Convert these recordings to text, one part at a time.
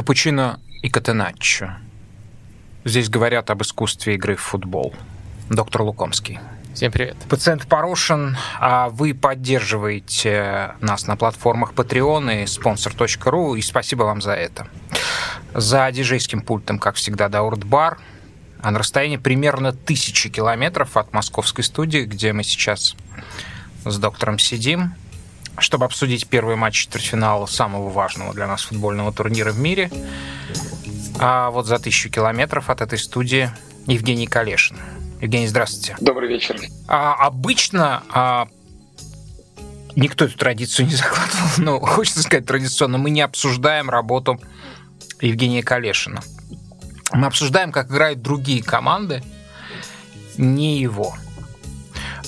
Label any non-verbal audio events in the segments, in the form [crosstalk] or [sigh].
Капучино и Катеначчо. Здесь говорят об искусстве игры в футбол. Доктор Лукомский. Всем привет. Пациент Порошин, а вы поддерживаете нас на платформах Patreon и sponsor.ru, и спасибо вам за это. За диджейским пультом, как всегда, Даурт Бар, а на расстоянии примерно тысячи километров от московской студии, где мы сейчас с доктором сидим, чтобы обсудить первый матч четвертьфинала самого важного для нас футбольного турнира в мире. А вот за тысячу километров от этой студии Евгений Калешин. Евгений, здравствуйте. Добрый вечер. А, обычно а, никто эту традицию не [laughs] закладывал, но хочется сказать традиционно, мы не обсуждаем работу Евгения Калешина. Мы обсуждаем, как играют другие команды, не его.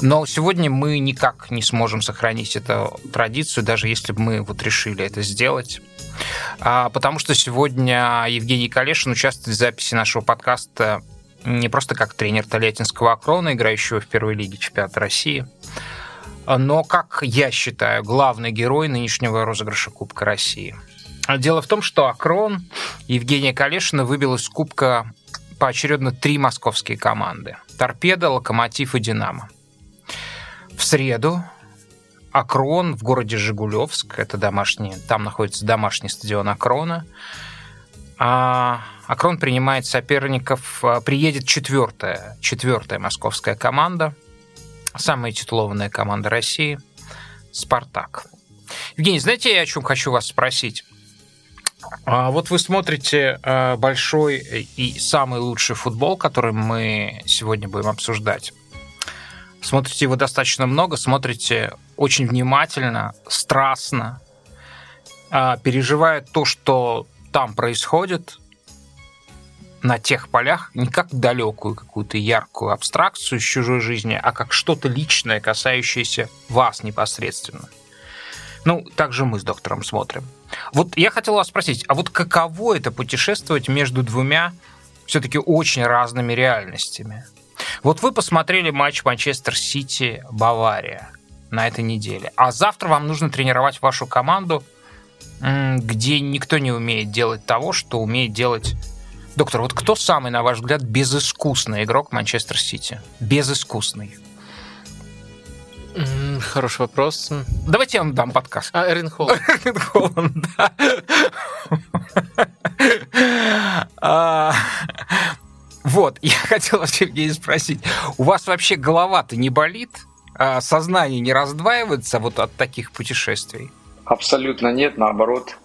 Но сегодня мы никак не сможем сохранить эту традицию, даже если бы мы вот решили это сделать. А, потому что сегодня Евгений Калешин участвует в записи нашего подкаста не просто как тренер Тольяттинского Акрона, играющего в первой лиге чемпионата России, но, как я считаю, главный герой нынешнего розыгрыша Кубка России. Дело в том, что Акрон Евгения Калешина выбил из Кубка поочередно три московские команды. Торпеда, Локомотив и Динамо. В среду Акрон в городе Жигулевск, это домашний, там находится домашний стадион Акрона, а Акрон принимает соперников, а, приедет четвертая, четвертая московская команда, самая титулованная команда России, «Спартак». Евгений, знаете, я о чем хочу вас спросить? А вот вы смотрите а, большой и самый лучший футбол, который мы сегодня будем обсуждать. Смотрите его достаточно много, смотрите очень внимательно, страстно, переживая то, что там происходит, на тех полях не как далекую какую-то яркую абстракцию из чужой жизни, а как что-то личное, касающееся вас непосредственно. Ну, также мы с доктором смотрим. Вот я хотел вас спросить, а вот каково это путешествовать между двумя все-таки очень разными реальностями? Вот вы посмотрели матч Манчестер Сити-Бавария на этой неделе, а завтра вам нужно тренировать вашу команду, где никто не умеет делать того, что умеет делать Доктор, вот кто самый, на ваш взгляд, безыскусный игрок Манчестер Сити? Безыскусный. Хороший вопрос. Давайте я вам дам подкаст. А, Эрин Холланд. [laughs] Холланд, да. [laughs] Вот, я [laughs] хотел вас, Евгений, спросить. У вас вообще голова-то не болит? А сознание не раздваивается вот от таких путешествий? Абсолютно нет, наоборот.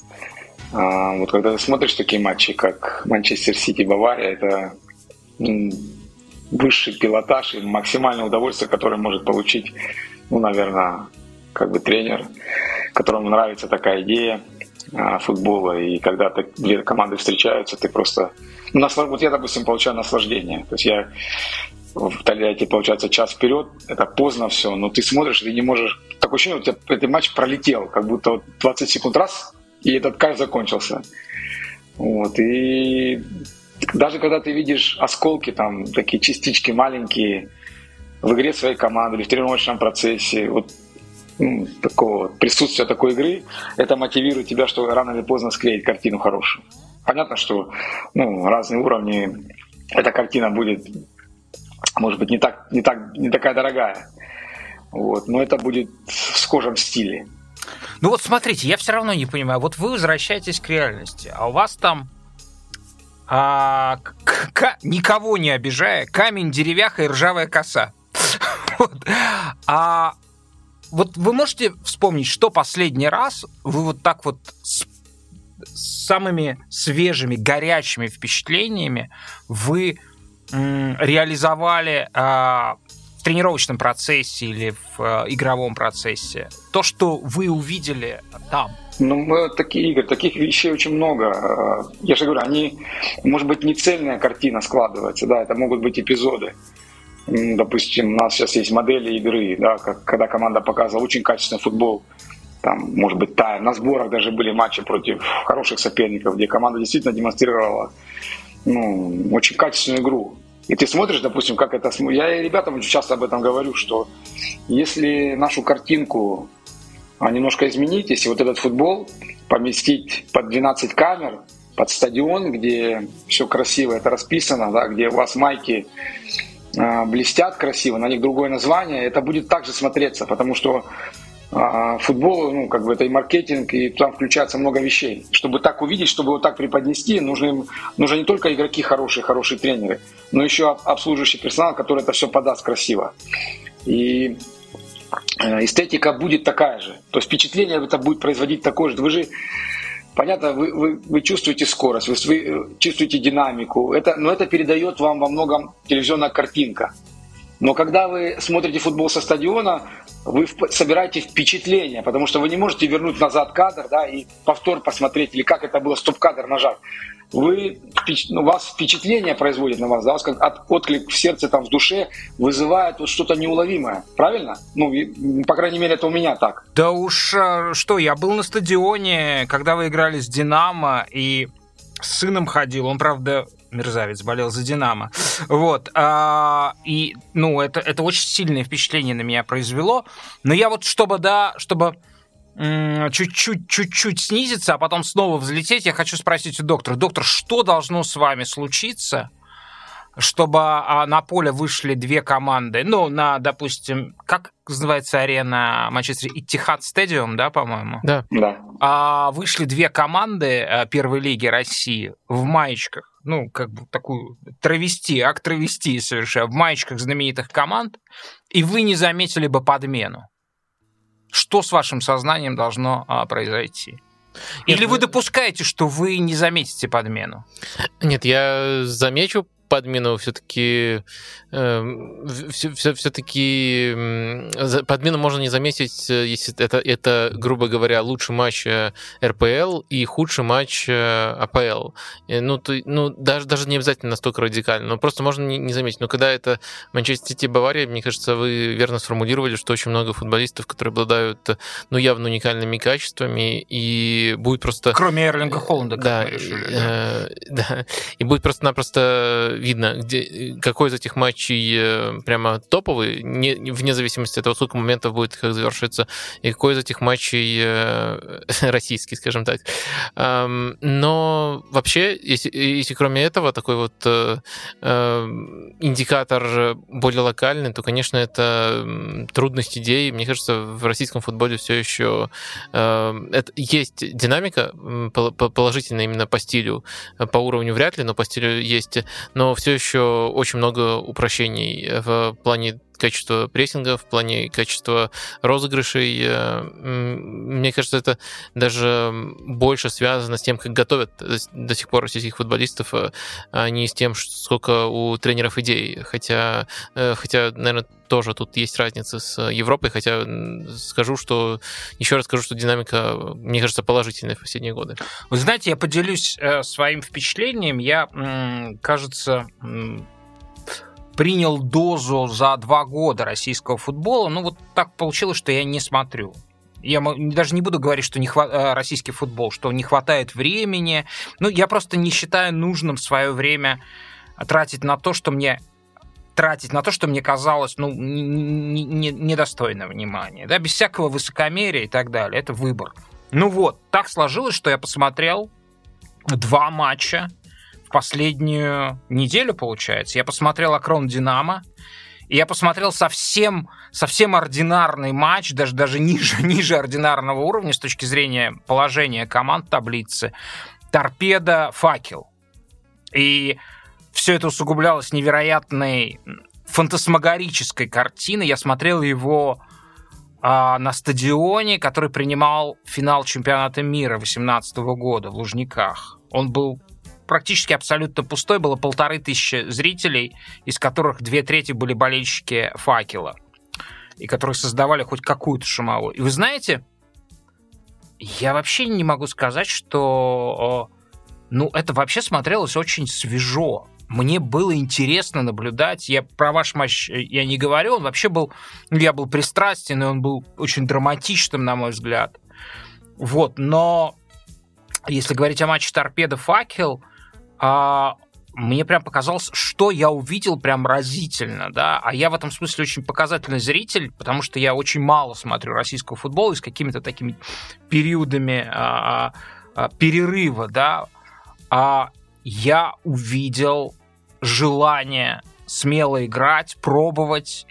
А, вот когда ты смотришь такие матчи, как Манчестер Сити, Бавария, это высший пилотаж и максимальное удовольствие, которое может получить, ну, наверное, как бы тренер, которому нравится такая идея а, футбола. И когда ты, две команды встречаются, ты просто... Вот я, допустим, получаю наслаждение. То есть я в Тольятти, получается, час вперед, это поздно все, но ты смотришь, ты не можешь... Такое ощущение, у тебя этот матч пролетел, как будто вот 20 секунд раз, и этот кайф закончился. Вот, и даже когда ты видишь осколки, там, такие частички маленькие в игре своей команды или в тренировочном процессе, вот ну, такого присутствия такой игры, это мотивирует тебя, что рано или поздно склеить картину хорошую. Понятно, что ну, разные уровни, эта картина будет, может быть, не, так, не, так, не такая дорогая, вот, но это будет в схожем стиле. Ну вот смотрите, я все равно не понимаю. Вот вы возвращаетесь к реальности, а у вас там а, к, к, никого не обижая, камень, деревяха и ржавая коса. [laughs] Вот. А вот вы можете вспомнить, что последний раз вы вот так вот самыми свежими, горячими впечатлениями вы реализовали а, тренировочном процессе или в э, игровом процессе? То, что вы увидели там? Ну, мы, такие игры, таких вещей очень много. Я же говорю, они, может быть, не цельная картина складывается, да, это могут быть эпизоды. Допустим, у нас сейчас есть модели игры, да, как, когда команда показывала очень качественный футбол, там, может быть, та, на сборах даже были матчи против хороших соперников, где команда действительно демонстрировала ну, очень качественную игру. И ты смотришь, допустим, как это... Я и ребятам очень часто об этом говорю, что если нашу картинку а, немножко изменить, если вот этот футбол поместить под 12 камер под стадион, где все красиво, это расписано, да, где у вас майки э, блестят красиво, на них другое название, это будет также смотреться, потому что футбол, ну, как бы это и маркетинг, и там включается много вещей. Чтобы так увидеть, чтобы вот так преподнести, нужны, нужны не только игроки хорошие, хорошие тренеры, но еще обслуживающий персонал, который это все подаст красиво. И э, эстетика будет такая же. То есть впечатление это будет производить такое же. Вы же Понятно, вы, вы, вы чувствуете скорость, вы, вы э, чувствуете динамику, это, но это передает вам во многом телевизионная картинка. Но когда вы смотрите футбол со стадиона, вы собираете впечатление, потому что вы не можете вернуть назад кадр да, и повтор посмотреть, или как это было, стоп-кадр нажать вы, ну, вас впечатление производит на вас, да, вас как от, отклик в сердце, там, в душе вызывает вот что-то неуловимое, правильно? Ну, и, по крайней мере, это у меня так. Да уж, а, что, я был на стадионе, когда вы играли с «Динамо», и с сыном ходил, он, правда, мерзавец, болел за «Динамо». Вот. А, и, ну, это, это очень сильное впечатление на меня произвело. Но я вот, чтобы, да, чтобы чуть-чуть, чуть-чуть снизиться, а потом снова взлететь, я хочу спросить у доктора, доктор, что должно с вами случиться, чтобы а, на поле вышли две команды, ну, на, допустим, как называется арена Манчестер Иттихад Стадиум, да, по-моему? Да. да. А, вышли две команды э, первой лиги России в маечках, ну, как бы такую травести, акт травести совершенно, в маечках знаменитых команд, и вы не заметили бы подмену что с вашим сознанием должно а, произойти? Или Нет, вы допускаете, что вы не заметите подмену? Нет, я замечу подмену все-таки все, все, все-таки подмену можно не заметить, э, если это, это, грубо говоря, лучший матч э, РПЛ и худший матч э, АПЛ. Ну, то, ну даже, даже не обязательно настолько радикально, но просто можно не, не заметить. Но когда это Манчестер Сити Бавария, мне кажется, вы верно сформулировали, что очень много футболистов, которые обладают, ну, явно уникальными качествами, и будет просто... Кроме Эрлинга Холланда, да, решили, да. Э, [laughs] да. И будет просто-напросто видно, где, какой из этих матчей э, прямо топовый, не, вне зависимости от того, сколько моментов будет как завершиться, и какой из этих матчей э, [laughs] российский, скажем так. Но вообще, если, если кроме этого такой вот э, индикатор более локальный, то, конечно, это трудность идей. Мне кажется, в российском футболе все еще это, есть динамика положительная именно по стилю, по уровню вряд ли, но по стилю есть, но все еще очень много упрощений упрощений в плане качества прессинга, в плане качества розыгрышей. Э, мне кажется, это даже больше связано с тем, как готовят до сих пор российских футболистов, э, а не с тем, сколько у тренеров идей. Хотя, э, хотя наверное, тоже тут есть разница с Европой, хотя скажу, что еще раз скажу, что динамика, мне кажется, положительная в последние годы. Вы знаете, я поделюсь своим впечатлением. Я, кажется, принял дозу за два года российского футбола. Ну, вот так получилось, что я не смотрю. Я даже не буду говорить, что не хват... Э, российский футбол, что не хватает времени. Ну, я просто не считаю нужным свое время тратить на то, что мне тратить на то, что мне казалось, ну, недостойно не, не внимания, да, без всякого высокомерия и так далее. Это выбор. Ну вот, так сложилось, что я посмотрел два матча в последнюю неделю, получается, я посмотрел Акрон Динамо, и я посмотрел совсем, совсем ординарный матч, даже, даже ниже, [laughs] ниже ординарного уровня с точки зрения положения команд таблицы. Торпеда, факел. И все это усугублялось невероятной фантасмагорической картиной. Я смотрел его а, на стадионе, который принимал финал чемпионата мира 2018 года в Лужниках. Он был практически абсолютно пустой, было полторы тысячи зрителей, из которых две трети были болельщики «Факела», и которые создавали хоть какую-то шумовую. И вы знаете, я вообще не могу сказать, что ну, это вообще смотрелось очень свежо. Мне было интересно наблюдать. Я про ваш матч э, я не говорю. Он вообще был... Я был пристрастен, и он был очень драматичным, на мой взгляд. Вот, но если говорить о матче «Торпеда-Факел», а, мне прям показалось, что я увидел прям разительно, да, а я в этом смысле очень показательный зритель, потому что я очень мало смотрю российского футбола и с какими-то такими периодами а, а, перерыва, да, а, я увидел желание смело играть, пробовать.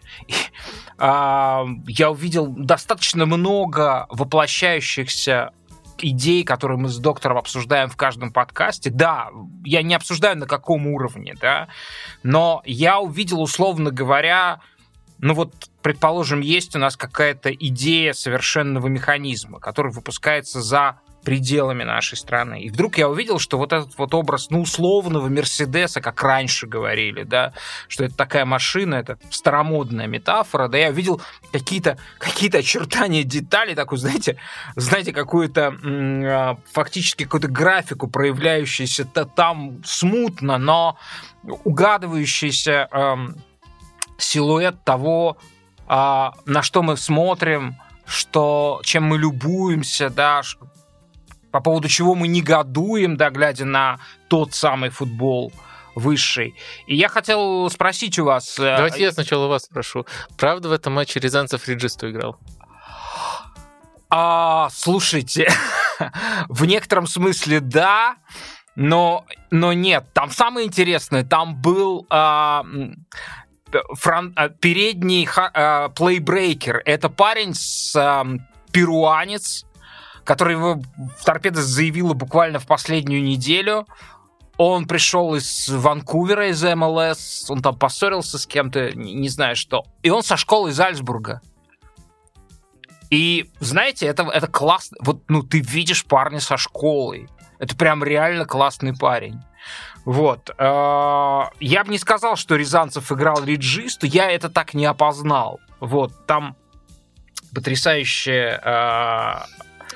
А, я увидел достаточно много воплощающихся идей, которые мы с доктором обсуждаем в каждом подкасте. Да, я не обсуждаю на каком уровне, да, но я увидел, условно говоря, ну вот, предположим, есть у нас какая-то идея совершенного механизма, который выпускается за пределами нашей страны. И вдруг я увидел, что вот этот вот образ, ну, условного Мерседеса, как раньше говорили, да, что это такая машина, это старомодная метафора, да, я увидел какие-то какие очертания деталей, такую, знаете, знаете, какую-то а, фактически какую-то графику, проявляющуюся -то там смутно, но угадывающийся э, силуэт того, э, на что мы смотрим, что, чем мы любуемся, да, по поводу чего мы негодуем, да, глядя на тот самый футбол высший. И я хотел спросить у вас... Э, Давайте я сначала вас спрошу. Правда в этом матче Рязанцев Реджисту играл? А, слушайте, [laughs] в некотором смысле да, но, но нет. Там самое интересное, там был а, фрон, а, передний а, плейбрейкер. Это парень с а, перуанец, который его в торпедо заявила буквально в последнюю неделю. Он пришел из Ванкувера, из МЛС, он там поссорился с кем-то, не знаю что. И он со школы из Альцбурга. И, знаете, это, это классно. Вот, ну, ты видишь парня со школой. Это прям реально классный парень. Вот. А, я бы не сказал, что Рязанцев играл реджисту, я это так не опознал. Вот, там потрясающая а,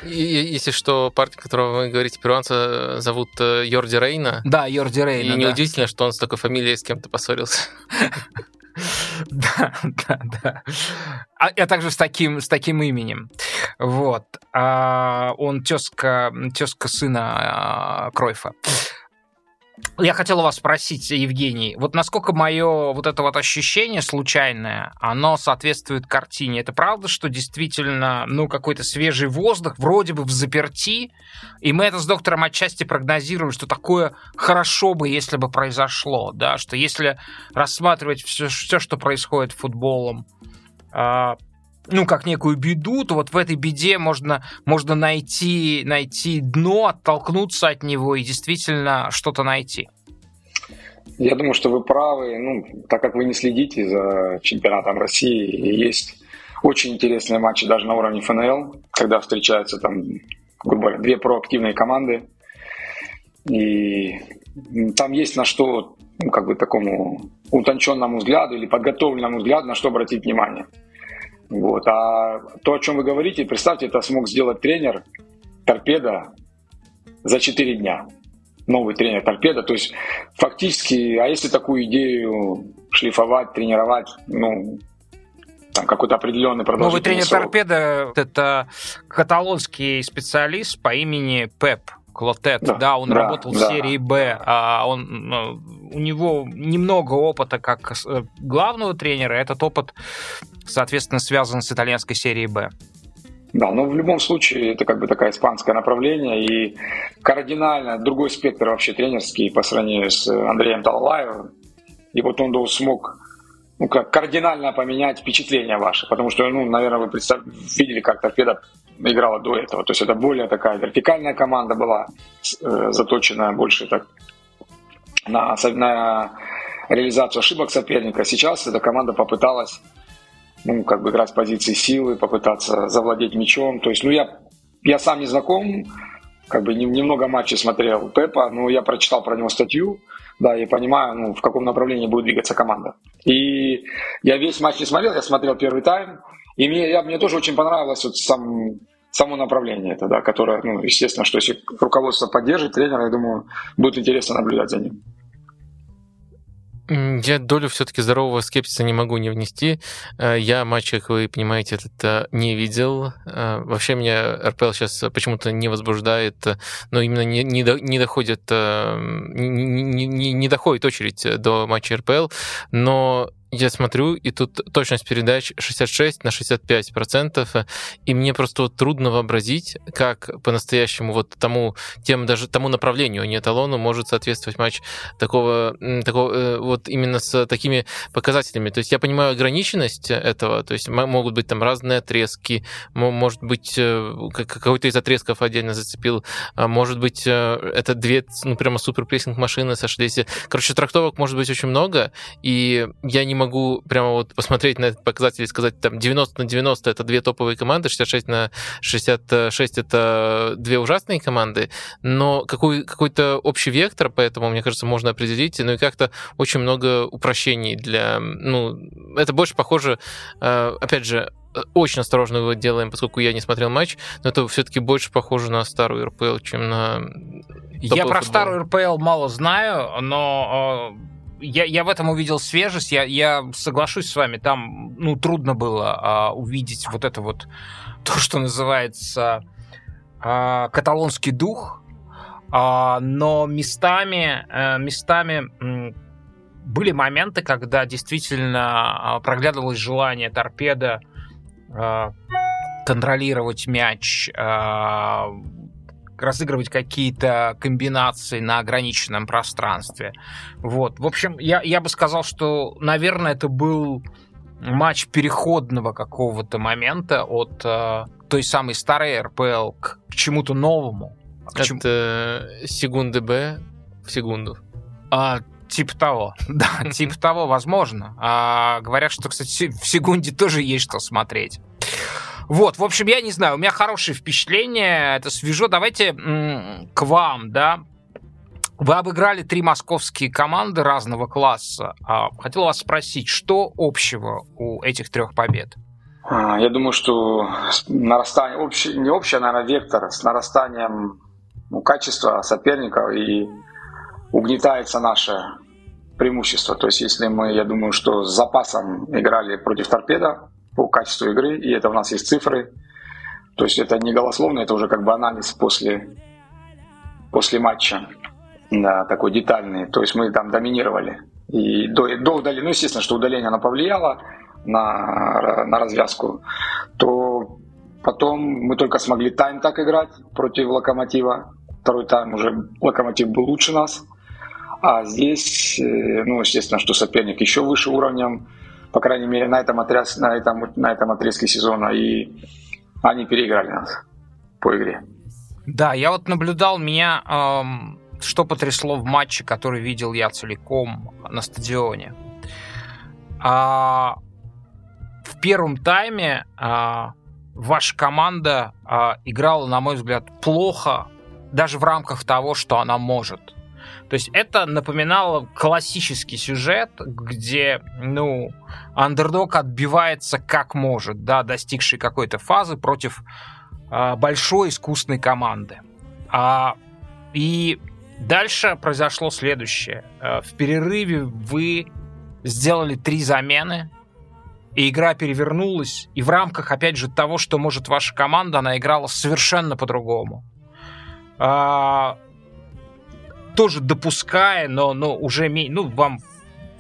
и, если что, парень, которого вы говорите, перуанца, зовут э, Йорди Рейна. Да, Йорди Рейна. И неудивительно, что он с такой фамилией с кем-то поссорился. [laughs] Да, да, да. А, я также с таким, с таким именем. Вот. А, он тезка, тезка сына а, Кройфа. Я хотел вас спросить, Евгений, вот насколько мое вот это вот ощущение случайное, оно соответствует картине? Это правда, что действительно, ну, какой-то свежий воздух, вроде бы в заперти, и мы это с доктором отчасти прогнозируем, что такое хорошо бы, если бы произошло, да, что если рассматривать все, все что происходит футболом, а, ну, как некую беду, то вот в этой беде можно, можно найти, найти дно, оттолкнуться от него и действительно что-то найти. Я думаю, что вы правы. Ну, так как вы не следите за чемпионатом России, есть очень интересные матчи даже на уровне ФНЛ, когда встречаются там, грубо говоря, две проактивные команды. И там есть на что, ну, как бы такому утонченному взгляду или подготовленному взгляду, на что обратить внимание. Вот. А то, о чем вы говорите, представьте, это смог сделать тренер торпеда за 4 дня. Новый тренер торпеда. То есть фактически, а если такую идею шлифовать, тренировать, ну, там какой-то определенный продолжительный Новый тренер срок. торпеда – это каталонский специалист по имени Пеп. Клотет, да, да он да, работал да. в серии Б, а он, ну, у него немного опыта как э, главного тренера, этот опыт, соответственно, связан с итальянской серией Б. Да, но в любом случае это как бы такое испанское направление и кардинально другой спектр вообще тренерский по сравнению с Андреем Талалаевым. И вот он смог ну, как кардинально поменять впечатление ваше, потому что, ну, наверное, вы представ... видели, как торпеда играла до этого. То есть это более такая вертикальная команда была, э, заточенная больше так на, на реализацию ошибок соперника. Сейчас эта команда попыталась ну, как бы играть с позиции силы, попытаться завладеть мячом. То есть, ну, я, я сам не знаком, как бы немного матчей смотрел Пепа, но я прочитал про него статью, да, и понимаю, ну, в каком направлении будет двигаться команда. И я весь матч не смотрел, я смотрел первый тайм, и мне, я, мне тоже очень понравилось вот сам, само направление это, да, которое, ну, естественно, что если руководство поддержит тренера, я думаю, будет интересно наблюдать за ним. Я долю все-таки здорового скепсиса не могу не внести. Э, я матча, как вы понимаете, это не видел. Э, вообще меня РПЛ сейчас почему-то не возбуждает, но именно не, не, до, не доходит э, не, не, не доходит очередь до матча РПЛ. Но я смотрю, и тут точность передач 66 на 65 процентов, и мне просто вот трудно вообразить, как по-настоящему вот тому, тем даже тому направлению, а не эталону, может соответствовать матч такого, такого э, вот именно с такими показателями. То есть я понимаю ограниченность этого, то есть могут быть там разные отрезки, может быть э, какой-то из отрезков отдельно зацепил, а может быть э, это две, ну прямо супер прессинг машины сошлись. Короче, трактовок может быть очень много, и я не могу прямо вот посмотреть на этот показатель и сказать, там, 90 на 90 это две топовые команды, 66 на 66 это две ужасные команды, но какой, какой-то общий вектор, поэтому, мне кажется, можно определить, ну и как-то очень много упрощений для, ну, это больше похоже, э, опять же, очень осторожно его делаем, поскольку я не смотрел матч, но это все-таки больше похоже на старую РПЛ, чем на... Я про футбол. старую РПЛ мало знаю, но э, я, я в этом увидел свежесть. Я, я соглашусь с вами, там ну, трудно было а, увидеть вот это вот [laughs] то, что называется а, каталонский дух. А, но местами, а, местами были моменты, когда действительно а, проглядывалось желание торпеда а, контролировать мяч, а, разыгрывать какие-то комбинации на ограниченном пространстве. Вот. В общем, я, я бы сказал, что, наверное, это был матч переходного какого-то момента от э, той самой старой РПЛ к, к чему-то новому. К чему... Это секунды Б в секунду. А, типа того, [laughs] да, типа того, возможно. А, говорят, что, кстати, в секунде тоже есть что смотреть. Вот, в общем, я не знаю, у меня хорошее впечатление, это свежо. Давайте к вам, да. Вы обыграли три московские команды разного класса. А, хотел вас спросить, что общего у этих трех побед? А, я думаю, что нарастание, общий, не общий, а, наверное, вектор с нарастанием ну, качества соперников и угнетается наше преимущество. То есть если мы, я думаю, что с запасом играли против торпеда, по качеству игры, и это у нас есть цифры. То есть это не голословно, это уже как бы анализ после, после матча, да, такой детальный. То есть мы там доминировали. И до, до удаления, ну, естественно, что удаление оно повлияло на, на развязку, то потом мы только смогли тайм так играть против Локомотива. Второй тайм уже Локомотив был лучше нас. А здесь, э, ну, естественно, что соперник еще выше уровнем по крайней мере, на этом, отряд, на этом, на этом отрезке сезона, и они переиграли нас по игре. Да, я вот наблюдал, меня эм, что потрясло в матче, который видел я целиком на стадионе. А, в первом тайме а, ваша команда а, играла, на мой взгляд, плохо, даже в рамках того, что она может. То есть это напоминало классический сюжет, где, ну, андердог отбивается как может, да, достигший какой-то фазы против э, большой искусной команды. А, и дальше произошло следующее. Э, в перерыве вы сделали три замены, и игра перевернулась, и в рамках, опять же, того, что может ваша команда, она играла совершенно по-другому. Тоже допуская, но, но уже, ну, вам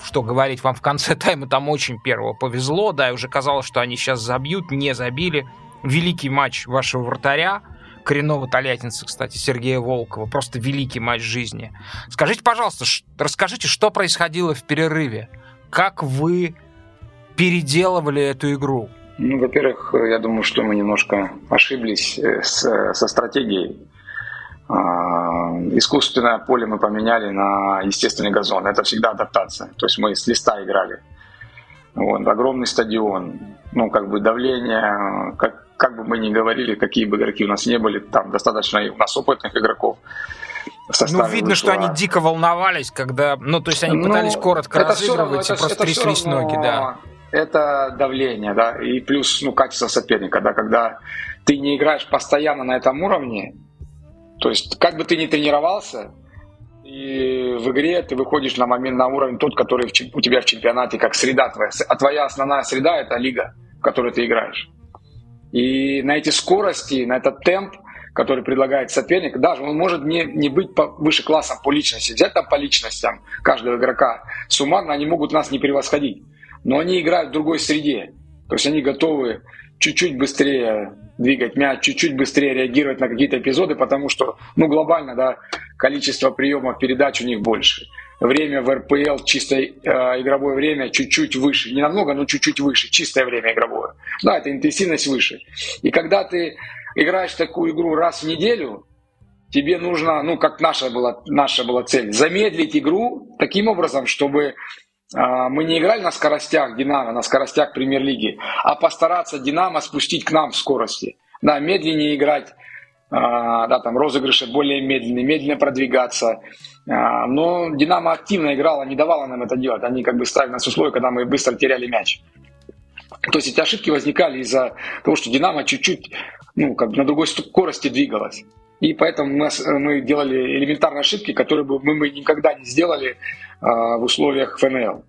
что говорить, вам в конце тайма там очень первого повезло, да, и уже казалось, что они сейчас забьют, не забили. Великий матч вашего вратаря, коренного тольяттинца, кстати, Сергея Волкова, просто великий матч жизни. Скажите, пожалуйста, расскажите, что происходило в перерыве? Как вы переделывали эту игру? Ну, во-первых, я думаю, что мы немножко ошиблись э, с, со стратегией. А, искусственное поле мы поменяли на естественный газон. Это всегда адаптация. То есть мы с листа играли. Вот, огромный стадион, ну, как бы давление, как, как бы мы ни говорили, какие бы игроки у нас не были, там достаточно у нас опытных игроков. Ну, видно, вышло. что они дико волновались, когда, ну, то есть они ну, пытались коротко разыгрывать равно, и просто тряслись ноги, да. Это давление, да, и плюс, ну, качество соперника, да, когда ты не играешь постоянно на этом уровне, то есть, как бы ты ни тренировался, и в игре ты выходишь на момент на уровень тот, который у тебя в чемпионате, как среда твоя. А твоя основная среда – это лига, в которой ты играешь. И на эти скорости, на этот темп, который предлагает соперник, даже он может не, не быть по, выше классом по личности. Взять там по личностям каждого игрока, суммарно они могут нас не превосходить. но они играют в другой среде. То есть они готовы чуть-чуть быстрее двигать мяч, чуть-чуть быстрее реагировать на какие-то эпизоды, потому что, ну, глобально, да, количество приемов передач у них больше. Время в РПЛ, чистое э, игровое время чуть-чуть выше. Не намного, но чуть-чуть выше. Чистое время игровое. Да, это интенсивность выше. И когда ты играешь такую игру раз в неделю, тебе нужно, ну, как наша была, наша была цель, замедлить игру таким образом, чтобы мы не играли на скоростях Динамо, на скоростях Премьер-лиги, а постараться Динамо спустить к нам в скорости. Да, медленнее играть, а, да, там розыгрыши более медленные, медленно продвигаться. А, но Динамо активно играла, не давала нам это делать. Они как бы ставили нас условия, когда мы быстро теряли мяч. То есть эти ошибки возникали из-за того, что Динамо чуть-чуть ну, как бы на другой скорости двигалась. И поэтому мы, мы делали элементарные ошибки, которые бы мы, мы никогда не сделали э, в условиях ФНЛ.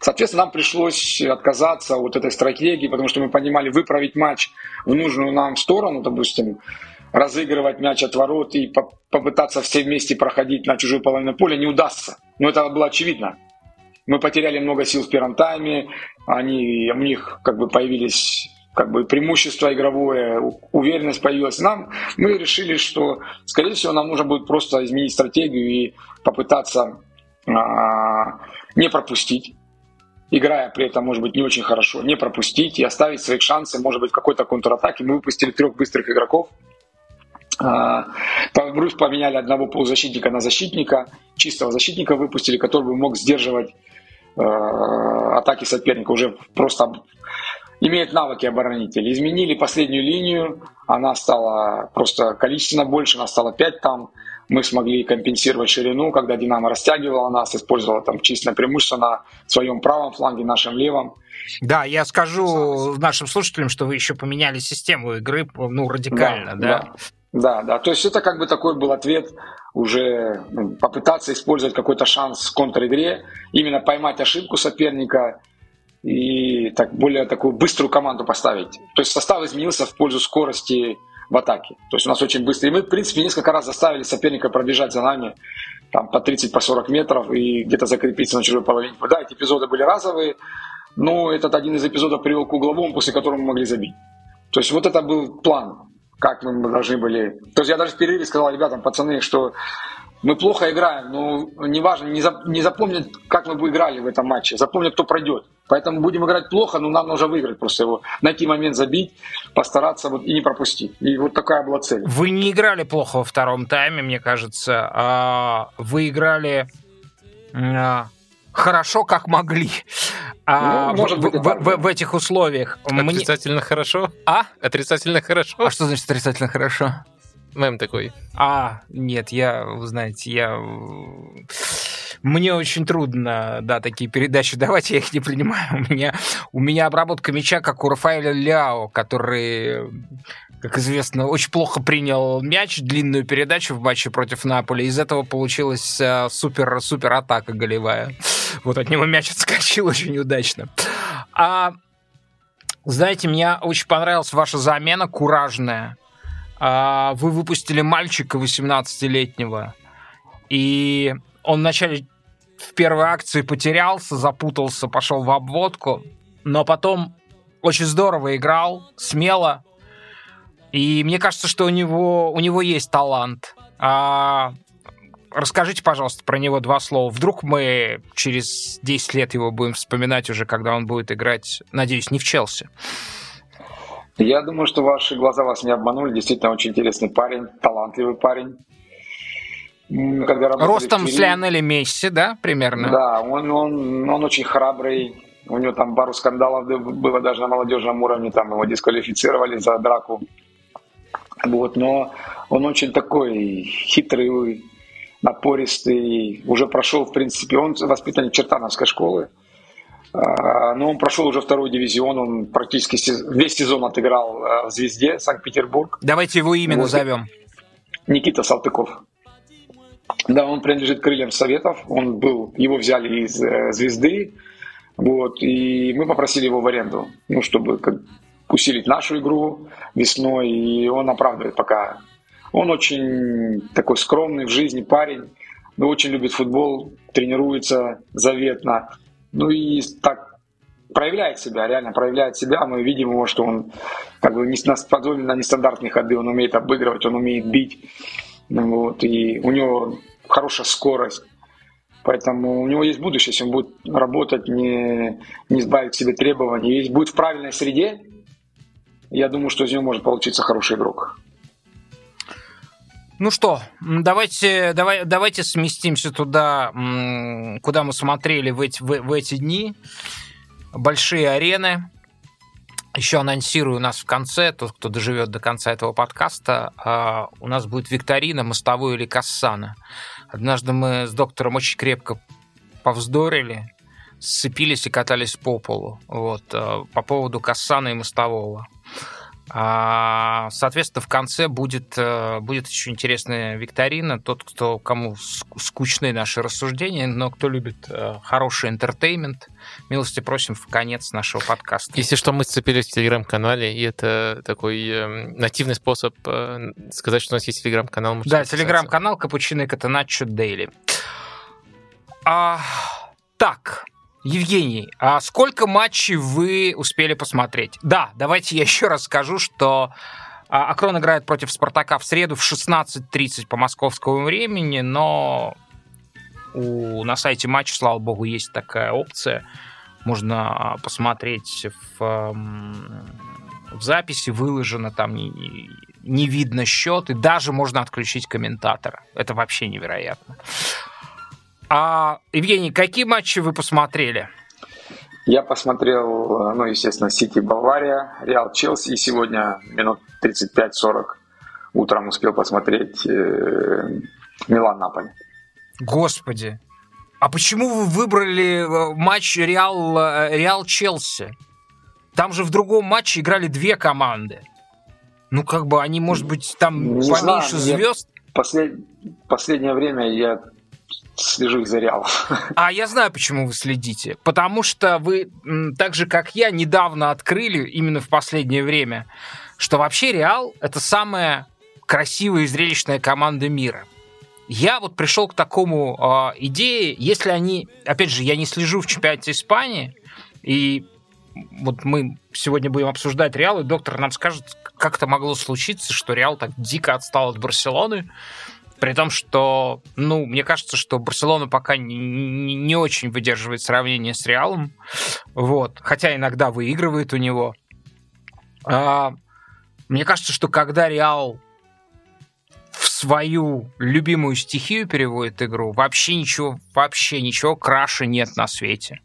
Соответственно, нам пришлось отказаться от этой стратегии, потому что мы понимали, выправить матч в нужную нам сторону, допустим, разыгрывать мяч от ворот и по попытаться все вместе проходить на чужую половину поля не удастся. Но это было очевидно. Мы потеряли много сил в первом тайме, они, у них как бы появились как бы преимущество игровое, уверенность появилась. Нам мы решили, что, скорее всего, нам нужно будет просто изменить стратегию и попытаться а, не пропустить, играя при этом, может быть, не очень хорошо, не пропустить и оставить свои шансы, может быть, какой-то контратаке. Мы выпустили трех быстрых игроков, а, Брюс поменяли одного полузащитника на защитника, чистого защитника выпустили, который бы мог сдерживать э, атаки соперника, уже просто имеет навыки оборонителя. Изменили последнюю линию, она стала просто количественно больше, она стала 5 там. Мы смогли компенсировать ширину, когда Динамо растягивала нас, использовала там численное преимущество на своем правом фланге, нашем левом. Да, я скажу нашим слушателям, что вы еще поменяли систему игры, ну, радикально, да? Да, да, да. То есть это как бы такой был ответ уже ну, попытаться использовать какой-то шанс в контр-игре, именно поймать ошибку соперника и так, более такую быструю команду поставить. То есть состав изменился в пользу скорости в атаке. То есть у нас очень быстро. И мы, в принципе, несколько раз заставили соперника пробежать за нами там, по 30-40 по 40 метров и где-то закрепиться на чужой половине. Да, эти эпизоды были разовые, но этот один из эпизодов привел к угловому, после которого мы могли забить. То есть вот это был план, как мы должны были... То есть я даже в перерыве сказал ребятам, пацаны, что мы плохо играем, но неважно, не, за, не запомнят, как мы бы играли в этом матче, запомнят, кто пройдет. Поэтому будем играть плохо, но нам нужно выиграть просто его. Найти момент забить, постараться вот и не пропустить. И вот такая была цель. Вы не играли плохо во втором тайме, мне кажется. А вы играли а, хорошо, как могли. А, ну, может в, быть, в, в, в этих условиях. Отрицательно Мне... хорошо? А? Отрицательно хорошо. А что значит отрицательно хорошо? Мем такой. А, нет, я, вы знаете, я... Мне очень трудно, да, такие передачи [laughs] давать, я их не принимаю. У меня, у меня обработка мяча, как у Рафаэля Ляо, который, как известно, очень плохо принял мяч, длинную передачу в матче против Наполи. Из этого получилась супер-супер атака голевая. Вот от него мяч [laughs] отскочил очень удачно. А, знаете, мне очень понравилась ваша замена, куражная вы выпустили мальчика 18-летнего, и он вначале в первой акции потерялся, запутался, пошел в обводку, но потом очень здорово играл, смело. И мне кажется, что у него, у него есть талант. А, расскажите, пожалуйста, про него два слова. Вдруг мы через 10 лет его будем вспоминать уже, когда он будет играть, надеюсь, не в Челси. Я думаю, что ваши глаза вас не обманули. Действительно, очень интересный парень, талантливый парень. Когда Ростом с Лионелем Месси, да, примерно? Да, он, он, он очень храбрый. У него там пару скандалов было даже на молодежном уровне, там его дисквалифицировали за драку. Вот, но он очень такой хитрый, напористый, уже прошел, в принципе, он воспитанник Чертановской школы, но он прошел уже второй дивизион, он практически весь сезон отыграл а, в «Звезде» Санкт-Петербург. Давайте его имя вот. назовем. Никита Салтыков. Да, он принадлежит крыльям Советов, он был, его взяли из э, «Звезды», вот, и мы попросили его в аренду, ну, чтобы как, усилить нашу игру весной, и он оправдывает пока. Он очень такой скромный в жизни парень, но очень любит футбол, тренируется заветно. Ну и так проявляет себя, реально проявляет себя. Мы видим его, что он как бы не способен на нестандартные ходы, он умеет обыгрывать, он умеет бить. Вот, и у него хорошая скорость. Поэтому у него есть будущее, если он будет работать, не, не избавить себе требований. Если будет в правильной среде, я думаю, что из него может получиться хороший игрок. Ну что, давайте, давай, давайте сместимся туда, куда мы смотрели в эти, в, в эти дни. Большие арены. Еще анонсирую у нас в конце, тот, кто доживет до конца этого подкаста, а, у нас будет викторина «Мостовой или Кассана». Однажды мы с доктором очень крепко повздорили, сцепились и катались по полу вот, а, по поводу Кассана и Мостового. А, соответственно, в конце будет, э, будет еще интересная викторина. Тот, кто, кому скучны наши рассуждения, но кто любит э, хороший интертеймент, милости просим в конец нашего подкаста. Если что, мы сцепились в телеграм-канале, и это такой э, нативный способ сказать, что у нас есть телеграм-канал. Да, телеграм-канал Капучино и Катаначо Дейли. А, так, Евгений, а сколько матчей вы успели посмотреть? Да, давайте я [laughs] еще раз скажу, что Акрон играет против Спартака в среду в 16.30 по московскому времени, но у, на сайте матча, слава богу, есть такая опция. Можно посмотреть в, в записи, выложено там не, не видно счет, и даже можно отключить комментатора. Это вообще невероятно. А, Евгений, какие матчи вы посмотрели? Я посмотрел, ну, естественно, Сити Бавария, Реал Челси, и сегодня минут 35-40 утром успел посмотреть э, Милан Наполи. Господи, а почему вы выбрали э, матч Реал, э, Реал Челси? Там же в другом матче играли две команды. Ну, как бы они, может быть, там Не поменьше знаю, звезд. Послед... Последнее время я слежу за Реалом. А я знаю, почему вы следите. Потому что вы, так же как я, недавно открыли, именно в последнее время, что вообще Реал — это самая красивая и зрелищная команда мира. Я вот пришел к такому э, идее, если они, опять же, я не слежу в чемпионате Испании, и вот мы сегодня будем обсуждать Реал, и доктор нам скажет, как это могло случиться, что Реал так дико отстал от Барселоны, при том, что, ну, мне кажется, что Барселона пока не, не, очень выдерживает сравнение с Реалом. Вот. Хотя иногда выигрывает у него. А, мне кажется, что когда Реал в свою любимую стихию переводит игру, вообще ничего, вообще ничего краше нет на свете.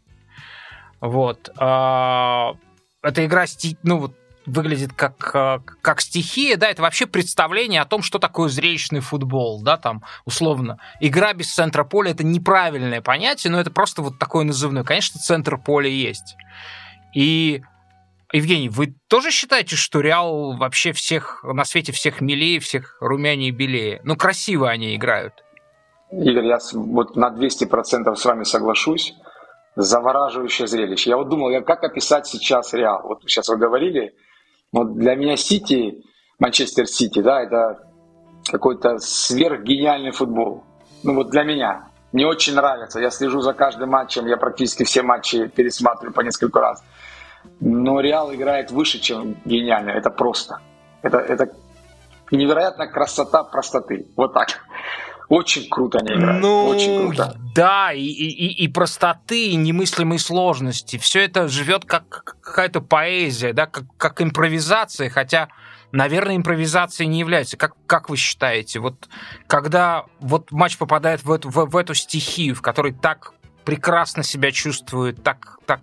Вот. А, эта игра, ну, вот выглядит как, э, как стихия, да, это вообще представление о том, что такое зрелищный футбол, да, там, условно. Игра без центра поля – это неправильное понятие, но это просто вот такое назывное. Конечно, центр поля есть. И, Евгений, вы тоже считаете, что Реал вообще всех, на свете всех милее, всех румянее и белее? Ну, красиво они играют. Игорь, я вот на 200% с вами соглашусь. Завораживающее зрелище. Я вот думал, как описать сейчас Реал. Вот сейчас вы говорили, вот для меня Сити, Манчестер Сити, да, это какой-то сверхгениальный футбол. Ну вот для меня. Мне очень нравится. Я слежу за каждым матчем. Я практически все матчи пересматриваю по несколько раз. Но Реал играет выше, чем гениально. Это просто. Это, это невероятная красота простоты. Вот так. Очень круто они играют. Ну, очень круто. Да, и, и, и простоты, и немыслимой сложности. Все это живет как какая-то поэзия, да, как, как импровизация, хотя, наверное, импровизацией не является. Как, как вы считаете, вот когда вот матч попадает в эту, в, в эту стихию, в которой так прекрасно себя чувствует, так, так,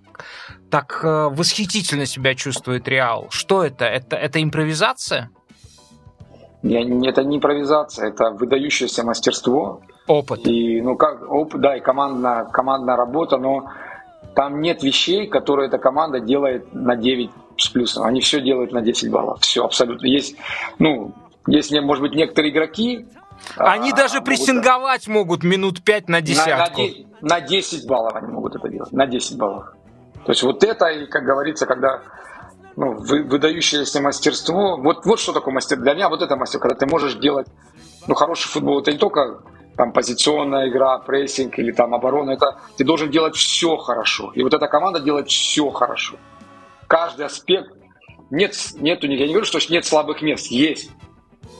так э, восхитительно себя чувствует Реал. Что это? Это, это импровизация? Это не импровизация, это выдающееся мастерство. Опыт. И, ну, как, опыт, да, и командная, командная работа, но там нет вещей, которые эта команда делает на 9 с плюсом. Они все делают на 10 баллов. Все, абсолютно. Есть, ну, если, может быть, некоторые игроки... Они а, даже могут, прессинговать могут минут 5 на десятку. На, на, на 10 баллов они могут это делать. На 10 баллов. То есть вот это, и, как говорится, когда ну, выдающееся мастерство. Вот, вот что такое мастер. Для меня вот это мастер, когда ты можешь делать ну, хороший футбол. Это не только там позиционная игра, прессинг или там оборона, это ты должен делать все хорошо. И вот эта команда делает все хорошо. Каждый аспект, нет, нет у них, я не говорю, что нет слабых мест, есть.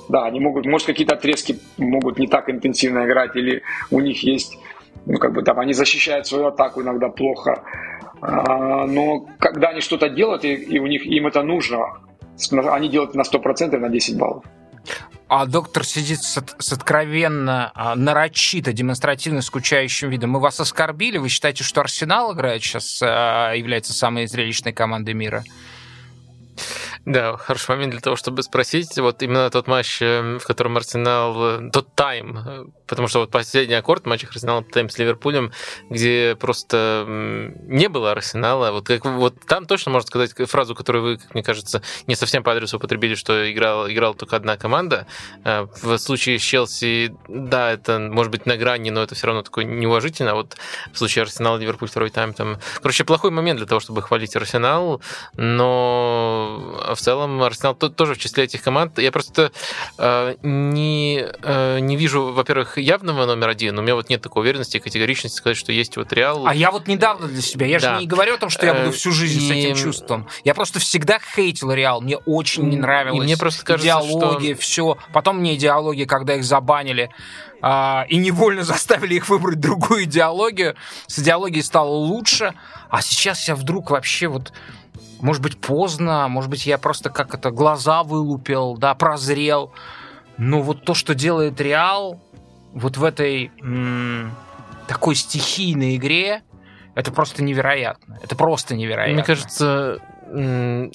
Да, они могут, может, какие-то отрезки могут не так интенсивно играть, или у них есть, ну, как бы там, они защищают свою атаку иногда плохо. А, но когда они что-то делают, и, и у них им это нужно, они делают на 100% на 10 баллов. А доктор сидит с, с откровенно, а, нарочито, демонстративно скучающим видом. Мы вас оскорбили? Вы считаете, что Арсенал играет сейчас, а, является самой зрелищной командой мира? Да, хороший момент для того, чтобы спросить. Вот именно тот матч, э, в котором Арсенал... Э, тот тайм, э, потому что вот последний аккорд в матче Арсенал тайм с Ливерпулем, где просто не было Арсенала. Вот, как, вот там точно можно сказать фразу, которую вы, как мне кажется, не совсем по адресу употребили, что играл, играла только одна команда. В случае с Челси, да, это может быть на грани, но это все равно такое неуважительно. А вот в случае Арсенал Ливерпуль второй тайм там... Короче, плохой момент для того, чтобы хвалить Арсенал, но в целом Арсенал тоже в числе этих команд. Я просто э, не, э, не вижу, во-первых, явного номер один. У меня вот нет такой уверенности и категоричности сказать, что есть вот Реал. А я вот недавно для себя, я да. же не говорю о том, что я буду э, всю жизнь и... с этим чувством. Я просто всегда хейтил Реал. Мне очень не нравилось. И мне просто кажется, идеология, что... все. Потом мне идеология, когда их забанили а, и невольно [laughs] заставили их выбрать другую идеологию. С идеологией стало лучше, а сейчас я вдруг вообще вот может быть, поздно, может быть, я просто как это, глаза вылупил, да, прозрел. Но вот то, что делает Реал вот в этой м- такой стихийной игре, это просто невероятно. Это просто невероятно. Мне кажется,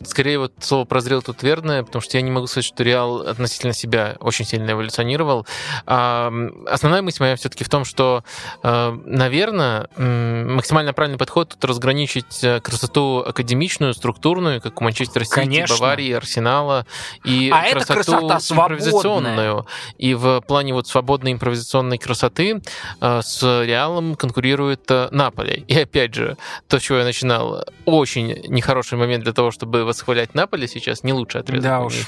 скорее вот слово прозрел тут верное, потому что я не могу сказать, что Реал относительно себя очень сильно эволюционировал. А, основная мысль моя все-таки в том, что, а, наверное, максимально правильный подход тут разграничить э, красоту академичную, структурную, как у Манчестер Сити, Конечно. Баварии, Арсенала, и а красоту импровизационную. И в плане вот свободной импровизационной красоты э, с Реалом конкурирует э, Наполе. И опять же, то, с чего я начинал, очень нехороший момент для того, чтобы восхвалять Наполе сейчас, не лучший отрезок да у них.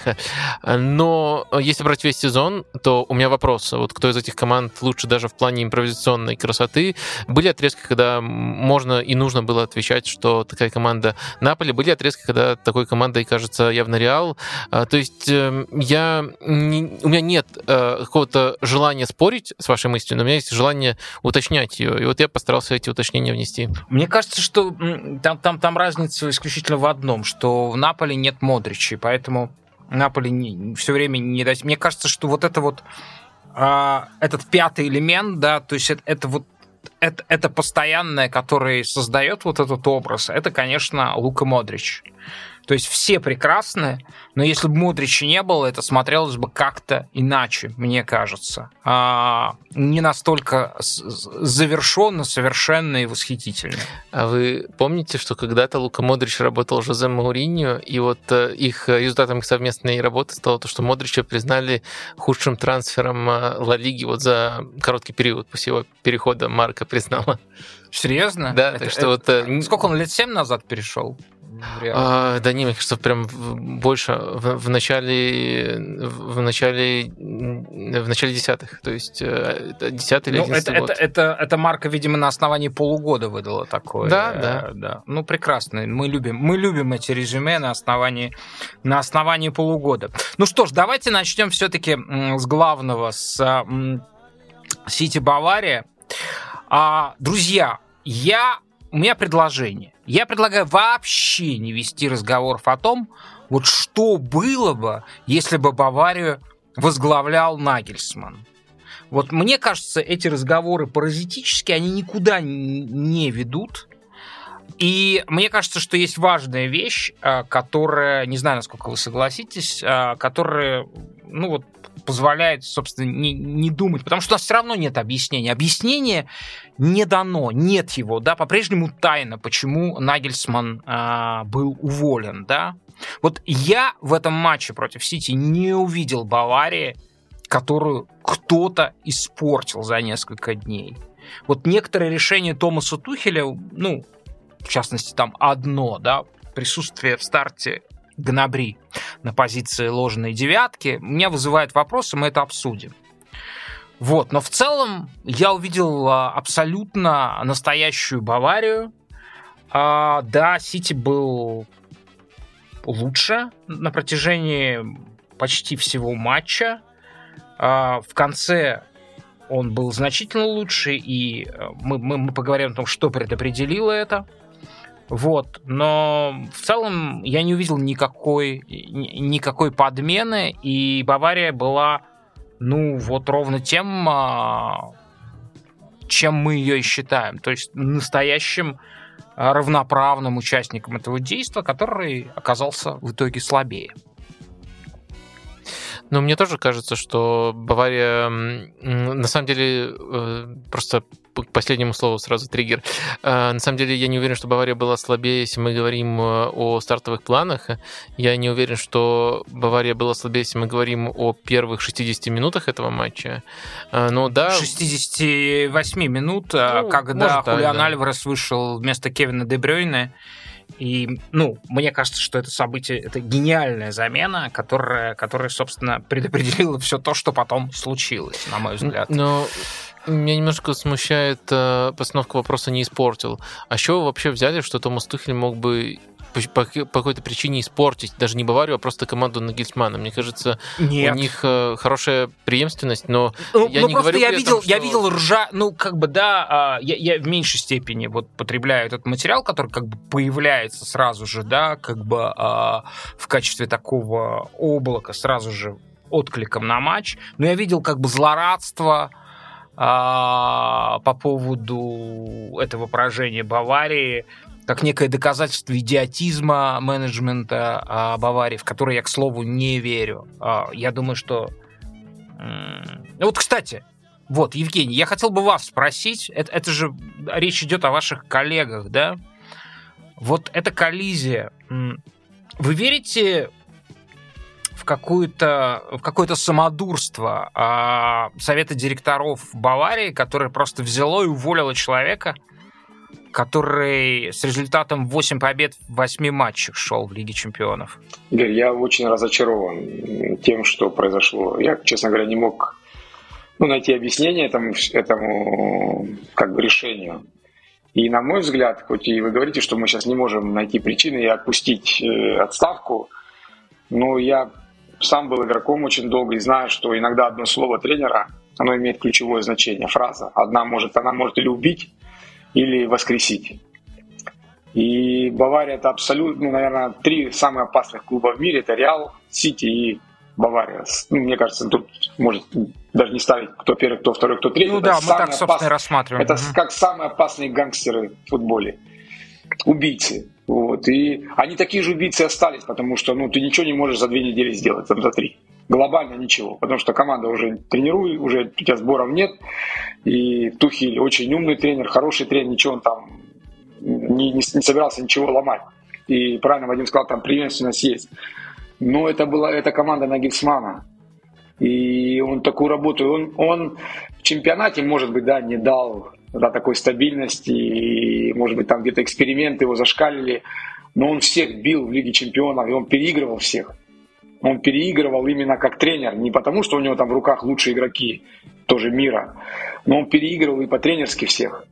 Но если брать весь сезон, то у меня вопрос, вот кто из этих команд лучше даже в плане импровизационной красоты? Были отрезки, когда можно и нужно было отвечать, что такая команда Наполе, были отрезки, когда такой командой кажется явно Реал. А, то есть эм, я, не, у меня нет э, какого-то желания спорить с вашей мыслью, но у меня есть желание уточнять ее. И вот я постарался эти уточнения внести. Мне кажется, что там, там, там разница исключительно в одном одном, что в Наполе нет Модрича, и поэтому Наполе не, все время не дать. Мне кажется, что вот это вот а, этот пятый элемент, да, то есть это, это вот это, это постоянное, который создает вот этот образ, это, конечно, Лука Модрич. То есть все прекрасны, но если бы Модрича не было, это смотрелось бы как-то иначе, мне кажется. А, не настолько завершенно, совершенно и восхитительно. А вы помните, что когда-то Лука Модрич работал Жозе Мауриньо, и вот э, их результатом их совместной работы стало то, что Модрича признали худшим трансфером э, Ла Лиги вот за короткий период после его перехода Марка признала. Серьезно? Да, это, так что это, вот... Сколько он лет семь назад перешел? А, да не, мне кажется, прям больше в, в начале в начале в начале десятых, то есть э, десятый или ну, это, год. Это, это, это марка, видимо, на основании полугода выдала такое. Да, да. да. Ну, прекрасно. Мы любим, мы любим эти резюме на основании, на основании полугода. Ну что ж, давайте начнем все-таки с главного, с Сити Бавария. А, друзья, я у меня предложение. Я предлагаю вообще не вести разговоров о том, вот что было бы, если бы Баварию возглавлял Нагельсман. Вот мне кажется, эти разговоры паразитические, они никуда не ведут. И мне кажется, что есть важная вещь, а, которая, не знаю, насколько вы согласитесь, а, которая, ну вот, позволяет, собственно, не, не думать, потому что у нас все равно нет объяснения. Объяснение не дано, нет его, да, по-прежнему тайна, почему Нагельсман э, был уволен, да. Вот я в этом матче против Сити не увидел Баварии, которую кто-то испортил за несколько дней. Вот некоторые решения Томаса Тухеля, ну, в частности, там одно, да, присутствие в старте Гнабри на позиции ложной девятки, меня вызывает вопросы, мы это обсудим. Вот, но в целом я увидел а, абсолютно настоящую Баварию. А, да, Сити был лучше на протяжении почти всего матча. А, в конце он был значительно лучше, и э, мы, мы, мы поговорим о том, что предопределило это. Вот, но в целом я не увидел никакой, никакой подмены, и Бавария была, ну, вот ровно тем, а, чем мы ее и считаем. То есть настоящим равноправным участником этого действия, который оказался в итоге слабее. Ну, мне тоже кажется, что Бавария, на самом деле, э, просто к последнему слову сразу триггер. Э, на самом деле, я не уверен, что Бавария была слабее, если мы говорим э, о стартовых планах. Я не уверен, что Бавария была слабее, если мы говорим о первых 60 минутах этого матча. Но да... 68 минут, ну, когда может, Хулиан да. Альварес вышел вместо Кевина Дебрёйна и, ну, мне кажется, что это событие, это гениальная замена, которая, которая собственно, предопределила все то, что потом случилось, на мой взгляд. Но меня немножко смущает э, постановка вопроса «не испортил». А что вы вообще взяли, что Томас Тухель мог бы по, по какой-то причине испортить даже не Баварию, а просто команду Нагельсмана. Мне кажется, Нет. у них э, хорошая преемственность, но ну, я ну, не просто говорю я видел, том, что... я видел ржа, ну как бы да, э, я, я в меньшей степени вот потребляю этот материал, который как бы появляется сразу же, да, как бы э, в качестве такого облака сразу же откликом на матч, но я видел как бы злорадство а, по поводу этого поражения Баварии, как некое доказательство идиотизма менеджмента а, Баварии, в который я, к слову, не верю. А, я думаю, что... Вот, кстати, вот, Евгений, я хотел бы вас спросить, это, это же речь идет о ваших коллегах, да? Вот эта коллизия, вы верите в какое-то в какое-то самодурство а, совета директоров Баварии, которое просто взяло и уволило человека, который с результатом 8 побед в 8 матчах шел в Лиге Чемпионов. Игорь, я очень разочарован тем, что произошло. Я, честно говоря, не мог ну, найти объяснение этому, этому как бы решению. И на мой взгляд, хоть и вы говорите, что мы сейчас не можем найти причины и отпустить э, отставку, но я сам был игроком очень долго и знаю, что иногда одно слово тренера, оно имеет ключевое значение, фраза. Одна может, она может или убить, или воскресить. И Бавария это абсолютно, ну, наверное, три самых опасных клуба в мире. Это Реал, Сити и Бавария. Ну, мне кажется, тут может даже не ставить, кто первый, кто второй, кто третий. Ну это да, мы так, собственно, опасные, рассматриваем. Это угу. как самые опасные гангстеры в футболе. Убийцы. Вот. И они такие же убийцы остались, потому что ну, ты ничего не можешь за две недели сделать, там, за три глобально ничего, потому что команда уже тренирует, уже у тебя сборов нет, и Тухиль очень умный тренер, хороший тренер, ничего он там не, не, не собирался ничего ломать. И правильно Вадим сказал, там преемственность есть. Но это была эта команда Нагельсмана. И он такую работу, он, он в чемпионате, может быть, да, не дал да, такой стабильности, и, может быть, там где-то эксперименты его зашкалили, но он всех бил в Лиге Чемпионов, и он переигрывал всех он переигрывал именно как тренер, не потому что у него там в руках лучшие игроки тоже мира, но он переигрывал и по-тренерски всех.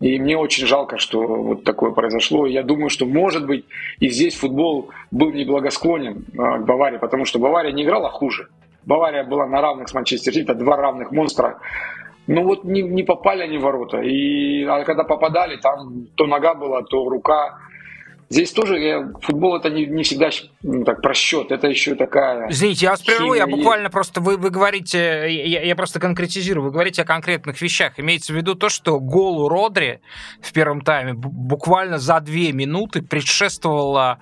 И мне очень жалко, что вот такое произошло. Я думаю, что, может быть, и здесь футбол был неблагосклонен а, к Баварии, потому что Бавария не играла хуже. Бавария была на равных с Манчестер Сити, два равных монстра. Ну вот не, не попали они в ворота. И а когда попадали, там то нога была, то рука. Здесь тоже я, футбол это не, не всегда ну, так просчет, это еще такая. Извините, я вас прерву, я буквально есть. просто вы, вы говорите, я, я просто конкретизирую, вы говорите о конкретных вещах. Имеется в виду то, что голу Родри в первом тайме буквально за две минуты предшествовала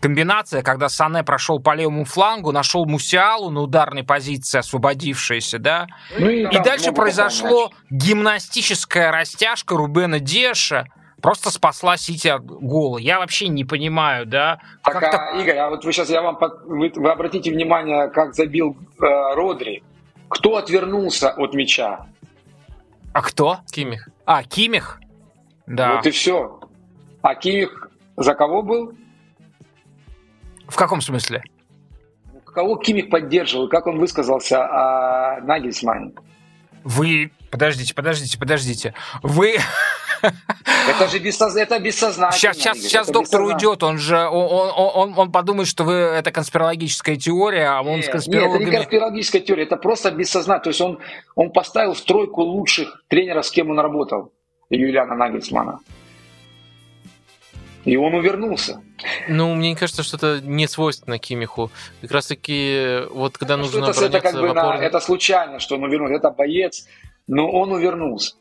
комбинация, когда Сане прошел по левому флангу, нашел Мусиалу на ударной позиции, освободившаяся, да, ну, и, и дальше произошло гимнастическая растяжка Рубена Деша, просто спасла Сити от гола. Я вообще не понимаю, да. Так, как а, Игорь, а вот вы сейчас, я вам, вы, вы обратите внимание, как забил э, Родри. Кто отвернулся от мяча? А кто? Кимих. А, Кимих? Да. Вот и все. А Кимих за кого был? В каком смысле? Кого Кимих поддерживал? Как он высказался о Нагельсмане? Вы... Подождите, подождите, подождите. Вы... [laughs] Это же бессоз... это бессознательно. Сейчас, сейчас, сейчас доктор уйдет, он же он, он, он, он подумает, что вы это конспирологическая теория, а он нет, с конспирологами... Нет, это не конспирологическая теория, это просто бессознательно. То есть он, он поставил в тройку лучших тренеров, с кем он работал, Юлиана Нагельсмана. И он увернулся. Ну, мне кажется, что это не свойственно Кимиху. Как раз таки, вот когда ну, нужно это, это, как бы на, это случайно, что он увернулся. Это боец, но он увернулся.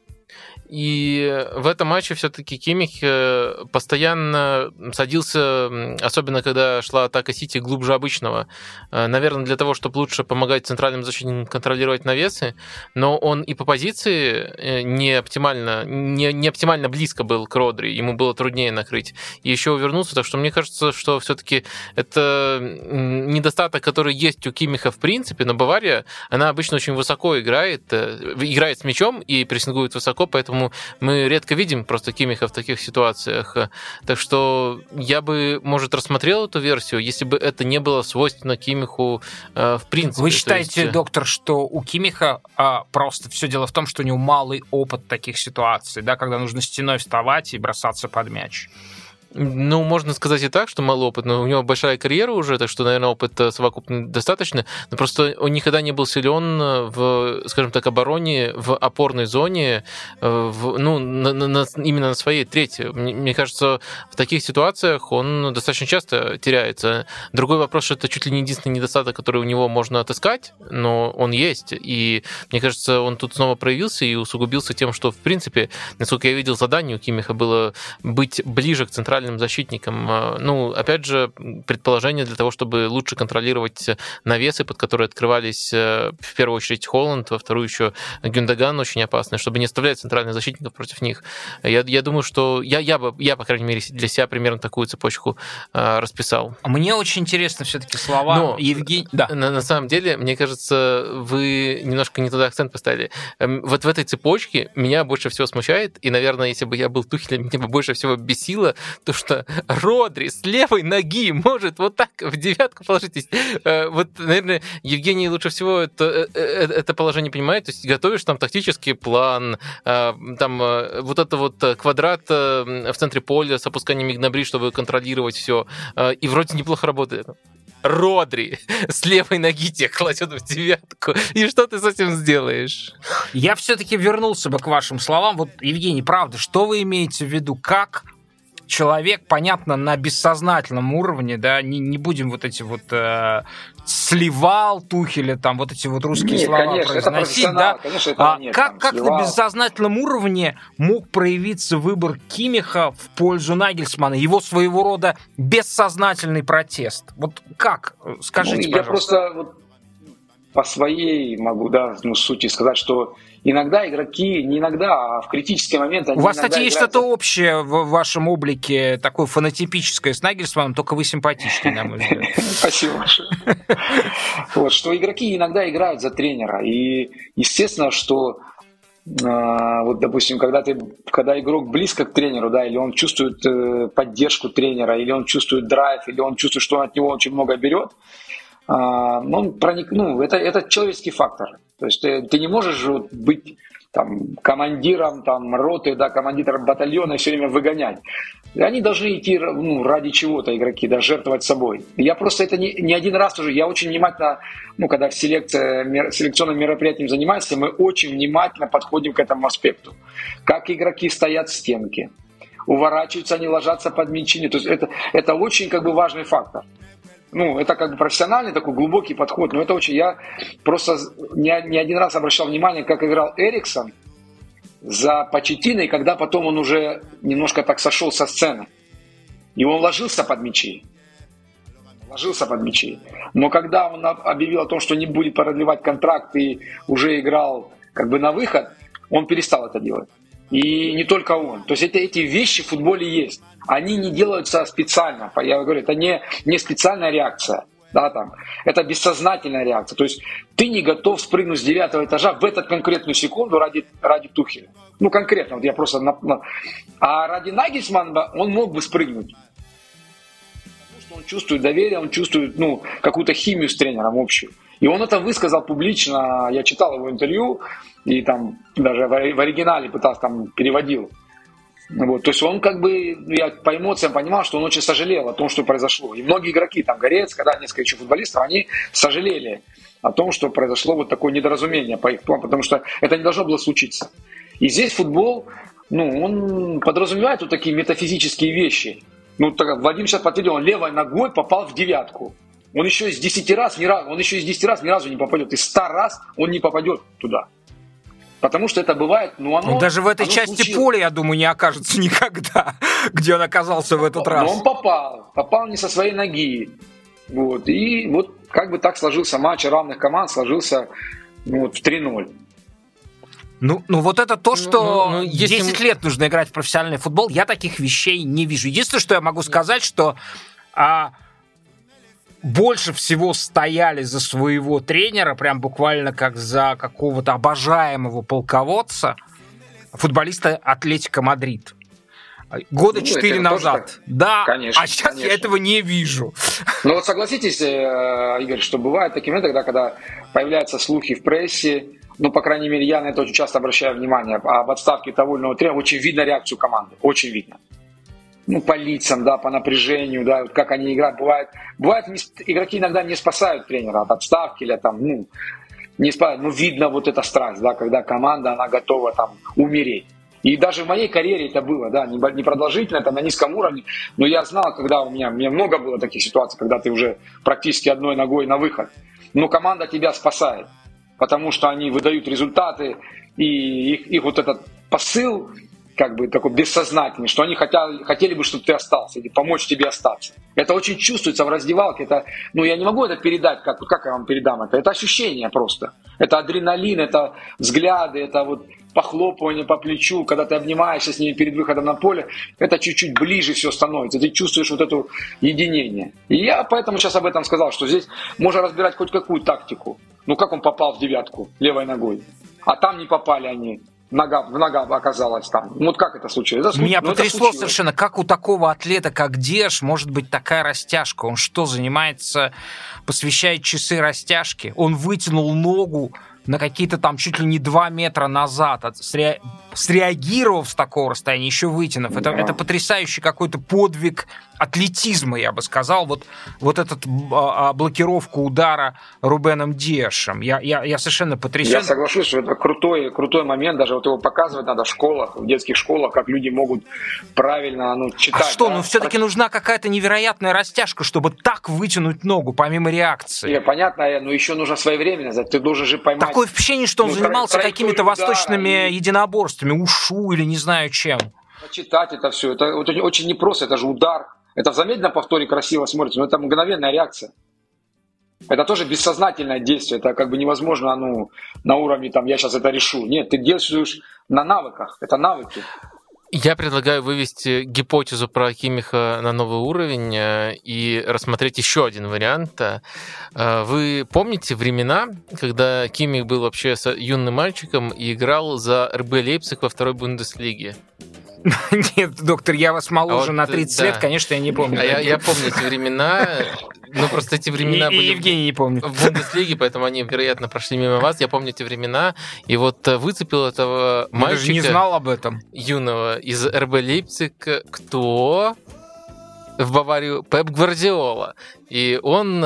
И в этом матче все-таки Кимих э, постоянно садился, особенно когда шла атака Сити глубже обычного. Э, наверное, для того, чтобы лучше помогать центральным защитникам контролировать навесы, но он и по позиции э, не оптимально, не, не оптимально близко был к Родри, ему было труднее накрыть. И еще увернулся, так что мне кажется, что все-таки это недостаток, который есть у Кимиха в принципе, но Бавария, она обычно очень высоко играет, играет с мячом и прессингует высоко, поэтому поэтому мы редко видим просто Кимиха в таких ситуациях. Так что я бы, может, рассмотрел эту версию, если бы это не было свойственно Кимиху э, в принципе. Вы считаете, есть... доктор, что у Кимиха а, просто все дело в том, что у него малый опыт таких ситуаций, да, когда нужно стеной вставать и бросаться под мяч? Ну, можно сказать и так, что мало опыт, но у него большая карьера уже, так что, наверное, опыт э, совокупно достаточно. Но просто он никогда не был силен э, в, скажем так, обороне, в опорной зоне, э, в, ну, на, на, именно на своей третьей. Мне, мне кажется, в таких ситуациях он достаточно часто теряется. Другой вопрос, что это чуть ли не единственный недостаток, который у него можно отыскать, но он есть. И мне кажется, он тут снова проявился и усугубился тем, что, в принципе, насколько я видел, задание у Кимиха было быть ближе к центральному центральным защитником. А, ну, опять же, предположение для того, чтобы лучше контролировать навесы, под которые открывались э, в первую очередь Холланд, во вторую еще Гюндаган очень опасный, чтобы не оставлять центральных защитников против них. Я, я думаю, что я, я бы, я, по крайней мере, для себя примерно такую цепочку э, расписал. Мне очень интересно все-таки слова Но, Евгений. Да. На, на самом деле, мне кажется, вы немножко не туда акцент поставили. Эм, вот в этой цепочке меня больше всего смущает, и, наверное, если бы я был Тухелем, [laughs] меня бы больше всего бесило то, что Родри с левой ноги может вот так в девятку положить. Э, вот, наверное, Евгений лучше всего это, э, э, это положение понимает. То есть готовишь там тактический план, там вот это вот квадрат в центре поля с опусканием игнобри, чтобы контролировать все. И вроде неплохо работает. Родри с левой ноги тебя кладет в девятку. И что ты с этим сделаешь? Я все-таки вернулся бы к вашим словам. Вот, Евгений, правда, что вы имеете в виду? Как человек, понятно, на бессознательном уровне, да, не, не будем вот эти вот э, сливал Тухеля, там вот эти вот русские нет, слова конечно, произносить, да? Конечно, а нет, как, там, как на бессознательном уровне мог проявиться выбор Кимиха в пользу Нагельсмана, его своего рода бессознательный протест? Вот как? Скажите, ну, я пожалуйста. Просто вот по своей могу, да, ну, сути сказать, что иногда игроки, не иногда, а в критический момент... У вас, кстати, есть что-то общее в вашем облике, такое фонотипическое с Нагельсманом, только вы симпатичный, на мой взгляд. [laughs] Спасибо большое. Вот, что игроки иногда играют за тренера. И естественно, что а, вот, допустим, когда ты, когда игрок близко к тренеру, да, или он чувствует э, поддержку тренера, или он чувствует драйв, или он чувствует, что он от него очень много берет, он проник, ну, это, это человеческий фактор. То есть ты, ты не можешь быть там, командиром там, роты, да, командиром батальона и все время выгонять. Они должны идти ну, ради чего-то, игроки, да, жертвовать собой. Я просто это не, не один раз уже, я очень внимательно, ну, когда в селекции, селекционным мероприятием занимаемся, мы очень внимательно подходим к этому аспекту. Как игроки стоят в стенке, уворачиваются, они ложатся под мячи. То есть это, это очень как бы важный фактор ну, это как бы профессиональный такой глубокий подход, но это очень, я просто не, не один раз обращал внимание, как играл Эриксон за Почетиной, когда потом он уже немножко так сошел со сцены. И он ложился под мячи. Ложился под мячи. Но когда он объявил о том, что не будет продлевать контракт и уже играл как бы на выход, он перестал это делать. И не только он. То есть эти, эти вещи в футболе есть. Они не делаются специально. Я говорю, это не, не специальная реакция. Да, там. Это бессознательная реакция. То есть ты не готов спрыгнуть с девятого этажа в эту конкретную секунду ради, ради Тухеля. Ну, конкретно, вот я просто... На, на... А ради Нагельсмана он мог бы спрыгнуть. Потому что он чувствует доверие, он чувствует ну, какую-то химию с тренером общую. И он это высказал публично, я читал его интервью, и там даже в оригинале пытался, там переводил. Вот, то есть он как бы, я по эмоциям понимал, что он очень сожалел о том, что произошло. И многие игроки, там Горец, когда несколько еще футболистов, они сожалели о том, что произошло вот такое недоразумение по их плану, потому что это не должно было случиться. И здесь футбол, ну, он подразумевает вот такие метафизические вещи. Ну, так, Владимир сейчас подтвердил, он левой ногой попал в девятку. Он еще из 10 раз ни разу, он еще из 10 раз ни разу не попадет. Из 100 раз он не попадет туда. Потому что это бывает, ну оно... Ну, даже в этой части случилось. поля, я думаю, не окажется никогда, [laughs] где он оказался в этот раз. Но он попал, попал не со своей ноги. Вот. И вот как бы так сложился матч равных команд, сложился ну, вот, в 3-0. Ну, ну вот это то, ну, что ну, ну, 10 мы... лет нужно играть в профессиональный футбол, я таких вещей не вижу. Единственное, что я могу сказать, что а, больше всего стояли за своего тренера, прям буквально как за какого-то обожаемого полководца, футболиста Атлетика Мадрид. Года четыре ну, назад. Да, конечно, а сейчас конечно. я этого не вижу. Ну вот согласитесь, э, Игорь, что бывает такие моменты, когда, когда появляются слухи в прессе, ну, по крайней мере, я на это очень часто обращаю внимание, об отставке того или иного тренера, очень видно реакцию команды, очень видно ну, по лицам, да, по напряжению, да, как они играют. Бывает, бывает игроки иногда не спасают тренера от отставки или там, ну, не спасают. Ну, видно вот эта страсть, да, когда команда, она готова там умереть. И даже в моей карьере это было, да, не продолжительно, это на низком уровне, но я знал, когда у меня, у меня много было таких ситуаций, когда ты уже практически одной ногой на выход, но команда тебя спасает, потому что они выдают результаты, и их, их вот этот посыл, как бы такой бессознательный, что они хотят, хотели бы, чтобы ты остался или помочь тебе остаться. Это очень чувствуется в раздевалке. Это, ну, я не могу это передать, как, как я вам передам это. Это ощущение просто. Это адреналин, это взгляды, это вот похлопывание по плечу, когда ты обнимаешься с ними перед выходом на поле, это чуть-чуть ближе все становится. Ты чувствуешь вот это единение. И я поэтому сейчас об этом сказал, что здесь можно разбирать хоть какую тактику. Ну, как он попал в девятку левой ногой? А там не попали они нога, нога оказалась там. Вот как это случилось? Это Меня ну, потрясло совершенно, как у такого атлета, как Деш, может быть такая растяжка. Он что, занимается, посвящает часы растяжки? Он вытянул ногу на какие-то там чуть ли не 2 метра назад, от, сре, среагировав с такого расстояния, еще вытянув. Это, это потрясающий какой-то подвиг атлетизма, я бы сказал, вот, вот этот а, а, блокировку удара Рубеном Диашем. Я, я, я совершенно потрясен. Я соглашусь, что это крутой, крутой момент, даже вот его показывать надо в школах, в детских школах, как люди могут правильно ну, читать. А что, да? ну все-таки нужна какая-то невероятная растяжка, чтобы так вытянуть ногу, помимо реакции. Не, понятно, но еще нужно своевременность, ты должен же поймать. Такое впечатление, что он ну, занимался какими-то восточными и... единоборствами, ушу или не знаю чем. Читать это все, это очень, очень непросто, это же удар это в замедленном повторе красиво смотрится, но это мгновенная реакция. Это тоже бессознательное действие, это как бы невозможно ну, на уровне, там, я сейчас это решу. Нет, ты действуешь на навыках, это навыки. Я предлагаю вывести гипотезу про Кимиха на новый уровень э, и рассмотреть еще один вариант. Э, вы помните времена, когда Кимих был вообще юным мальчиком и играл за РБ Лейпциг во второй Бундеслиге? [laughs] Нет, доктор, я вас моложе а на 30 да. лет, конечно, я не помню. А я, я помню эти времена. Ну, просто эти времена и, были и Евгений не помнит. в Бундеслиге, поэтому они, вероятно, прошли мимо вас. Я помню эти времена. И вот э, выцепил этого мальчика... Даже не знал об этом. Юного из РБ Лейпциг. Кто? В Баварию Пеп Гвардиола. И он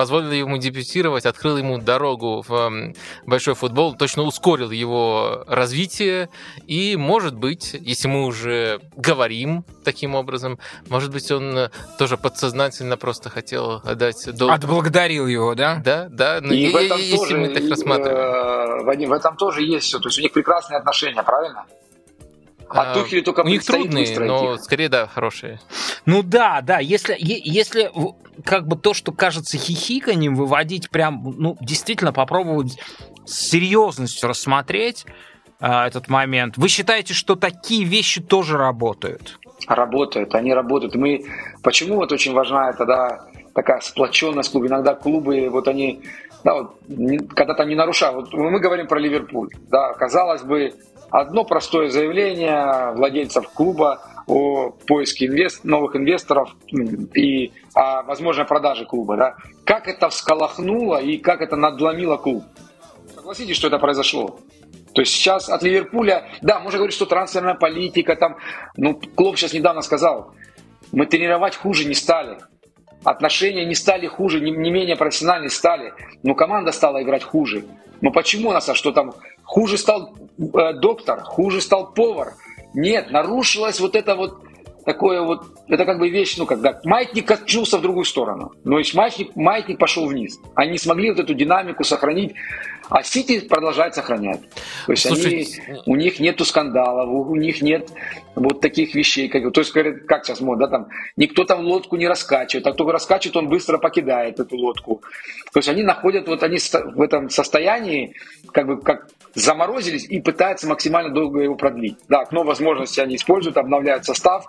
позволил ему дебютировать, открыл ему дорогу в большой футбол, точно ускорил его развитие. И, может быть, если мы уже говорим таким образом, может быть, он тоже подсознательно просто хотел отдать долг. Отблагодарил его, да? Да, да. Ну, и, и в этом если тоже, мы так рассматриваем. Э, Вадим, в этом тоже есть все. То есть у них прекрасные отношения, правильно? А, а Тухель только У них трудные, но скорее, да, хорошие. Ну да, да, если, если как бы то, что кажется хихиканием, выводить прям, ну, действительно попробовать с серьезностью рассмотреть а, этот момент. Вы считаете, что такие вещи тоже работают? Работают, они работают. Мы, почему вот очень важна тогда такая сплоченность клуба? Иногда клубы, вот они, да, вот, когда-то не нарушают. Вот мы говорим про Ливерпуль, да, казалось бы, Одно простое заявление владельцев клуба, о поиске инвест, новых инвесторов и о возможной продаже клуба. Да? Как это всколохнуло и как это надломило клуб? Согласитесь, что это произошло? То есть сейчас от Ливерпуля, да, можно говорить, что трансферная политика, там, ну, Клоп сейчас недавно сказал, мы тренировать хуже не стали. Отношения не стали хуже, не, не менее профессиональные стали. Но команда стала играть хуже. Но почему у нас, а что там, хуже стал доктор, хуже стал повар? Нет, нарушилась вот это вот такое вот, это как бы вещь, ну, когда маятник качнулся в другую сторону. Но есть маятник, маятник пошел вниз. Они смогли вот эту динамику сохранить, а Сити продолжает сохранять. То есть Слушайте... они, у них нету скандалов, у, них нет вот таких вещей. Как, то есть, как сейчас мод, да, там, никто там лодку не раскачивает, а кто раскачивает, он быстро покидает эту лодку. То есть они находят, вот они в этом состоянии, как бы, как заморозились и пытаются максимально долго его продлить. Да, окно возможности они используют, обновляют состав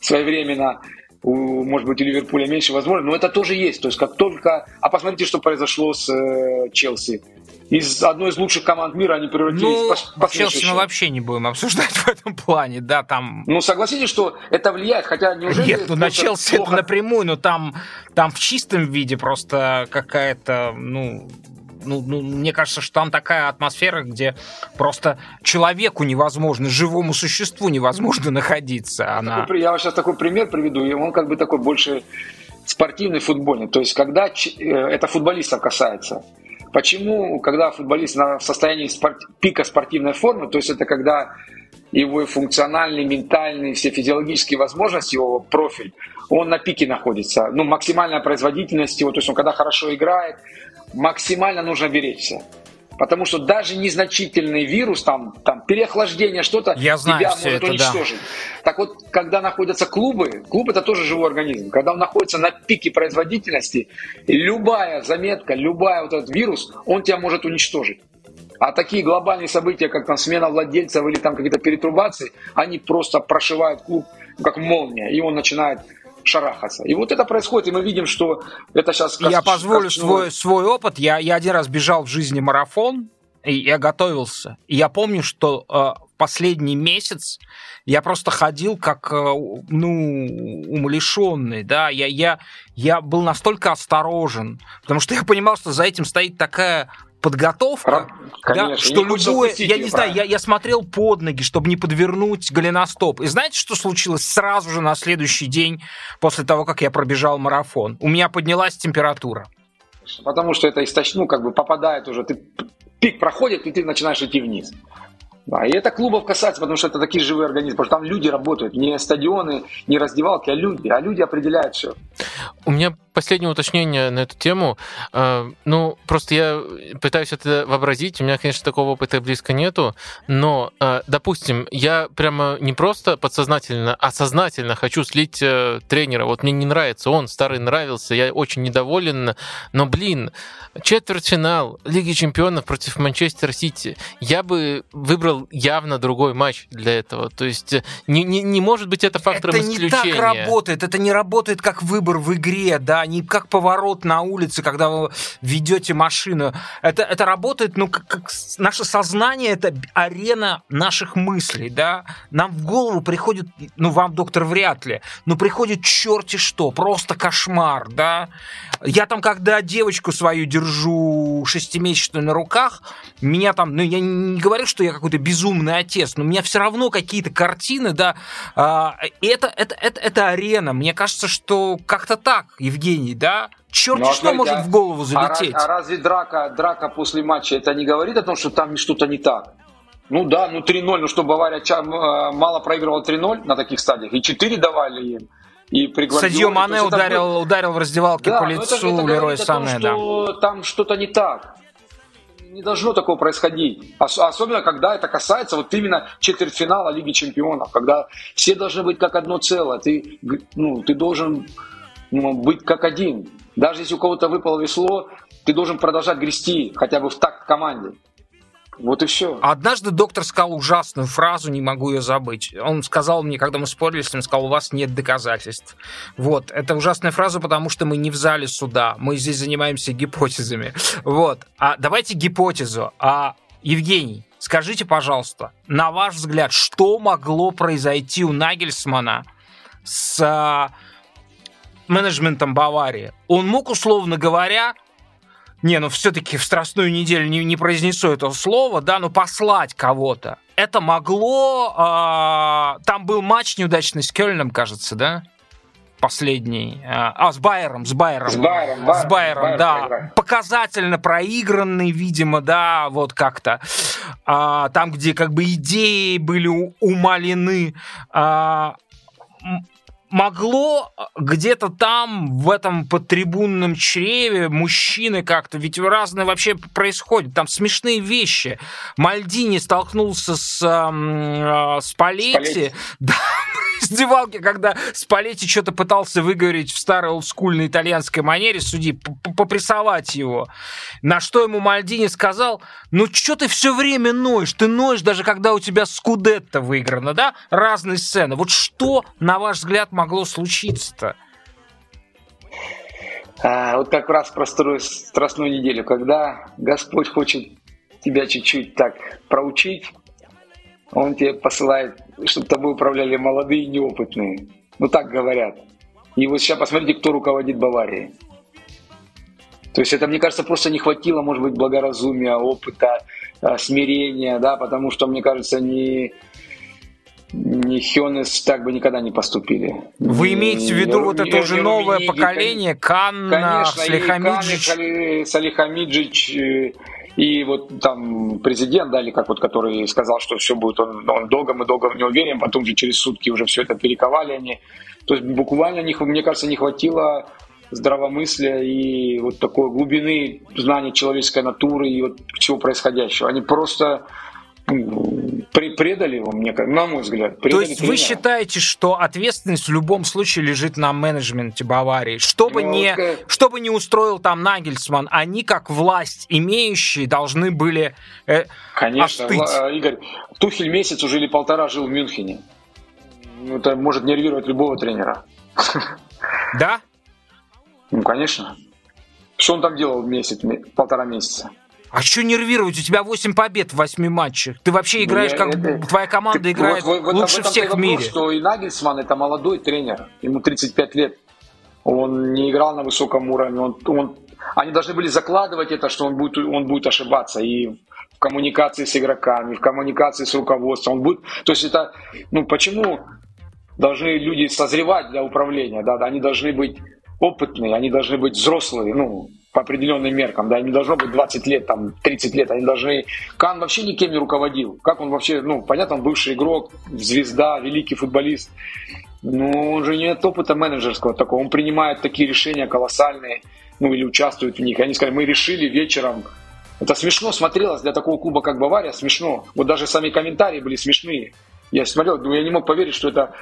своевременно, у, может быть, у Ливерпуля меньше возможностей, но это тоже есть. То есть как только... А посмотрите, что произошло с э, Челси. Из одной из лучших команд мира они превратились ну, в Челси мы вообще не будем обсуждать в этом плане, да, там... Ну, согласитесь, что это влияет, хотя неужели... Нет, ну на Челси плохо... это напрямую, но там, там в чистом виде просто какая-то, ну, ну, ну, мне кажется, что там такая атмосфера, где просто человеку невозможно, живому существу невозможно находиться. Она... Я сейчас такой пример приведу, и он как бы такой больше спортивный, футбольный. То есть, когда э, это футболистов касается. Почему, когда футболист в состоянии спорт, пика спортивной формы, то есть это когда его функциональный, ментальный, все физиологические возможности, его профиль, он на пике находится. Ну, максимальная производительность его, то есть он когда хорошо играет, максимально нужно беречься. Потому что даже незначительный вирус, там, там переохлаждение, что-то Я знаю тебя может это, уничтожить. Да. Так вот, когда находятся клубы, клуб это тоже живой организм. Когда он находится на пике производительности, любая заметка, любая вот этот вирус, он тебя может уничтожить. А такие глобальные события, как там смена владельцев или там какие-то перетрубации, они просто прошивают клуб как молния, и он начинает шарахаться. И вот это происходит, и мы видим, что это сейчас... Я позволю свой, свой опыт. Я, я один раз бежал в жизни марафон, и я готовился. И я помню, что э, последний месяц я просто ходил как, э, ну, умалишенный, да, я, я, я был настолько осторожен, потому что я понимал, что за этим стоит такая подготовка, Конечно, да, что любое, я не знаю, я, я смотрел под ноги, чтобы не подвернуть голеностоп. И знаете, что случилось сразу же на следующий день после того, как я пробежал марафон? У меня поднялась температура. Потому что это источник, ну, как бы попадает уже, ты, пик проходит, и ты начинаешь идти вниз. Да, и это клубов касается, потому что это такие живые организмы, потому что там люди работают, не стадионы, не раздевалки, а люди, а люди определяют все. У меня последнее уточнение на эту тему. А, ну, просто я пытаюсь это вообразить. У меня, конечно, такого опыта близко нету. Но, а, допустим, я прямо не просто подсознательно, а сознательно хочу слить э, тренера. Вот мне не нравится он, старый нравился, я очень недоволен. Но, блин, четвертьфинал Лиги Чемпионов против Манчестер Сити. Я бы выбрал явно другой матч для этого. То есть э, не, не, не может быть это фактором это исключения. Это не так работает. Это не работает как выбор в игре, да, не как поворот на улице, когда вы ведете машину. Это, это работает, ну, как, как наше сознание, это арена наших мыслей, да. Нам в голову приходит, ну, вам, доктор, вряд ли, но приходит черти что, просто кошмар, да. Я там, когда девочку свою держу шестимесячную на руках, меня там, ну, я не говорю, что я какой-то безумный отец, но у меня все равно какие-то картины, да, а, это, это, это, это арена. Мне кажется, что как-то так, Евгений, да? Черт, ну, а что может а, в голову залететь? А, а разве драка, драка после матча это не говорит о том, что там что-то не так? Ну да, ну 3-0, ну что, Бавария э, мало проигрывала 3-0 на таких стадиях, и 4 давали им. И при Садьо Мане ударил, был... ударил в раздевалке да, по лицу это, это Лерой Сане, да. Что там что-то не так. Не должно такого происходить. Особенно, когда это касается вот именно четвертьфинала Лиги Чемпионов, когда все должны быть как одно целое. Ты, ну, ты должен ну, быть как один. Даже если у кого-то выпало весло, ты должен продолжать грести хотя бы в такт команде. Вот и все. Однажды доктор сказал ужасную фразу, не могу ее забыть. Он сказал мне, когда мы спорили с ним, сказал, у вас нет доказательств. Вот, это ужасная фраза, потому что мы не в зале суда, мы здесь занимаемся гипотезами. Вот, а давайте гипотезу. А Евгений, скажите, пожалуйста, на ваш взгляд, что могло произойти у Нагельсмана с а, менеджментом Баварии? Он мог, условно говоря, не, ну все-таки в Страстную неделю не, не произнесу это слово, да, но послать кого-то. Это могло... Э, там был матч неудачный с Кёльном, кажется, да? Последний. А, а с Байером, с Байером. С Байером, Байер, с Байером, Байер да. Проиграл. Показательно проигранный, видимо, да, вот как-то. А, там, где как бы идеи были умалены. А, могло где-то там, в этом подтрибунном чреве, мужчины как-то, ведь разные вообще происходят, там смешные вещи. Мальдини столкнулся с, э, с Палетти, [laughs] да, [laughs] раздевалке, когда Спалетти что-то пытался выговорить в старой олдскульной итальянской манере, суди, попрессовать его. На что ему Мальдини сказал, ну что ты все время ноешь? Ты ноешь даже когда у тебя скудетто выиграно, да? Разные сцены. Вот что, на ваш взгляд, могло случиться-то? А, вот как раз про страстную неделю, когда Господь хочет тебя чуть-чуть так проучить, Он тебе посылает чтобы тобой управляли молодые и неопытные. Ну так говорят. И вот сейчас посмотрите, кто руководит Баварией. То есть это, мне кажется, просто не хватило, может быть, благоразумия, опыта, э, смирения, да, потому что, мне кажется, не, не Хёнес так бы никогда не поступили. Вы имеете в виду не, вот это уже новое поколение, Канна, Салихамиджич? Салихамиджич, э, и вот там президент, да, или как вот, который сказал, что все будет, он, он долго, мы долго не уверен, потом же через сутки уже все это перековали они. То есть буквально, них, мне кажется, не хватило здравомыслия и вот такой глубины знания человеческой натуры и вот всего происходящего. Они просто предали его, мне на мой взгляд. То есть тренера. вы считаете, что ответственность в любом случае лежит на менеджменте Баварии? Что бы, ну, не, как... что бы не устроил там Нагельсман, они как власть имеющие должны были э, Конечно, остыть. Игорь, Тухель месяц уже или полтора жил в Мюнхене. Ну, это может нервировать любого тренера. Да? Ну, конечно. Что он там делал месяц, полтора месяца? А что нервировать? У тебя 8 побед в 8 матчах. Ты вообще ну, играешь, как это... твоя команда ты, играет вот, вот, лучше всех в мире. что и Нагельсман это молодой тренер. Ему 35 лет. Он не играл на высоком уровне. Он, он, они должны были закладывать это, что он будет, он будет ошибаться. И в коммуникации с игроками, в коммуникации с руководством. Он будет, то есть это, ну почему должны люди созревать для управления? Да, они должны быть опытные, они должны быть взрослые, ну, по определенным меркам, да, не должно быть 20 лет, там, 30 лет, они должны... Кан вообще никем не руководил. Как он вообще, ну, понятно, он бывший игрок, звезда, великий футболист, но он же нет опыта менеджерского такого, он принимает такие решения колоссальные, ну, или участвует в них. Они сказали, мы решили вечером это смешно смотрелось для такого клуба, как Бавария, смешно. Вот даже сами комментарии были смешные. Я смотрел, я не мог поверить, что это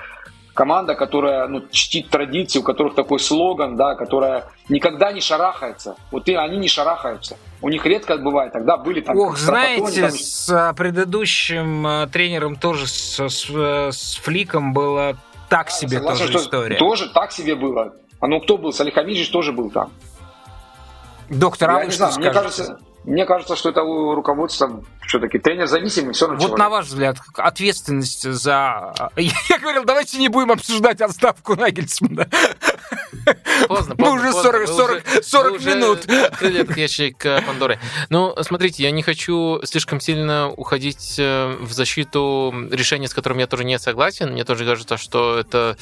команда, которая ну, чтит традиции, у которых такой слоган, да, которая никогда не шарахается. Вот и они не шарахаются. У них редко бывает, тогда были там... Ох, знаете, там... с а, предыдущим а, тренером тоже, с, с, с Фликом было так себе согласен, тоже история. Тоже так себе было. А ну кто был? Салихамиджич тоже был там. Доктор, а вы что знаю, мне кажется, мне кажется, что это руководство все-таки тренер зависимый, все равно. Вот человек. на ваш взгляд, ответственность за... [laughs] Я говорил, давайте не будем обсуждать отставку Нагельсмана. Поздно, поздно. Мы уже 40, 40, 40 минут. Открыли этот ящик э, Пандоры. Ну, смотрите, я не хочу слишком сильно уходить э, в защиту решения, с которым я тоже не согласен. Мне тоже кажется, что это,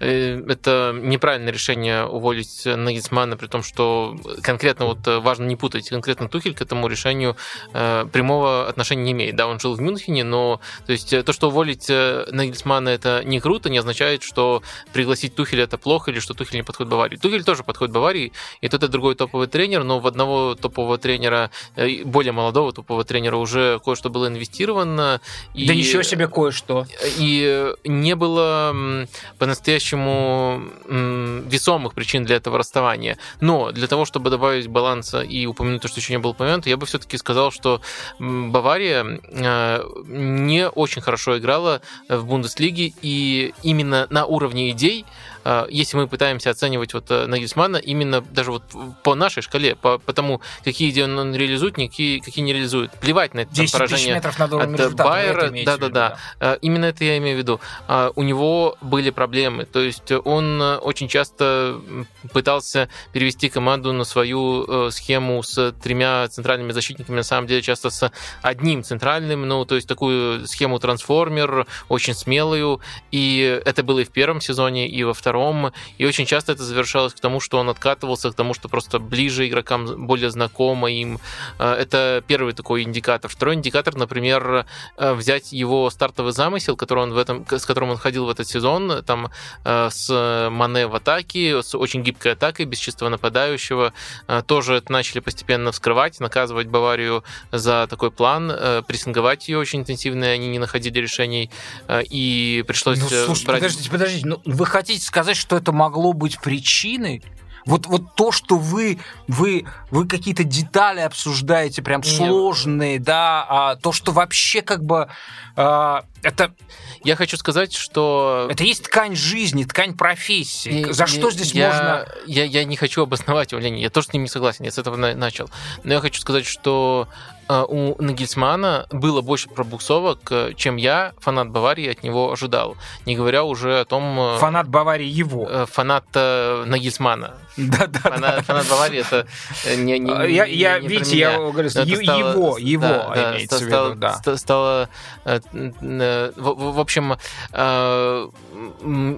э, это неправильное решение уволить Нагельсмана, при том, что конкретно вот важно не путать, конкретно Тухель к этому решению прямого отношения не имеет. Да, он жил в Мюнхене, но то есть то, что уволить Нагельсмана это не круто, не означает, что пригласить Тухеля это плохо или что Тухель не подходит Баварии. Тухель тоже подходит Баварии, и тот и другой топовый тренер, но в одного топового тренера, э, более молодого топового тренера уже кое-что было инвестировано. И, да ничего себе кое-что. И не было по-настоящему весомых причин для этого расставания. Но для того, чтобы добавить баланса и упомянуть то, что еще не было упомянуто, я бы все-таки сказал, что Бавария э, не очень хорошо играла в Бундеслиге, и именно на уровне идей если мы пытаемся оценивать вот Нагельсмана именно даже вот по нашей шкале, по, по тому, какие идеи он реализует, какие, какие не реализует, плевать на это там, поражение метров над от Байера, да-да-да, именно это я имею в виду. У него были проблемы, то есть он очень часто пытался перевести команду на свою схему с тремя центральными защитниками, на самом деле часто с одним центральным, ну, то есть такую схему трансформер, очень смелую, и это было и в первом сезоне, и во втором, и очень часто это завершалось к тому, что он откатывался, к тому, что просто ближе игрокам, более знакомо им. Э, это первый такой индикатор. Второй индикатор, например, э, взять его стартовый замысел, который он в этом, с которым он ходил в этот сезон, там э, с Мане в атаке, с очень гибкой атакой, без чистого нападающего, тоже начали постепенно вскрывать, наказывать Баварию за такой план, прессинговать ее очень интенсивно, они не находили решений, и пришлось... Ну, слушайте, брать... подождите, подождите, ну, вы хотите сказать, что это могло быть причиной? Вот, вот то, что вы, вы, вы какие-то детали обсуждаете, прям Нет. сложные, да, а то, что вообще как бы а, это... Я хочу сказать, что... Это есть ткань жизни, ткань профессии. И, За что здесь я, можно... Я, я не хочу обосновать явление, я тоже с ним не согласен, я с этого начал. Но я хочу сказать, что у Нагельсмана было больше пробуксовок, э, чем я, фанат Баварии, от него ожидал. Не говоря уже о том... Э, фанат Баварии его. Э, фанат Нагельсмана. Да, да, фанат, фанат Баварии это не, не, я, не, я, не видите, я говорю, стало, его, его да, имеется стало, в виду, да. Стало, в, в общем,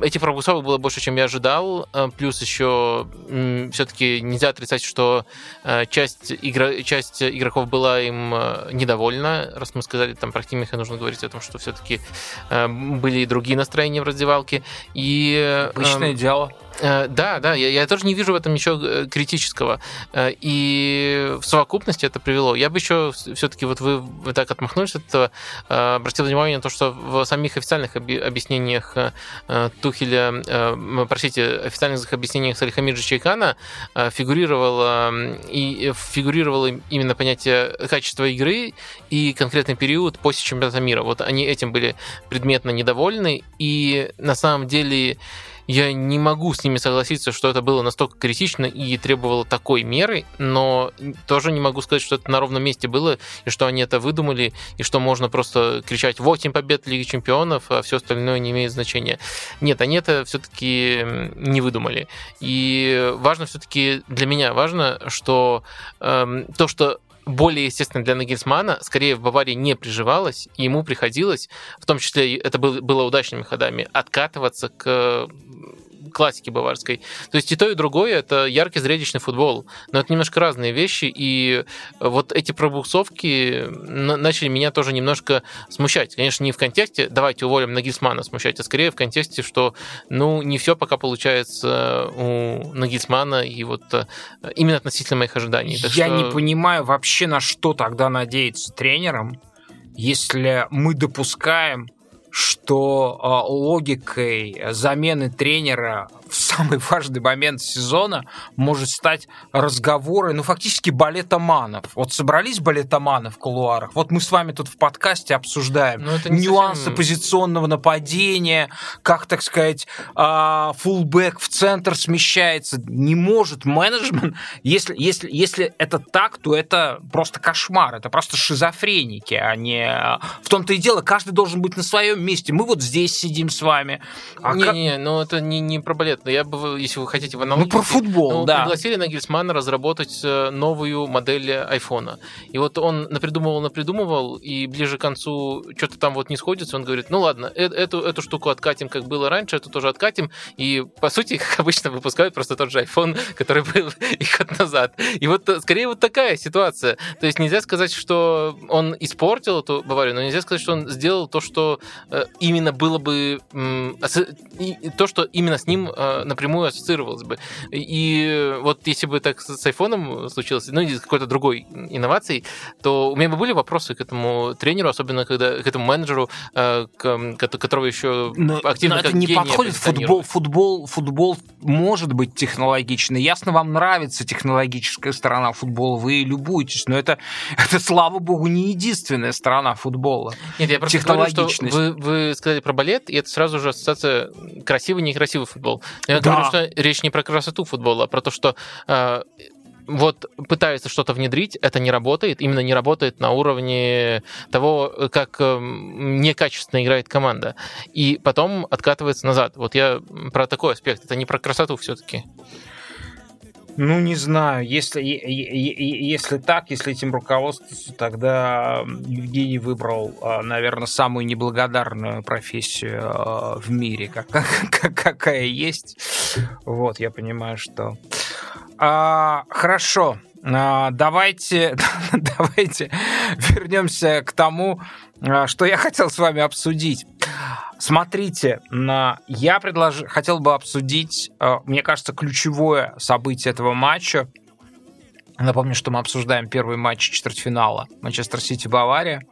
эти пробуксовок было больше, чем я ожидал. Плюс еще все-таки нельзя отрицать, что часть, игра, часть игроков была им Э, недовольна, раз мы сказали там про Кимиха, нужно говорить о том, что все-таки э, были и другие настроения в раздевалке. И, э, Обычное дело. Э, да, да, я, я тоже не вижу в этом ничего э, критического. Э, и в совокупности это привело. Я бы еще все-таки, вот вы, вы так отмахнулись от этого, обратил внимание на то, что в самих официальных объяснениях Тухеля, простите, официальных объяснениях Салихамиджа Чайкана фигурировало, и фигурировало именно понятие качества игры и конкретный период после чемпионата мира. Вот они этим были предметно недовольны, и на самом деле я не могу с ними согласиться, что это было настолько критично и требовало такой меры, но тоже не могу сказать, что это на ровном месте было, и что они это выдумали, и что можно просто кричать 8 побед Лиги Чемпионов, а все остальное не имеет значения. Нет, они это все-таки не выдумали. И важно все-таки для меня важно, что эм, то, что более естественно для Нагельсмана, скорее в Баварии не приживалось, и ему приходилось, в том числе это было удачными ходами, откатываться к классики баварской. То есть и то, и другое это яркий зрелищный футбол. Но это немножко разные вещи, и вот эти пробуксовки начали меня тоже немножко смущать. Конечно, не в контексте «давайте уволим Нагисмана» смущать, а скорее в контексте, что ну не все пока получается у Нагисмана и вот э, именно относительно моих ожиданий. Так Я что... не понимаю вообще, на что тогда надеяться тренером, если мы допускаем что а, логикой замены тренера в самый важный момент сезона может стать разговоры, ну, фактически балетоманов. Вот собрались балетоманы в кулуарах, вот мы с вами тут в подкасте обсуждаем ну, нюансы совсем... позиционного нападения, как, так сказать, а, фулбэк в центр смещается. Не может менеджмент, если, если, если это так, то это просто кошмар, это просто шизофреники, а не... В том-то и дело, каждый должен быть на своем месте. Мы вот здесь сидим с вами. А не, как... не, ну это не, не про балет но я бы, если вы хотите в аналогии... Ну, про футбол, ну, да. Пригласили Нагельсмана разработать э, новую модель айфона. И вот он напридумывал, напридумывал, и ближе к концу что-то там вот не сходится, он говорит, ну ладно, э эту, эту штуку откатим, как было раньше, эту тоже откатим, и по сути, [laughs] как обычно, выпускают просто тот же iPhone, [laughs] который был [laughs] и год назад. И вот э, скорее вот такая ситуация. То есть нельзя сказать, что он испортил эту Баварию, но нельзя сказать, что он сделал то, что именно было бы... То, что именно с ним напрямую ассоциировалось бы. И вот если бы так с айфоном случилось, ну, или с какой-то другой инновацией, то у меня бы были вопросы к этому тренеру, особенно когда к этому менеджеру, э, к, которого еще но, активно но это не подходит. Футбол, футбол, футбол может быть технологичный. Ясно, вам нравится технологическая сторона футбола, вы любуетесь, но это, [laughs] это слава богу, не единственная сторона футбола. Нет, я просто говорю, что вы, вы сказали про балет, и это сразу же ассоциация красивый-некрасивый футбол. Я да. говорю, что речь не про красоту футбола, а про то, что э, вот пытаются что-то внедрить, это не работает, именно не работает на уровне того, как эм, некачественно играет команда. И потом откатывается назад. Вот я про такой аспект. Это не про красоту все-таки. Ну, не знаю. Если, если так, если этим руководствоваться, тогда Евгений выбрал, а, наверное, самую неблагодарную профессию а, в мире, как, как, какая есть. Вот, я понимаю, что... А, хорошо. А, давайте, [laughs] давайте вернемся к тому, что я [laughs] хотел с вами обсудить. Смотрите, я предложил, хотел бы обсудить, э, мне кажется, ключевое событие этого матча. Напомню, что мы обсуждаем первый матч четвертьфинала Манчестер Сити-Бавария.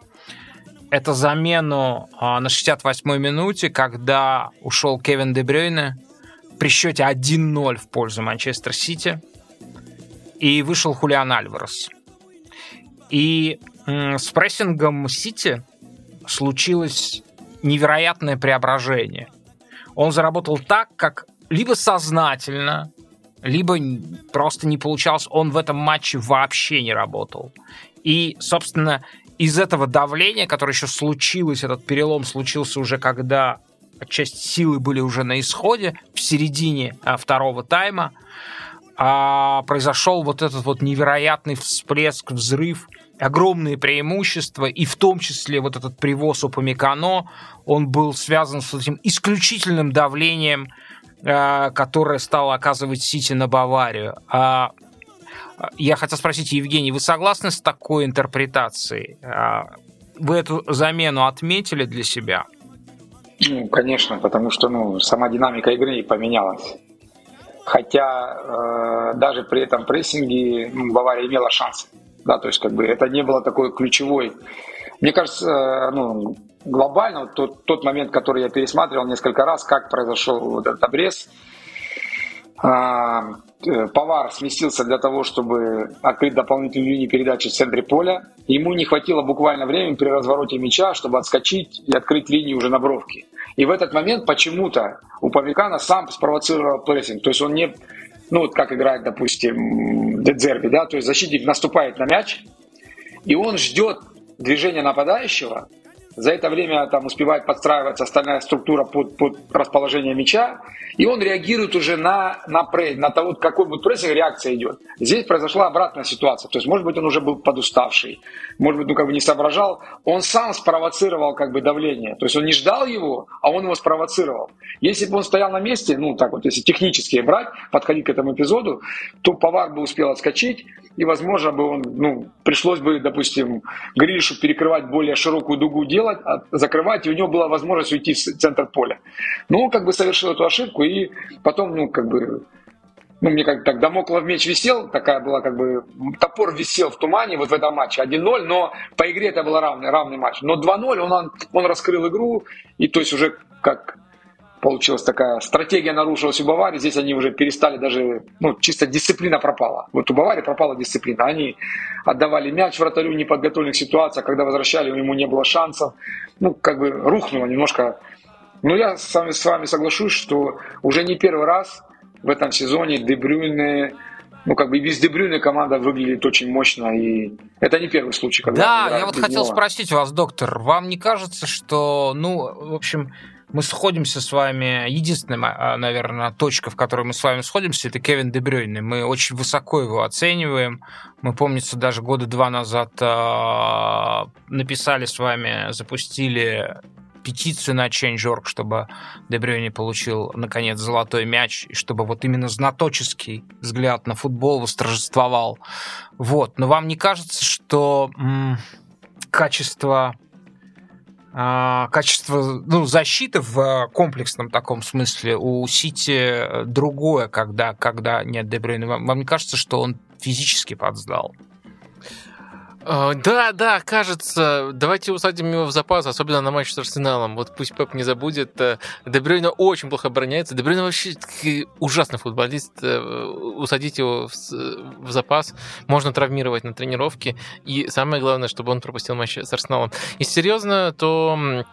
Это замену э, на 68-й минуте, когда ушел Кевин Дебрюйне при счете 1-0 в пользу Манчестер Сити. И вышел Хулиан Альварес. И с прессингом Сити случилось невероятное преображение. Он заработал так, как либо сознательно, либо просто не получалось. Он в этом матче вообще не работал. И, собственно, из этого давления, которое еще случилось, этот перелом случился уже когда часть силы были уже на исходе, в середине а, второго тайма, а, произошел вот этот вот невероятный всплеск, взрыв огромные преимущества, и в том числе вот этот привоз Упамекано, он был связан с этим исключительным давлением, э, которое стало оказывать Сити на Баварию. А я хотел спросить, Евгений, вы согласны с такой интерпретацией? А, вы эту замену отметили для себя? Ну, конечно, потому что ну, сама динамика игры поменялась. Хотя э, даже при этом прессинге ну, Бавария имела шансы. Да, то есть как бы это не было такой ключевой. Мне кажется, э, ну, глобально вот тот, тот момент, который я пересматривал несколько раз, как произошел вот этот обрез, а, э, Повар сместился для того, чтобы открыть дополнительную линию передачи в центре поля. Ему не хватило буквально времени при развороте мяча, чтобы отскочить и открыть линию уже на бровке. И в этот момент почему-то у Павикана сам спровоцировал прессинг. То есть он не ну вот как играет, допустим, Дедзерби, да, то есть защитник наступает на мяч, и он ждет движения нападающего, за это время там успевает подстраиваться остальная структура под, под расположение мяча, и он реагирует уже на, на, пресс, на того, какой будет прессинг, реакция идет. Здесь произошла обратная ситуация. То есть, может быть, он уже был подуставший, может быть, ну, как бы не соображал. Он сам спровоцировал как бы давление. То есть, он не ждал его, а он его спровоцировал. Если бы он стоял на месте, ну, так вот, если технически брать, подходить к этому эпизоду, то повар бы успел отскочить, и, возможно, бы он, ну, пришлось бы, допустим, Гришу перекрывать более широкую дугу делать, а закрывать, и у него была возможность уйти в центр поля. Но он как бы совершил эту ошибку, и потом, ну, как бы, ну, мне как так Дамоклов меч висел, такая была как бы, топор висел в тумане вот в этом матче, 1-0, но по игре это был равный, равный матч. Но 2-0 он, он раскрыл игру, и то есть уже как получилась такая стратегия нарушилась у Баварии, здесь они уже перестали даже, ну, чисто дисциплина пропала. Вот у Баварии пропала дисциплина. Они отдавали мяч вратарю в неподготовленных ситуациях, когда возвращали, ему не было шансов. Ну, как бы рухнуло немножко. Но я с вами, с вами соглашусь, что уже не первый раз в этом сезоне Дебрюйне ну, как бы и без Дебрюйна команда выглядит очень мощно, и это не первый случай, когда Да, я вот хотел него. спросить вас, доктор, вам не кажется, что, ну, в общем, мы сходимся с вами. Единственная, наверное, точка, в которой мы с вами сходимся, это Кевин Дебрёйне. Мы очень высоко его оцениваем. Мы, помнится, даже года два назад э, написали с вами, запустили петицию на Change.org, чтобы Дебрёйне получил, наконец, золотой мяч, и чтобы вот именно знаточеский взгляд на футбол восторжествовал. Вот. Но вам не кажется, что м- качество а, качество ну, защиты в э, комплексном таком смысле у Сити другое, когда, когда нет Дебрюйна. Вам, вам не кажется, что он физически подсдал? А, да, да, кажется. Давайте усадим его в запас, особенно на матч с Арсеналом. Вот пусть Пеп не забудет. Э, Дебрюйна очень плохо обороняется. Дебрюйна вообще ужасный футболист. Э, усадить его в запас. Можно травмировать на тренировке. И самое главное, чтобы он пропустил матч с Арсеналом. Если серьезно, то...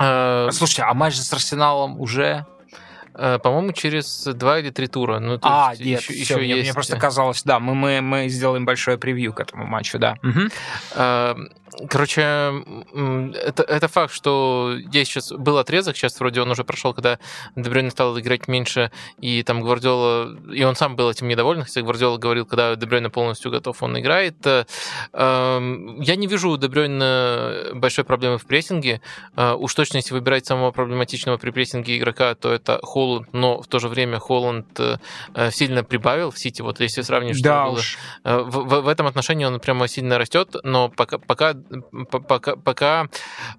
Э... Слушайте, а матч с Арсеналом уже по-моему, через два или три тура. Ну, а, есть нет, еще, все, еще мне, есть... мне просто казалось, да, мы, мы, мы сделаем большое превью к этому матчу, да. Угу. Короче, это, это факт, что есть сейчас был отрезок, сейчас вроде он уже прошел, когда Дебрёйне стал играть меньше, и там Гвардиола, и он сам был этим недоволен, хотя Гвардиола говорил, когда Дебрёйне полностью готов, он играет. Э, эм, я не вижу у Дебрёйна большой проблемы в прессинге. Э, уж точно, если выбирать самого проблематичного при прессинге игрока, то это Холланд, но в то же время Холланд э, сильно прибавил в Сити. Вот если сравнить, что да было... уж. В, в, в этом отношении он прямо сильно растет, но пока, пока пока, пока,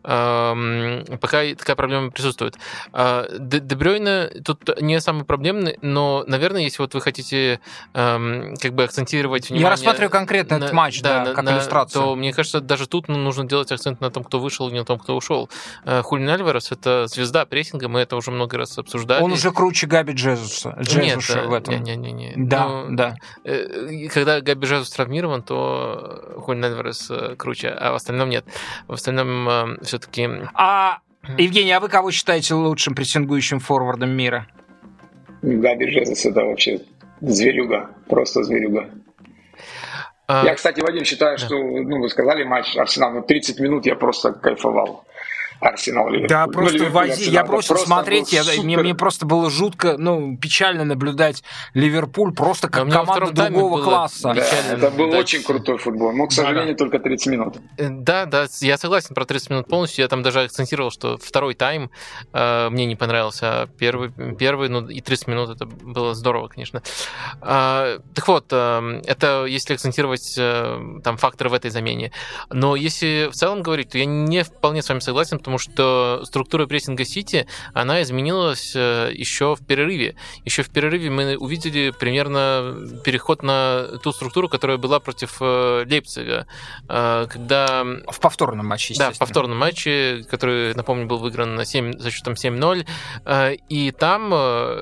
эм, пока такая проблема присутствует. Э, Дебрёйна тут не самый проблемный, но, наверное, если вот вы хотите эм, как бы акцентировать внимание... Я рассматриваю конкретно на, этот матч, да, на, как на, иллюстрацию. То, мне кажется, даже тут ну, нужно делать акцент на том, кто вышел, и не на том, кто ушел. Э, Хулин Альварес — это звезда прессинга, мы это уже много раз обсуждали. Он уже круче Габи Джезуса, Джезуса Нет, в этом. Не, не, не, Да, Но, да. э, Когда Габи Джезус травмирован, то Хулин Альварес э, круче, а в остальном нет. В остальном э, все-таки... А, Евгений, а вы кого считаете лучшим прессингующим форвардом мира? Габи Жезус это вообще зверюга, просто зверюга. А, Я, кстати, Вадим, считаю, да. что, ну, вы сказали матч Арсенал, но 30 минут я просто кайфовал. Арсенал Ливерпуль. Да, Ну, просто Ливерпуль, вози, я бросил просто смотреть, я, мне, супер. мне просто было жутко, ну, печально наблюдать Ливерпуль просто А как во команда другого было класса. Да, печально это был наблюдать. очень крутой футбол. Но, к сожалению, только 30 минут. Э, Да, да, я согласен про 30 минут полностью. Я там даже акцентировал, что второй тайм э, мне не понравился, а первый, первый, ну и 30 минут это было здорово, конечно. А, так вот, э, это если акцентировать э, там факторы в этой замене. Но если в целом говорить, то я не вполне с вами согласен, потому что структура прессинга Сити, она изменилась э, еще в перерыве. Еще в перерыве мы увидели примерно переход на ту структуру, которая была против э, Лейпцига, э, когда В повторном матче, да, в повторном матче, который, напомню, был выигран на 7, со счетом 7-0. Э, И там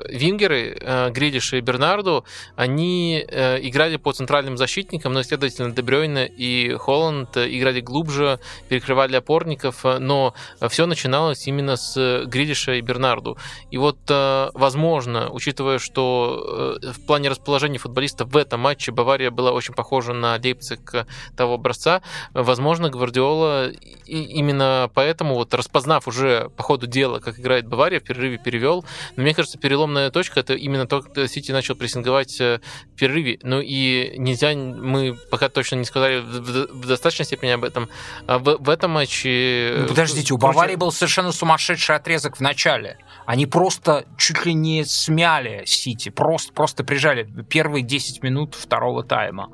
вингеры, Грилиш и Бернарду, они играли по центральным защитникам, но, следовательно, Дебрёйна и Холланд играли глубже, перекрывали опорников, но все начиналось именно с Грилиша и Бернарду. И вот, э, возможно, учитывая, что э, в плане расположения футболистов в этом матче Бавария была очень похожа на Лейпциг того образца, возможно, Гвардиола именно поэтому, вот распознав уже по ходу дела, как играет Бавария, в перерыве перевел. Но мне кажется, переломная точка это именно то, когда Сити начал прессинговать э, в перерыве. Ну и нельзя, мы пока точно не сказали в, достаточной степени об этом. А в, в этом матче... Ну, подождите, у Баварии был совершенно сумасшедший отрезок в начале. Они просто чуть ли не смяли Сити, просто, просто прижали первые 10 минут второго тайма.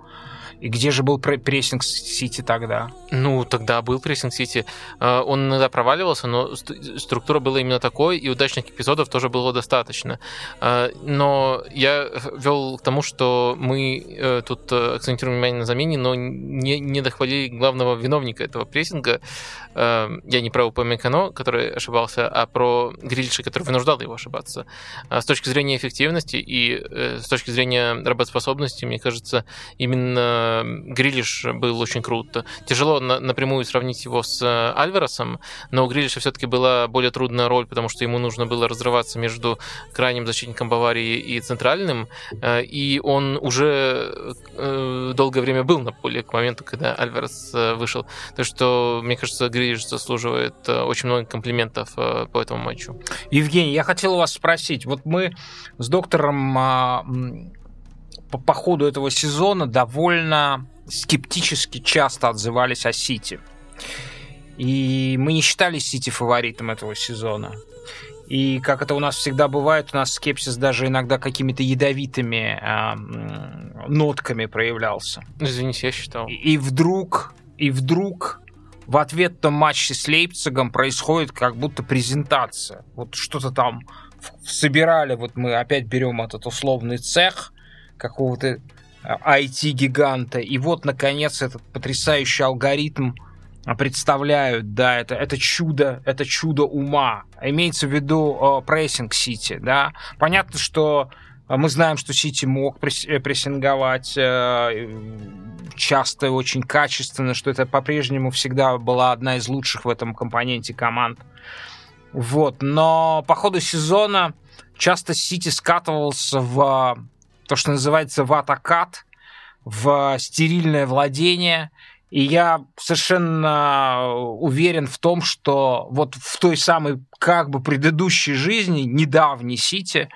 И где же был пре- прессинг Сити тогда? Ну, тогда был прессинг Сити. Э, Он иногда проваливался, но ст- структура была именно такой, и удачных эпизодов тоже было достаточно. Э, Но я вел к тому, что мы э, тут акцентируем внимание на замене, но не, не дохвалили главного виновника этого прессинга. Я не про Упамекано, который ошибался, а про Грильша, который вынуждал его ошибаться. А С точки зрения эффективности и с точки зрения работоспособности, мне кажется, именно Грилиш был очень крут. Тяжело на- напрямую сравнить его с э, Альваресом, но у Грилиша все-таки была более трудная роль, потому что ему нужно было разрываться между крайним защитником Баварии и центральным, э, и он уже э, долгое время был на поле к моменту, когда Альварес вышел. Так что, мне кажется, Грилиш заслуживает очень много комплиментов по этому матчу. Евгений, я хотел у вас спросить. Вот мы с доктором а, по, по ходу этого сезона довольно скептически часто отзывались о Сити. И мы не считали Сити фаворитом этого сезона. И как это у нас всегда бывает, у нас скепсис даже иногда какими-то ядовитыми м, нотками проявлялся. Извините, я считал. И, и вдруг, и вдруг в ответном матче с Лейпцигом происходит как будто презентация. Вот что-то там собирали, вот мы опять берем этот условный цех какого-то IT-гиганта, и вот, наконец, этот потрясающий алгоритм а, представляют, да, это, это чудо, это чудо ума. Имеется в виду э, прессинг Сити, да. Понятно, что а Мы знаем, что Сити мог э, прессинговать э, часто и очень качественно, что это по-прежнему всегда была одна из лучших в этом компоненте команд. Вот. Но по ходу сезона часто Сити скатывался в то, что называется ватакат, в стерильное владение. И я совершенно уверен в том, что вот в той самой как бы предыдущей жизни, недавней Сити,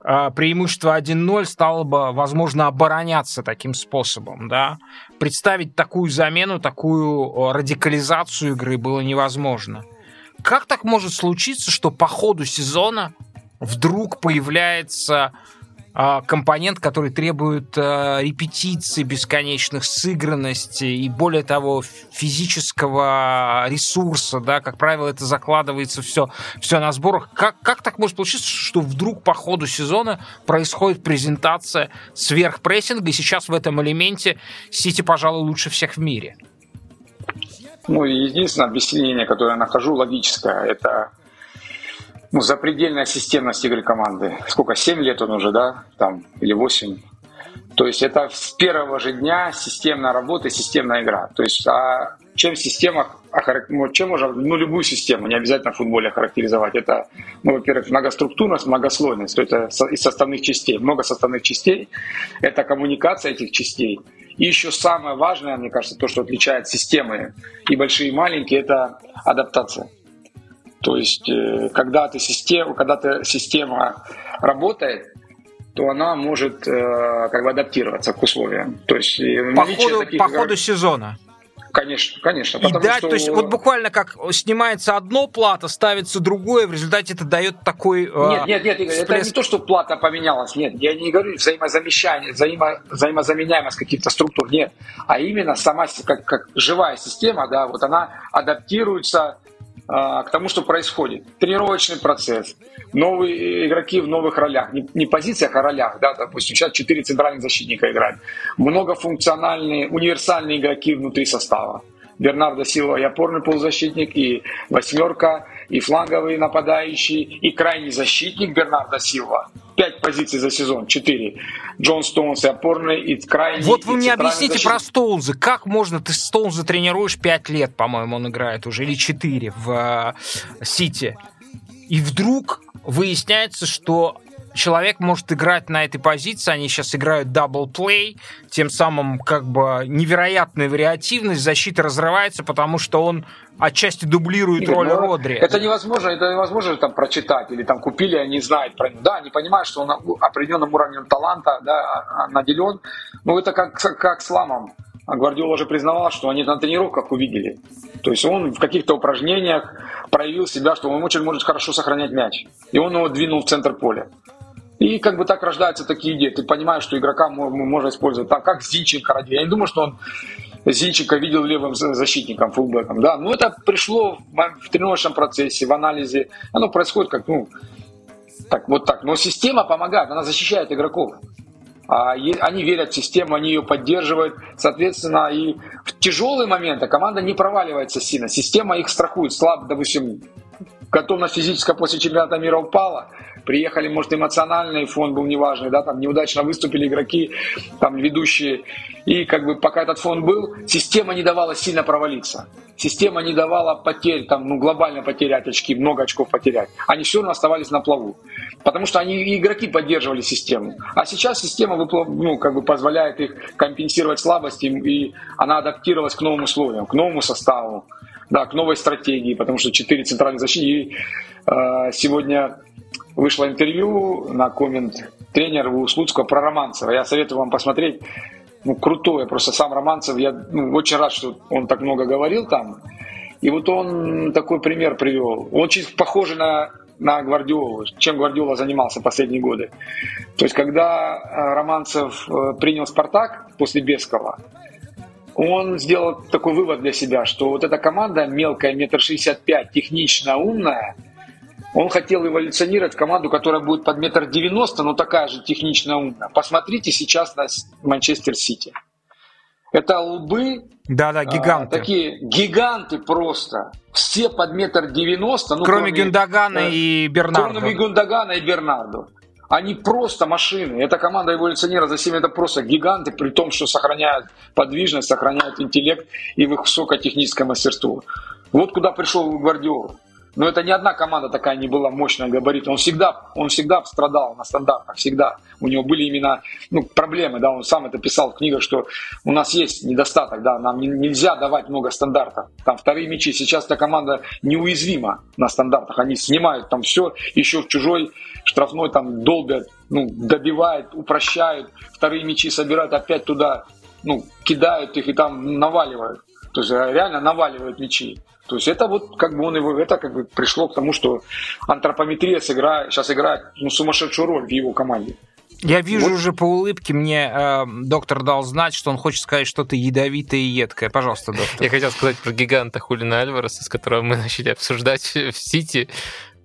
а, преимущество 1-0 стало бы, возможно, обороняться таким способом. Да? Представить такую замену, такую радикализацию игры было невозможно. Как так может случиться, что по ходу сезона вдруг появляется компонент, который требует а, репетиции бесконечных, сыгранности и, более того, физического ресурса, да, как правило, это закладывается все, все на сборах. Как, как так может получиться, что вдруг по ходу сезона происходит презентация сверхпрессинга, и сейчас в этом элементе Сити, пожалуй, лучше всех в мире? Ну, единственное объяснение, которое я нахожу, логическое, это ну, запредельная системность игры команды. Сколько, 7 лет он уже, да, там, или 8. То есть это с первого же дня системная работа, системная игра. То есть а чем система, ну, чем можно, ну, любую систему, не обязательно в футболе характеризовать. Это, ну, во-первых, многоструктурность, многослойность, то это из составных частей, много составных частей. Это коммуникация этих частей. И еще самое важное, мне кажется, то, что отличает системы и большие, и маленькие, это адаптация. То есть, э, когда, ты система, когда ты, система работает, то она может э, как бы адаптироваться к условиям. То есть, по ходу, таких, по ходу сезона. Конечно, конечно. И да, что... то есть вот буквально как снимается одно плата, ставится другое, в результате это дает такой э, Нет, нет, нет, всплеск... это не то, что плата поменялась, нет, я не говорю взаимозамещание, взаимо, взаимозаменяемость каких-то структур, нет, а именно сама как, как живая система, да, вот она адаптируется а, к тому, что происходит. Тренировочный процесс, новые игроки в новых ролях, не, не позициях, а ролях, да, допустим, сейчас четыре центральных защитника играют, многофункциональные, универсальные игроки внутри состава. Бернардо Силва и опорный полузащитник, и восьмерка, и фланговый нападающий, и крайний защитник Бернардо Силва. Пять позиций за сезон, четыре. Джон Стоунс и опорный, и крайний. Вот вы мне объясните защитник. про Стоунза. Как можно, ты Стоунза тренируешь пять лет, по-моему, он играет уже, или четыре в э, Сити. И вдруг выясняется, что человек может играть на этой позиции, они сейчас играют double play, тем самым как бы невероятная вариативность, защита разрывается, потому что он отчасти дублирует игру, роль ну, Родри. Это невозможно, это невозможно там прочитать или там купили, они знают про него. Да, они понимают, что он определенным уровнем таланта да, наделен. Ну это как, как с Ламом. А Гвардиола же признавал, что они на тренировках увидели. То есть он в каких-то упражнениях проявил себя, что он очень может хорошо сохранять мяч. И он его двинул в центр поля. И как бы так рождаются такие идеи. Ты понимаешь, что игрока можно использовать так, как Зинченко ради. Я не думаю, что он Зинченко видел левым защитником, фулбеком. Да, но это пришло в тренировочном процессе, в анализе. Оно происходит как, ну, так, вот так. Но система помогает, она защищает игроков. А они верят в систему, они ее поддерживают. Соответственно, и в тяжелые моменты команда не проваливается сильно. Система их страхует. Слабо, допустим, готовность физическая после чемпионата мира упала, приехали, может, эмоциональный фон был неважный, да, там неудачно выступили игроки, там ведущие, и как бы пока этот фон был, система не давала сильно провалиться. Система не давала потерь, там, ну, глобально потерять очки, много очков потерять. Они все равно оставались на плаву. Потому что они и игроки поддерживали систему. А сейчас система ну, как бы позволяет их компенсировать слабости, и она адаптировалась к новым условиям, к новому составу да, к новой стратегии, потому что четыре центральных защитника. Э, сегодня вышло интервью на коммент тренера у Слуцкого про Романцева. Я советую вам посмотреть. Ну, крутое, просто сам Романцев, я ну, очень рад, что он так много говорил там. И вот он такой пример привел. Очень похоже на, на Гвардиолу, чем Гвардиола занимался последние годы. То есть, когда э, Романцев э, принял «Спартак» после Бескова, он сделал такой вывод для себя, что вот эта команда мелкая, метр шестьдесят пять, технично умная, он хотел эволюционировать в команду, которая будет под метр девяносто, но такая же технично умная. Посмотрите сейчас на Манчестер Сити. Это лбы. Да-да, гиганты. А, такие гиганты просто. Все под метр девяносто. Ну, кроме, кроме Гюндагана э, и Бернарду. Кроме Гюндагана и Бернарду. Они просто машины. Эта команда эволюционера за 7 это просто гиганты, при том, что сохраняют подвижность, сохраняют интеллект и высокое техническое мастерство. Вот куда пришел Гвардиол. Но это ни одна команда такая не была мощная габарит. Он всегда, он всегда страдал на стандартах, всегда. У него были именно ну, проблемы, да, он сам это писал в книгах, что у нас есть недостаток, да, нам нельзя давать много стандартов. Там вторые мячи, сейчас эта команда неуязвима на стандартах, они снимают там все, еще в чужой штрафной там долбят, ну, добивают, упрощают, вторые мячи собирают опять туда, ну, кидают их и там наваливают. То есть э, реально наваливают мячи. То есть это вот как бы он его, это как бы пришло к тому, что антропометрия сыграет, сейчас играет ну, сумасшедшую роль в его команде. Я вижу вот. уже по улыбке, мне э, доктор дал знать, что он хочет сказать что-то ядовитое и едкое. Пожалуйста, доктор. Я хотел сказать про гиганта Хулина Альвареса, с которого мы начали обсуждать в Сити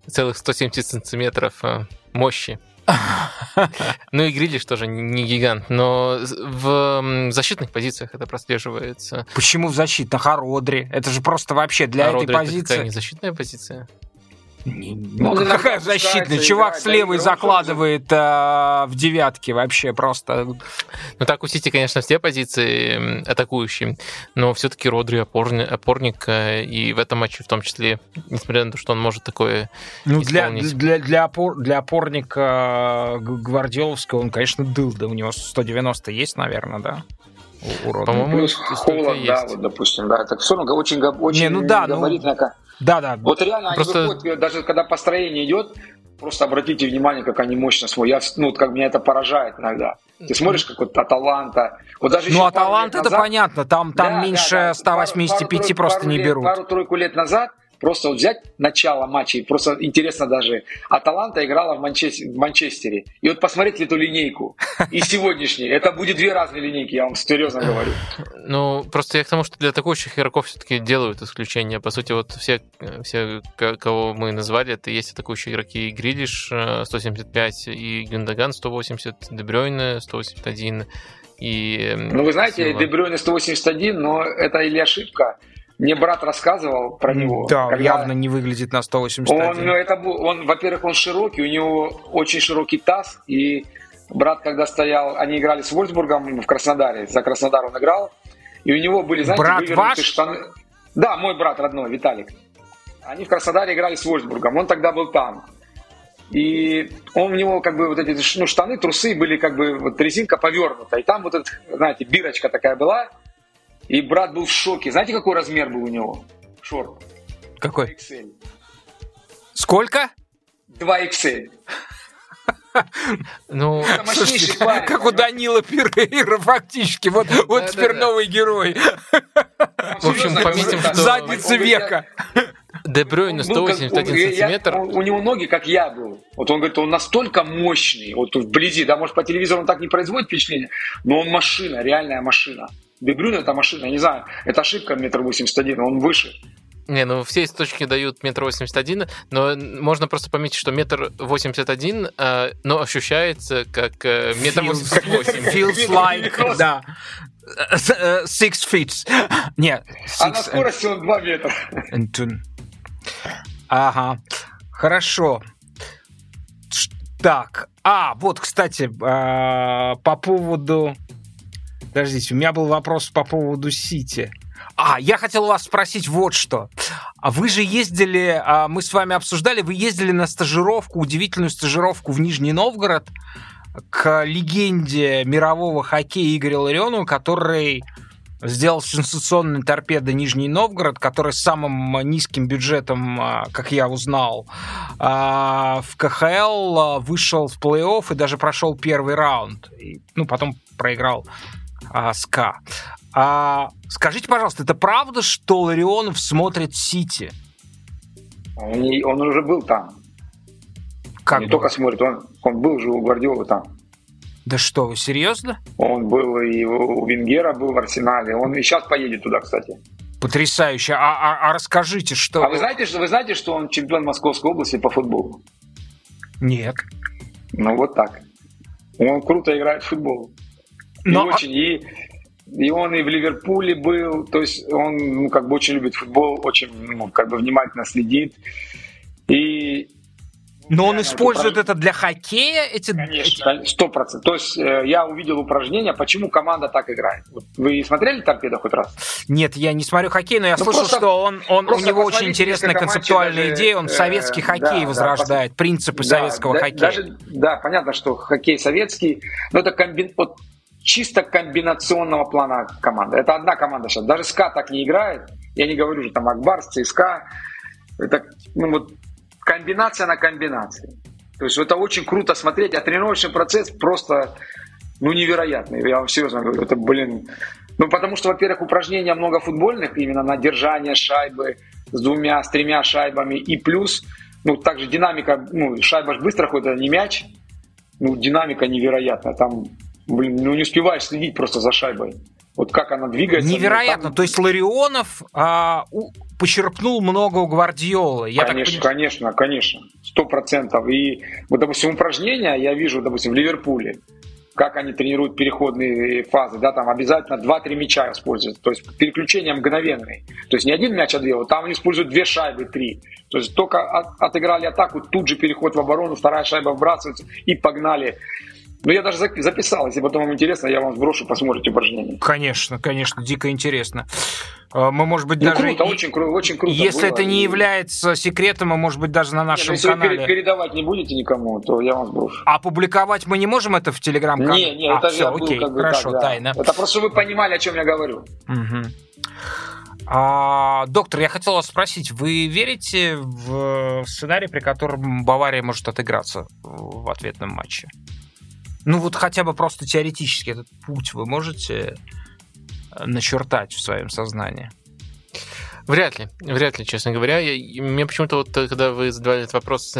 целых 170 сантиметров э, мощи. Ну и Грилиш тоже не гигант, но в защитных позициях это прослеживается. Почему в защитных? А Родри? Это же просто вообще для а этой позиции. Это не защитная позиция? Ну, ну какая защитная? Чувак с левой закладывает э, в девятке вообще просто. Ну так у Сити, конечно, все позиции атакующие, но все-таки Родри опорник, опорник, э, и в этом матче в том числе, несмотря на то, что он может такое ну, исполнить. Для, для, для, опор, для опорника Гвардиоловского он, конечно, дыл, да, у него 190 есть, наверное, да? По-моему, Холланд, да, вот, допустим, да, это все равно очень, очень Не, ну да, габаритная ну... Да, да. Вот реально просто... они выходят, даже когда построение идет, просто обратите внимание, как они мощно смотрят. Я, ну, вот как меня это поражает иногда. Ты смотришь, как вот Аталанта. Вот даже ну, Аталанта это назад... понятно, там, там да, меньше да, да. 185 пару, просто пару, не берут. Пару-тройку лет назад Просто вот взять начало матчей, просто интересно даже. Аталанта играла в, Манчестер, в Манчестере. И вот посмотреть эту линейку. И [laughs] сегодняшний. Это будет две разные линейки, я вам серьезно говорю. Ну, просто я к тому, что для атакующих игроков все-таки делают исключения. По сути, вот все, все, кого мы назвали, это есть атакующие игроки. И Грилиш 175, э, и Гюндаган 180, Дебрёйне 181. И... Ну, вы знаете, Дебрёйне 181, но это или ошибка, мне брат рассказывал про него. Да, когда... явно не выглядит на 181. Он, ну, это был, он, во-первых, он широкий, у него очень широкий таз, и брат, когда стоял, они играли с Вольсбургом в Краснодаре, за Краснодар он играл, и у него были, знаете, брат ваш? штаны. Да, мой брат родной, Виталик. Они в Краснодаре играли с Вольсбургом, он тогда был там. И он у него как бы вот эти ну, штаны, трусы были как бы вот резинка повернута. И там вот эта, знаете, бирочка такая была, и брат был в шоке. Знаете, какой размер был у него? Шорт. Какой? XL. Сколько? 2 XL. [laughs] Ну, слушайте, парень, как у Данила Перейра фактически. Вот, вот теперь новый герой. В общем, пометим, что... Задница века. Дебрёйн 181 сантиметр. у него ноги, как я был. Вот он говорит, он настолько мощный, вот вблизи, да, может, по телевизору он так не производит впечатление, но он машина, реальная машина. Дебрюн это машина, я не знаю, это ошибка метр восемьдесят один, он выше. Не, ну все источники дают метр восемьдесят один, но можно просто пометить, что метр восемьдесят один, э, но ощущается как э, метр восемьдесят восемь. Feels like, да. Six feet. [laughs] Нет. А на скорости он два метра. Ага. Хорошо. Так. А, вот, кстати, а, по поводу Подождите, у меня был вопрос по поводу Сити. А, я хотел вас спросить вот что. А вы же ездили, а, мы с вами обсуждали, вы ездили на стажировку, удивительную стажировку в Нижний Новгород к легенде мирового хоккея Игоря Ларионова, который сделал сенсационный торпедо Нижний Новгород, который с самым низким бюджетом, а, как я узнал, в КХЛ вышел в плей-офф и даже прошел первый раунд. ну, потом проиграл а, СКА. А, скажите, пожалуйста, это правда, что Ларионов смотрит Сити? Он, он уже был там. Как не был? только смотрит, он, он был же у Гвардиолы там. Да что, вы серьезно? Он был и у Венгера, был в Арсенале. Он и сейчас поедет туда, кстати. Потрясающе. А, а, а расскажите, что... А вы знаете, что вы знаете, что он чемпион Московской области по футболу? Нет. Ну вот так. Он круто играет в футбол. Но... И а очень. И, и он и в Ливерпуле был. То есть он ну, как бы очень любит футбол, очень ну, как бы внимательно следит. И Но он использует это для хоккея? Эти... Конечно, сто процентов. То есть э, я увидел упражнение, почему команда так играет. Вы смотрели торпеда хоть раз? Нет, я не смотрю хоккей, но я ну, слышал, просто, что он, он, у него очень интересная концептуальная даже, идея, он советский э, хоккей да, возрождает, да, принципы да, советского да, хоккея. Даже, да, понятно, что хоккей советский, но это комби... вот, чисто комбинационного плана команда. Это одна команда сейчас. Даже СКА так не играет. Я не говорю же там Акбарс, ЦСКА. Это ну, вот, комбинация на комбинации. То есть это очень круто смотреть, а тренировочный процесс просто ну, невероятный. Я вам серьезно говорю, это, блин... Ну, потому что, во-первых, упражнения много футбольных, именно на держание шайбы с двумя, с тремя шайбами. И плюс, ну, также динамика, ну, шайба же быстро ходит, это не мяч. Ну, динамика невероятная. Там, блин, ну, не успеваешь следить просто за шайбой. Вот как она двигается. Невероятно. Там... То есть Ларионов а, у, почерпнул много у Гвардиолы. Я конечно, так конечно, конечно. Сто процентов. И вот, допустим, упражнения я вижу, допустим, в Ливерпуле как они тренируют переходные фазы, да, там обязательно 2-3 мяча используют, то есть переключения мгновенные. То есть не один мяч, а две, вот там они используют две шайбы, три. То есть только от, отыграли атаку, тут же переход в оборону, вторая шайба вбрасывается и погнали. Ну, я даже записал. Если потом вам интересно, я вам сброшу, посмотрите упражнение. Конечно, конечно, дико интересно. А, мы, может быть, ну, даже... круто, очень, очень круто Если было. это не является секретом, мы, может быть, даже на нашем Нет, если канале... Если вы передавать не будете никому, то я вам сброшу. А публиковать мы не можем это в Телеграм-канале? Не, не, а, это все, окей, был, как бы, хорошо, так, да. тайна. Это просто, чтобы вы понимали, о чем я говорю. Угу. А, доктор, я хотел вас спросить, вы верите в сценарий, при котором Бавария может отыграться в ответном матче? Ну вот хотя бы просто теоретически этот путь вы можете э, начертать в своем сознании? Вряд ли, вряд ли, честно говоря. Я, мне почему-то вот, когда вы задавали этот вопрос,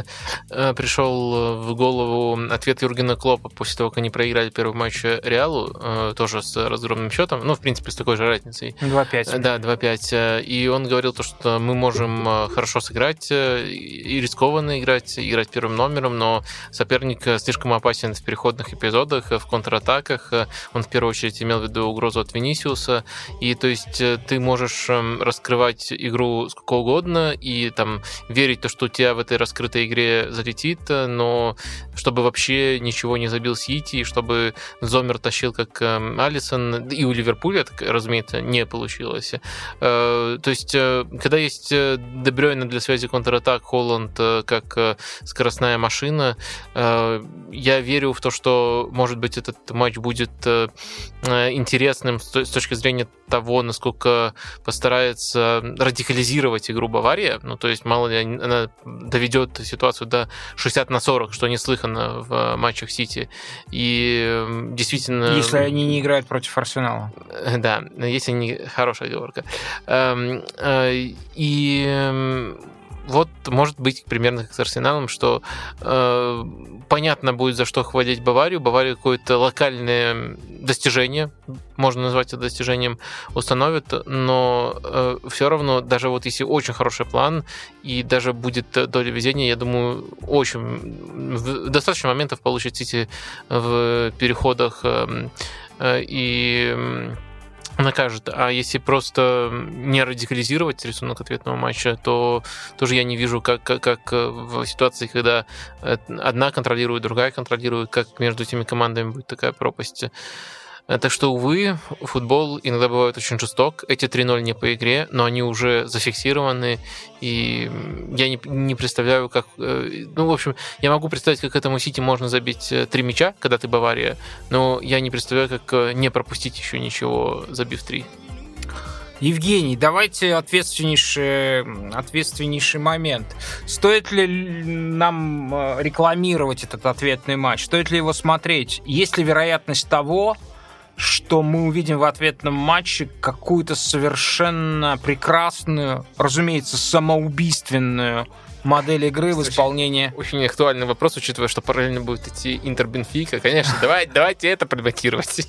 э, пришел в голову ответ Юргена Клопа после того, как они проиграли первый матч Реалу, э, тоже с разгромным счетом, ну, в принципе, с такой же разницей. 2-5. Да, 2-5. И он говорил то, что мы можем э, хорошо сыграть и рискованно играть, играть первым номером, но соперник слишком опасен в переходных эпизодах, в контратаках. Он в первую очередь имел в виду угрозу от Венисиуса. И то есть ты можешь эм, раскрывать раскрывать игру сколько угодно и там верить то, что у тебя в этой раскрытой игре залетит, но чтобы вообще ничего не забил Сити, и чтобы Зомер тащил как э, Алисон, и у Ливерпуля это, разумеется, не получилось. Э, то есть, э, когда есть Дебрёйна для связи контратак, Холланд как скоростная машина, я верю в то, что, может быть, этот матч будет интересным с точки зрения того, насколько постарается радикализировать игру Бавария. Ну, то есть, мало ли, она доведет ситуацию до 60 на 40, что неслыханно в матчах Сити. И действительно... Если они не играют против Арсенала. Да, если не... Хорошая оговорка. Эм, э, и вот может быть примерно как с Арсеналом, что э, понятно будет, за что хвалить Баварию. Баварию какое-то локальное достижение, можно назвать это достижением, установит, но э, все равно, даже вот если очень хороший план, и даже будет доля везения, я думаю, очень достаточно моментов получит Сити в переходах э, э, и накажет. А если просто не радикализировать рисунок ответного матча, то тоже я не вижу, как, как, как в ситуации, когда одна контролирует, другая контролирует, как между этими командами будет такая пропасть. Э, так что, увы, футбол иногда бывает очень жесток. Эти 3-0 не по игре, но они уже зафиксированы. И я не, не представляю, как... Э, ну, в общем, я могу представить, как этому Сити можно забить э, три мяча, когда ты Бавария, но я не представляю, как не пропустить еще ничего, забив три. Евгений, давайте ответственнейший, ответственнейший момент. Стоит ли нам рекламировать этот ответный матч? Стоит ли его смотреть? Есть ли вероятность того, что мы увидим в ответном матче какую-то совершенно прекрасную, разумеется, самоубийственную модель игры в исполнении. Очень актуальный вопрос, учитывая, что параллельно будет идти Интер Бенфика. Конечно, давай, давайте это предмотировать.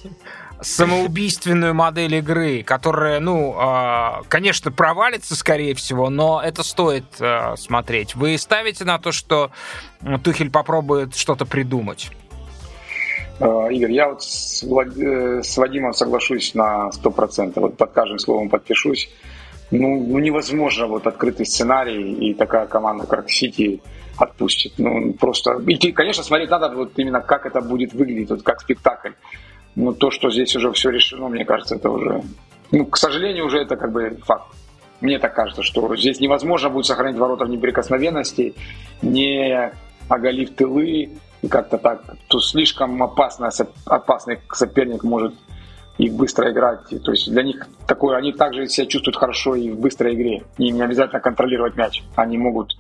Самоубийственную модель игры, которая, ну, а, конечно, провалится, скорее всего, но это стоит а, смотреть. Вы ставите на то, что Тухель попробует что-то придумать? Э, Игорь, я вот с, Влад... Э, с Вадимом соглашусь на 100%. Вот под каждым словом подпишусь. ну, ну невозможно вот открытый сценарий и такая команда, как Сити, отпустит. Ну, просто... И, конечно, смотреть надо вот именно, как это будет выглядеть, вот как спектакль. Но то, что здесь уже все решено, мне кажется, это уже... Ну, к сожалению, уже это как бы факт. Мне так кажется, что здесь невозможно будет сохранить ворота в неприкосновенности, не оголив тылы, как-то так. То слишком опасно, опасный соперник может их быстро играть. То есть для них такое, они также себя чувствуют хорошо и в быстрой игре. Им не обязательно контролировать мяч. Они могут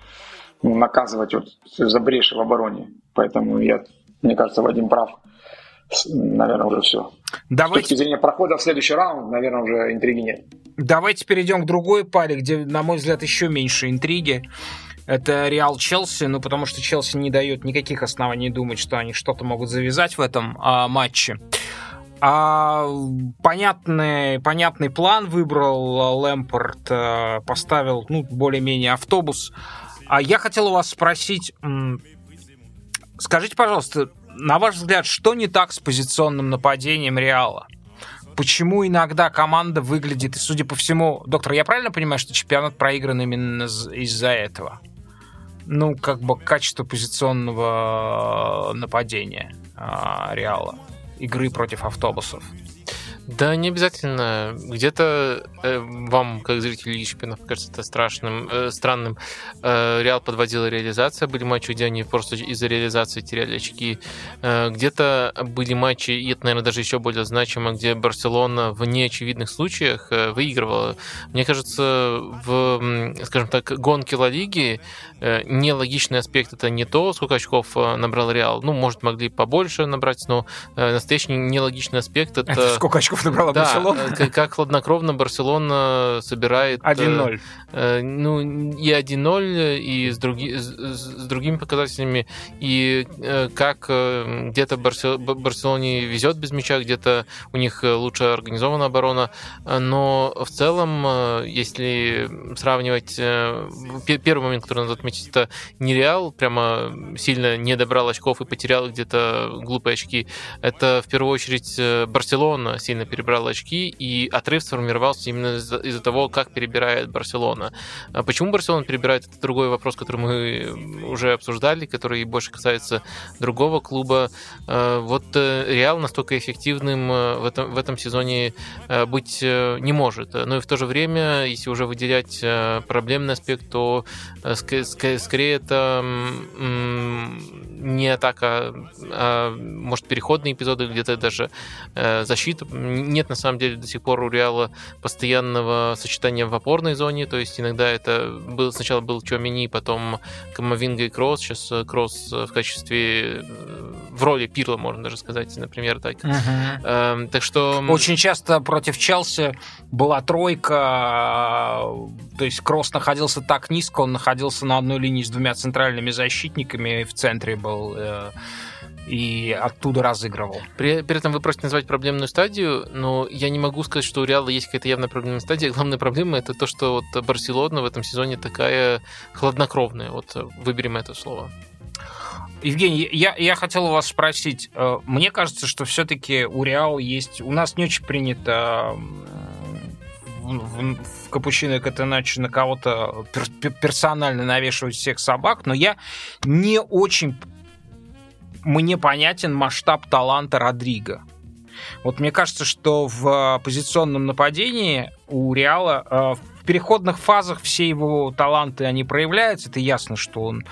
ну, наказывать вот за бреши в обороне. Поэтому я, мне кажется, Вадим прав. Наверное, уже все. Давайте... С точки зрения прохода в следующий раунд, наверное, уже интриги нет. Давайте перейдем к другой паре, где, на мой взгляд, еще меньше интриги. Это Реал Челси, ну потому что Челси не дает никаких оснований думать, что они что-то могут завязать в этом а, матче. А понятный, понятный план выбрал Лэмпорт, э, поставил ну, более-менее автобус. А я хотел у вас спросить, скажите, пожалуйста, на ваш взгляд, что не так с позиционным нападением Реала? Почему иногда команда выглядит, и судя по всему, доктор, я правильно понимаю, что чемпионат проигран именно из-за этого? Ну, как бы качество позиционного нападения а, Реала игры против автобусов. Да, не обязательно. Где-то э, вам, как зрителю Лиги Чемпионов, кажется это страшным, э, странным. Э, Реал подводила реализация. Были матчи, где они просто из-за реализации теряли очки. Э, где-то были матчи, и это, наверное, даже еще более значимо, где Барселона в неочевидных случаях э, выигрывала. Мне кажется, в, скажем так, гонке Ла Лиги э, нелогичный аспект это не то, сколько очков э, набрал Реал. Ну, может, могли побольше набрать, но э, настоящий нелогичный аспект это... Сколько очков очков набрала да, Барселона. Как, как хладнокровно Барселона собирает... 1-0. Э, ну, и 1-0, и с, други, с, с другими показателями, и э, как э, где-то Барсел, Барселоне везет без мяча, где-то у них лучше организована оборона, но в целом, э, если сравнивать... Э, первый момент, который надо отметить, это не Реал, прямо сильно не добрал очков и потерял где-то глупые очки. Это в первую очередь э, Барселона сильно сильно перебрал очки, и отрыв сформировался именно из-за, из того, как перебирает Барселона. А почему Барселона перебирает, это другой вопрос, который мы уже обсуждали, который больше касается другого клуба. А, вот э, Реал настолько эффективным э, в этом, в этом сезоне э, быть не может. Но и в то же время, если уже выделять проблемный аспект, то скорее это не атака, а может переходные эпизоды, где-то даже защита нет на самом деле до сих пор у Реала постоянного сочетания в опорной зоне, то есть иногда это был, сначала был Чуамини, потом Камовинга и Кросс, сейчас э, Кросс в качестве, э, в роли Пирла, можно даже сказать, например, так. Угу. Эм, так что... Очень часто против Челси была тройка, то есть Кросс находился так низко, он находился на одной линии с двумя центральными защитниками, и в центре был э, и оттуда разыгрывал. При, при этом вы просите назвать проблемную стадию, но я не могу сказать, что у Реала есть какая-то явная проблемная стадия. Главная проблема это то, что вот Барселона в этом сезоне такая хладнокровная. Вот выберем это слово. Евгений, я, я хотел у вас спросить. Э, мне кажется, что все-таки у Реала есть... У нас не очень принято в, в, в Капучино Катеначи на кого-то персонально навешивать всех собак, но я не очень мне понятен масштаб таланта Родриго. Вот мне кажется, что в позиционном нападении у Реала э, в переходных фазах все его таланты, они проявляются. Это ясно, что он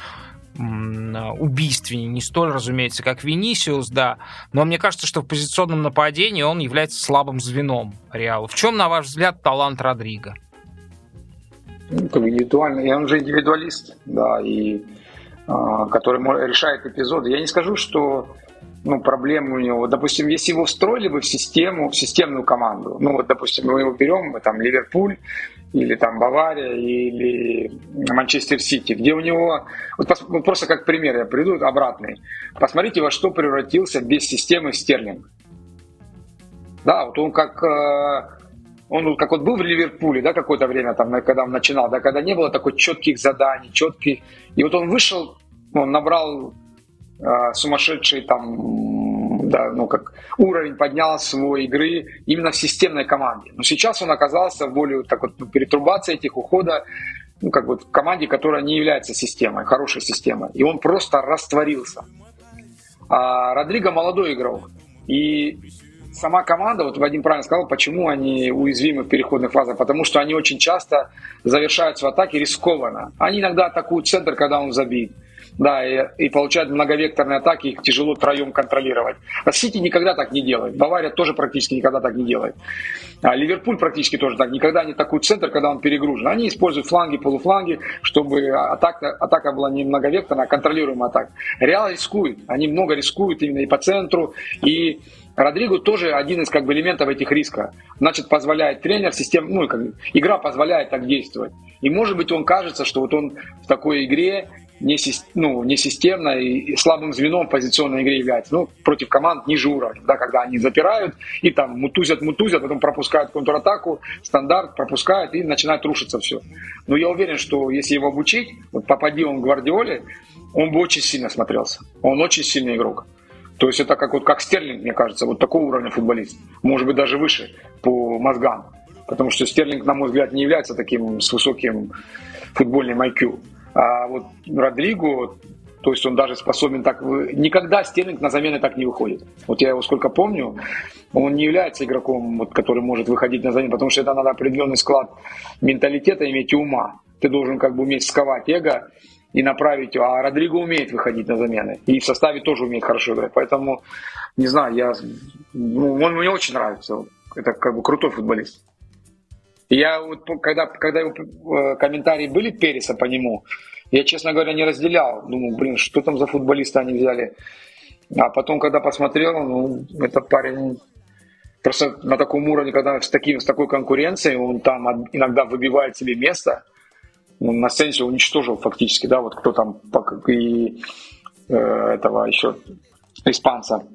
убийственнее, не столь, разумеется, как Винисиус, да. Но мне кажется, что в позиционном нападении он является слабым звеном Реала. В чем, на ваш взгляд, талант Родриго? Ну, как индивидуально. Он же индивидуалист, да, и который решает эпизоды. Я не скажу, что ну, проблемы у него. Допустим, если его встроили бы в систему, в системную команду, ну вот, допустим, мы его берем, мы там Ливерпуль, или там Бавария, или Манчестер Сити, где у него, вот пос, ну, просто как пример я приду обратный, посмотрите, во что превратился без системы Стерлинг. Да, вот он как э, он как вот был в Ливерпуле, да, какое-то время там, когда он начинал, да, когда не было такой четких заданий, четких. И вот он вышел, он набрал э, сумасшедший там да, ну, как уровень поднял свой игры именно в системной команде. Но сейчас он оказался в более так вот, перетрубации этих ухода ну, как бы в команде, которая не является системой, хорошей системой. И он просто растворился. А Родриго молодой игрок. И сама команда, вот Вадим правильно сказал, почему они уязвимы в переходных фазах. Потому что они очень часто завершают свою атаки рискованно. Они иногда атакуют центр, когда он забит да, и, и получают многовекторные атаки, их тяжело троем контролировать. А Сити никогда так не делает. Бавария тоже практически никогда так не делает. А Ливерпуль практически тоже так. Никогда не такой центр, когда он перегружен. Они используют фланги, полуфланги, чтобы атака, атака была не многовекторная, а контролируемая атака. Реал рискует. Они много рискуют именно и по центру, и Родриго тоже один из как бы, элементов этих рисков. Значит, позволяет тренер, систем, ну, как, игра позволяет так действовать. И может быть он кажется, что вот он в такой игре не, ну, не системно и слабым звеном в позиционной игре является. Ну, против команд ниже уровня, да, когда они запирают и там мутузят, мутузят, потом пропускают контратаку, стандарт пропускают и начинает рушиться все. Но я уверен, что если его обучить, вот попади он в Гвардиоле, он бы очень сильно смотрелся. Он очень сильный игрок. То есть это как, вот, как Стерлинг, мне кажется, вот такого уровня футболист. Может быть, даже выше по мозгам. Потому что Стерлинг, на мой взгляд, не является таким с высоким футбольным IQ. А вот Родриго, то есть он даже способен так... Никогда Стерлинг на замены так не выходит. Вот я его сколько помню, он не является игроком, вот, который может выходить на замену, потому что это надо определенный склад менталитета иметь и ума. Ты должен как бы уметь сковать эго и направить. А Родриго умеет выходить на замены. И в составе тоже умеет хорошо играть. Поэтому, не знаю, я, ну, он мне очень нравится. Это как бы крутой футболист. Я вот, когда, когда его э, комментарии были Переса по нему, я, честно говоря, не разделял. Думаю, блин, что там за футболиста они взяли. А потом, когда посмотрел, ну, этот парень просто на таком уровне, когда с, таким, с такой конкуренцией, он там иногда выбивает себе место. Он на сцене уничтожил фактически, да, вот кто там и э, этого еще испанца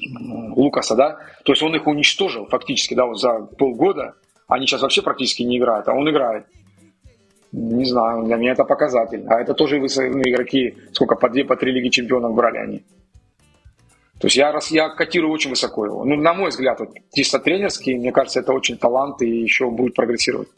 Лукаса, да, то есть он их уничтожил фактически, да, вот за полгода они сейчас вообще практически не играют, а он играет. Не знаю, для меня это показатель. А это тоже ну, игроки, сколько, по две, по три лиги чемпионов брали они. То есть я, раз, я котирую очень высоко его. Ну, на мой взгляд, вот, чисто тренерский, мне кажется, это очень талант и еще будет прогрессировать.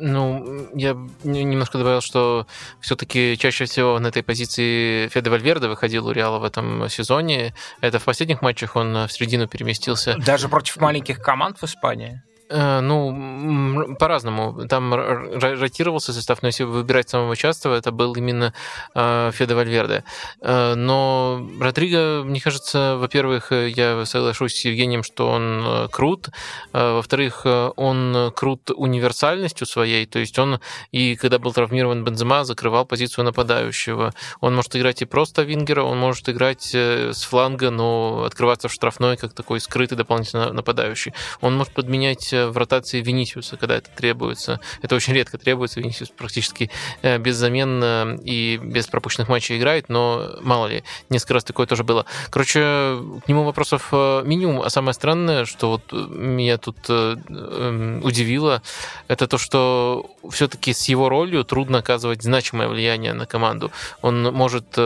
Ну, я немножко добавил, что все-таки чаще всего на этой позиции Феде Вальверде выходил у Реала в этом сезоне. Это в последних матчах он в середину переместился. Даже против маленьких команд в Испании? Э, ну, по-разному. Там ротировался состав, но если выбирать самого частого, это был именно э, Феде Вальверде. Э, но Родриго, мне кажется, во-первых, я соглашусь с Евгением, что он крут. Во-вторых, он крут универсальностью своей. То есть он и когда был травмирован Бензема, закрывал позицию нападающего. Он может играть и просто вингера, он может играть с фланга, но открываться в штрафной, как такой скрытый дополнительно нападающий. Он может подменять в ротации Винисиуса, когда это требуется. Это очень редко требуется. Винисиус практически э, беззаменно и без пропущенных матчей играет, но мало ли, несколько раз такое тоже было. Короче, к нему вопросов э, минимум. А самое странное, что вот меня тут э, эм, удивило, это то, что все-таки с его ролью трудно оказывать значимое влияние на команду. Он может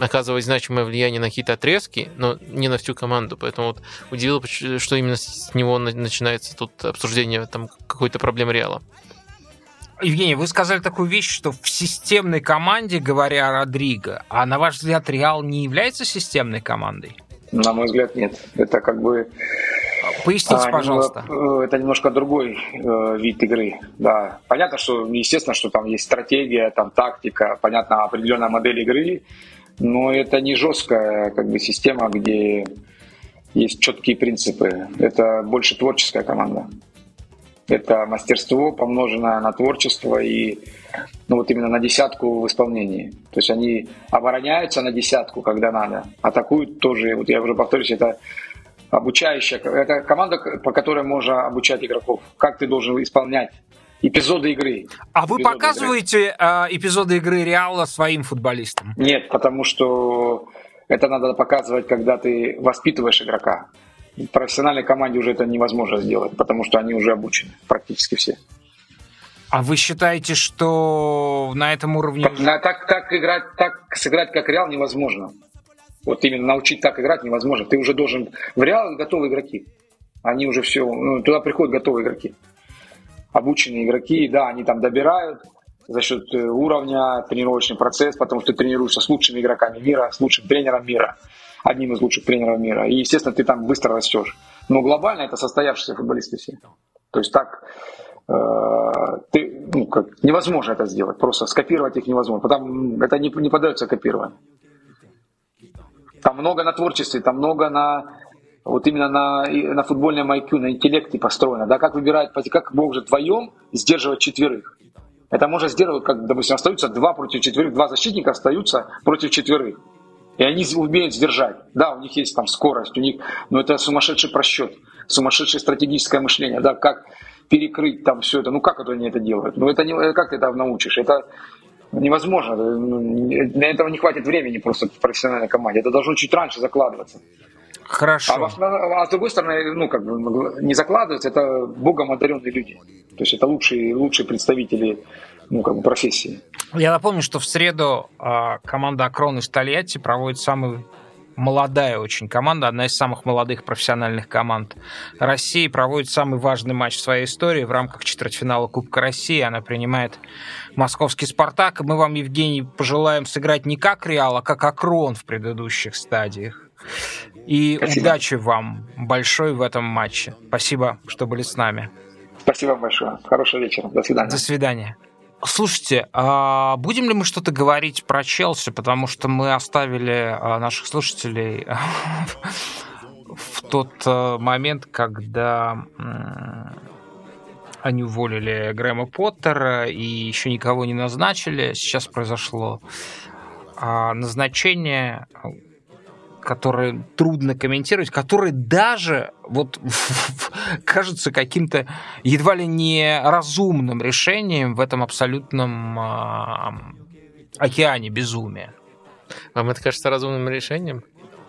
оказывать значимое влияние на какие-то отрезки, но не на всю команду. Поэтому вот удивило, что именно с него начинается тут обсуждение там какой-то проблемы Реала. Евгений, вы сказали такую вещь, что в системной команде, говоря о Родриго, а на ваш взгляд Реал не является системной командой? На мой взгляд, нет. Это как бы... Поясните, а, пожалуйста. Э, это немножко другой э, вид игры. Да. Понятно, что, естественно, что там есть стратегия, там тактика, понятно, определенная модель игры, но это не жесткая как бы, система, где есть четкие принципы. Это больше творческая команда. Это мастерство, помноженное на творчество и ну, вот именно на десятку в исполнении. То есть они обороняются на десятку, когда надо. Атакуют тоже, вот я уже повторюсь, это обучающая, это команда, по которой можно обучать игроков. Как ты должен исполнять эпизоды игры. А вы показываете игры. Э, эпизоды игры Реала своим футболистам? Нет, потому что это надо показывать, когда ты воспитываешь игрока. В профессиональной команде уже это невозможно сделать, потому что они уже обучены, практически все. А вы считаете, что на этом уровне... Так, так, так, играть, так сыграть, как Реал, невозможно. Вот именно научить так играть невозможно. Ты уже должен... В Реал готовые игроки. Они уже все... Ну, туда приходят готовые игроки. Обученные игроки, да, они там добирают за счет э, уровня, тренировочный процесс, потому что ты тренируешься с лучшими игроками мира, с лучшим тренером мира, одним из лучших тренеров мира. И, естественно, ты там быстро растешь. Но глобально это состоявшиеся футболисты все. То есть так э, ты, ну, как, невозможно это сделать. Просто скопировать их невозможно. Потому это не, не поддается копированию. Там много на творчестве, там много на вот именно на, на футбольном IQ, на интеллекте построено. Да, как выбирать, как может вдвоем сдерживать четверых. Это можно сделать, как, допустим, остаются два против четверых, два защитника остаются против четверых. И они умеют сдержать. Да, у них есть там скорость, у них, но это сумасшедший просчет, сумасшедшее стратегическое мышление, да, как перекрыть там все это. Ну как это они это делают? Ну это не, как ты это научишь? Это невозможно. Для этого не хватит времени просто в профессиональной команде. Это должно чуть раньше закладываться. Хорошо. А, а с другой стороны, ну, как бы не закладывается, это богом одаренные люди. То есть это лучшие, лучшие представители ну, как бы профессии. Я напомню, что в среду э, команда Акрон из Тольятти проводит самый молодая очень команда, одна из самых молодых профессиональных команд России, проводит самый важный матч в своей истории в рамках четвертьфинала Кубка России. Она принимает московский «Спартак». Мы вам, Евгений, пожелаем сыграть не как «Реал», а как «Акрон» в предыдущих стадиях. И Спасибо. удачи вам большой в этом матче. Спасибо, что были с нами. Спасибо вам большое. Хорошего вечера. До свидания. До свидания. Слушайте, а будем ли мы что-то говорить про Челси, потому что мы оставили а, наших слушателей в тот а, момент, когда они уволили Грэма Поттера и еще никого не назначили. Сейчас произошло назначение которые трудно комментировать, которые даже вот [laughs] кажутся каким-то едва ли не разумным решением в этом абсолютном э, океане безумия. Вам это кажется разумным решением?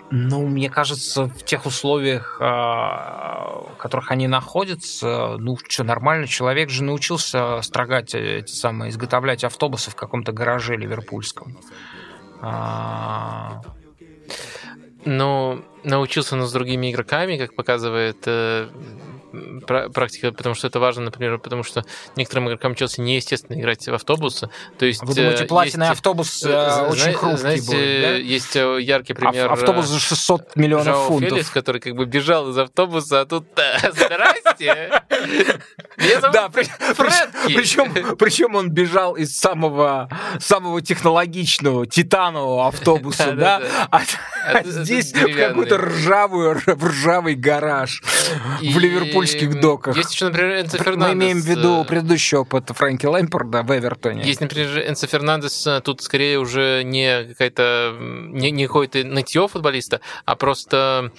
Ну, мне кажется, в тех условиях, в которых они находятся, ну, что, нормально, человек же научился строгать эти самые, изготовлять автобусы в каком-то гараже ливерпульском. А, ну, научился, но с другими игроками, как показывает э, практика, потому что это важно, например, потому что некоторым игрокам Челси неестественно играть в автобусы. То есть, Вы думаете, э, платиный есть, автобус э, э очень хрупкий знаете, будет, да? Есть э, яркий пример. Автобус за 600 миллионов Жао фунтов. Феликс, который как бы бежал из автобуса, а тут [laughs] здрасте! Да, причем, причем он бежал из самого, самого технологичного титанового автобуса, [laughs] да? А, здесь какой-то ржавый, ржавый гараж в ливерпульских доках. Есть еще, например, Энцо Фернандес. Мы имеем в виду э, предыдущий опыт Фрэнки Лэмпорда в Эвертоне. Есть, например, Энцо Фернандес, э, тут скорее уже не какая-то не, не какое-то нытье футболиста, а просто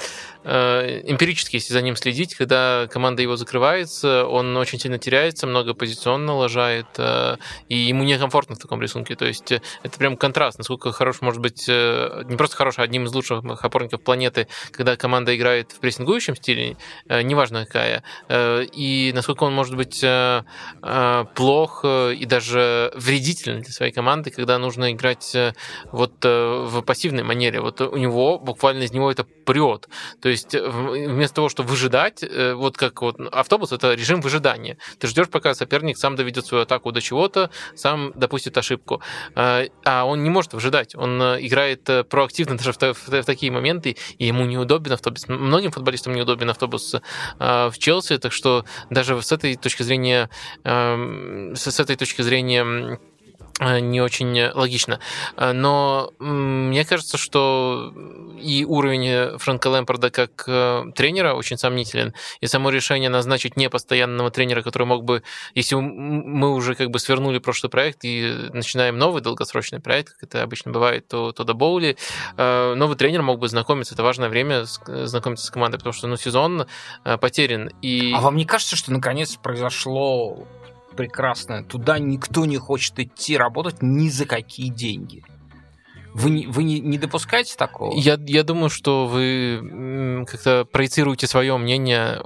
Э, эмпирически, если за ним следить, когда команда его закрывается, он очень сильно теряется, много позиционно лажает, э, и ему некомфортно в таком рисунке. То есть это прям контраст, насколько хорош может быть, не просто хорош, а одним из лучших опорников планеты, когда команда играет в прессингующем стиле, неважно какая, и насколько он может быть плох и даже вредителен для своей команды, когда нужно играть вот в пассивной манере. Вот у него буквально из него это прет. То есть э, вместо того, чтобы выжидать, э, вот как вот автобус, это режим выжидания. Ты ждешь, пока соперник сам доведет свою атаку до чего-то, сам допустит ошибку. А, он не может выжидать. Он э, играет проактивно [laughs] даже в, в, в такие моменты, и ему неудобен автобус. Многим футболистам неудобен автобус в Челси, так что даже с этой точки зрения, эм, с этой точки зрения Э, не очень логично. Э, но мне кажется, что и уровень Фрэнка Лэмпорда как э, тренера очень сомнителен, и само решение назначить непостоянного тренера, который мог бы, если мы уже как бы свернули прошлый проект и начинаем новый долгосрочный проект, как это обычно бывает, то, то до Боули, новый тренер мог бы знакомиться, это важное время знакомиться с командой, потому что ну, сезон потерян. И... А вам не кажется, что наконец произошло прекрасное. Туда никто не хочет идти работать ни за какие деньги. Вы, не- вы не, не допускаете такого? Я, я думаю, что вы как-то проецируете свое мнение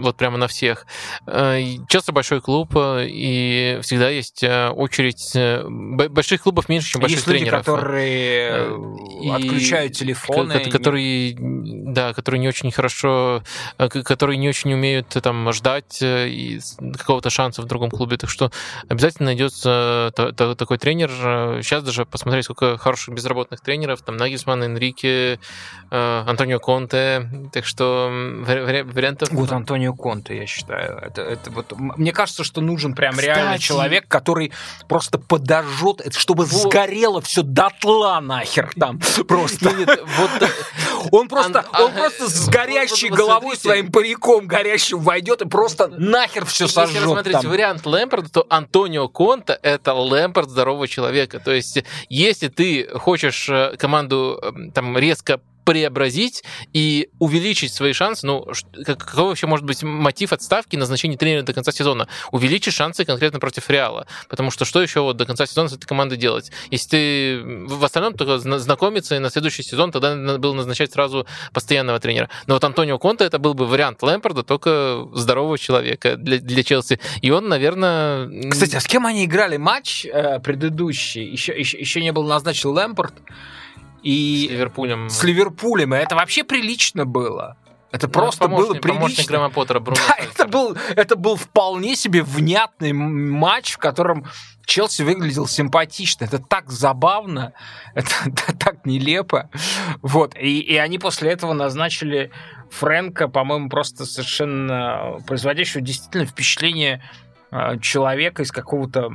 вот прямо на всех. Э, Челси большой клуб, э, и всегда есть э, очередь... Больших клубов меньше, чем больших Есть люди, тренеров. которые Э, э, и отключают телефоны. ко- которые, да, которые не очень хорошо, которые не очень умеют там ждать какого-то шанса в другом клубе. Так что обязательно найдется та- та- такой тренер. Сейчас даже посмотреть, сколько хороших безработных тренеров. Там Нагельсман, Энрике, э, Антонио Конте. Так что вари- вари- вариантов... Вот Антонио Конте, я считаю. Это, это вот, мне кажется, что нужен прям Кстати. реально человек, который просто подожжет, чтобы Вот. сгорело все дотла нахер там. [laughs] Просто. Э, [laughs] Он просто, он а, просто с горящей головой своим париком горящим войдет и просто нахер все Если сожжет. рассмотреть там. вариант Лэмпорда, то Антонио Конта — это Лэмпорд здорового человека. То есть, если ты хочешь э, команду э, там резко преобразить и увеличить свои шансы, ну, какой вообще может быть мотив отставки назначения тренера до конца сезона? Увеличить шансы конкретно против Реала. Потому что что еще вот до конца сезона с этой командой делать? Если ты в остальном только зна- знакомиться и на следующий сезон, тогда надо было назначать сразу постоянного тренера. Но вот Антонио Конте это был бы вариант Лэмпорда, только здорового человека для, для Челси. И он, наверное... Кстати, а с кем они играли матч э, предыдущий? Еще, еще, еще не был назначен Лэмпорт. с И Ливерпулем. с Ливерпулем. И это вообще прилично было. Это просто Ну, помощник- было прилично. Помощник Грэма Поттера, Бруно Да, Сальцер. это был, это был вполне себе внятный матч, в котором Челси выглядел симпатично. Это так забавно, [laughs] это, это так нелепо. Вот. И, и они после этого назначили Фрэнка, по-моему, просто совершенно производящего действительно впечатление э, человека из какого-то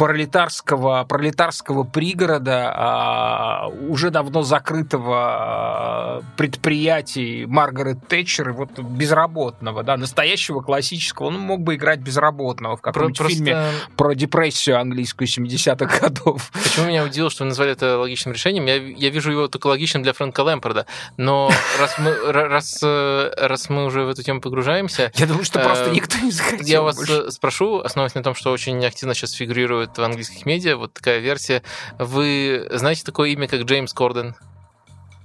пролетарского, пролетарского пригорода, а, уже давно закрытого а, предприятий Маргарет Тэтчер, и вот безработного, да, настоящего классического. Он мог бы играть безработного в каком-нибудь просто фильме про депрессию английскую 70-х годов. Почему меня удивило, что вы назвали это логичным решением? Я, я вижу его только логичным для Фрэнка Лэмпорда. Но раз мы, [laughs] ра- раз, э, раз мы уже в эту тему погружаемся, Я думаю, что просто Э, никто не захотел я вас э, спрошу, основываясь на том, что очень активно сейчас фигурирует в английских медиа, вот такая версия. Вы знаете такое имя, как Джеймс Корден?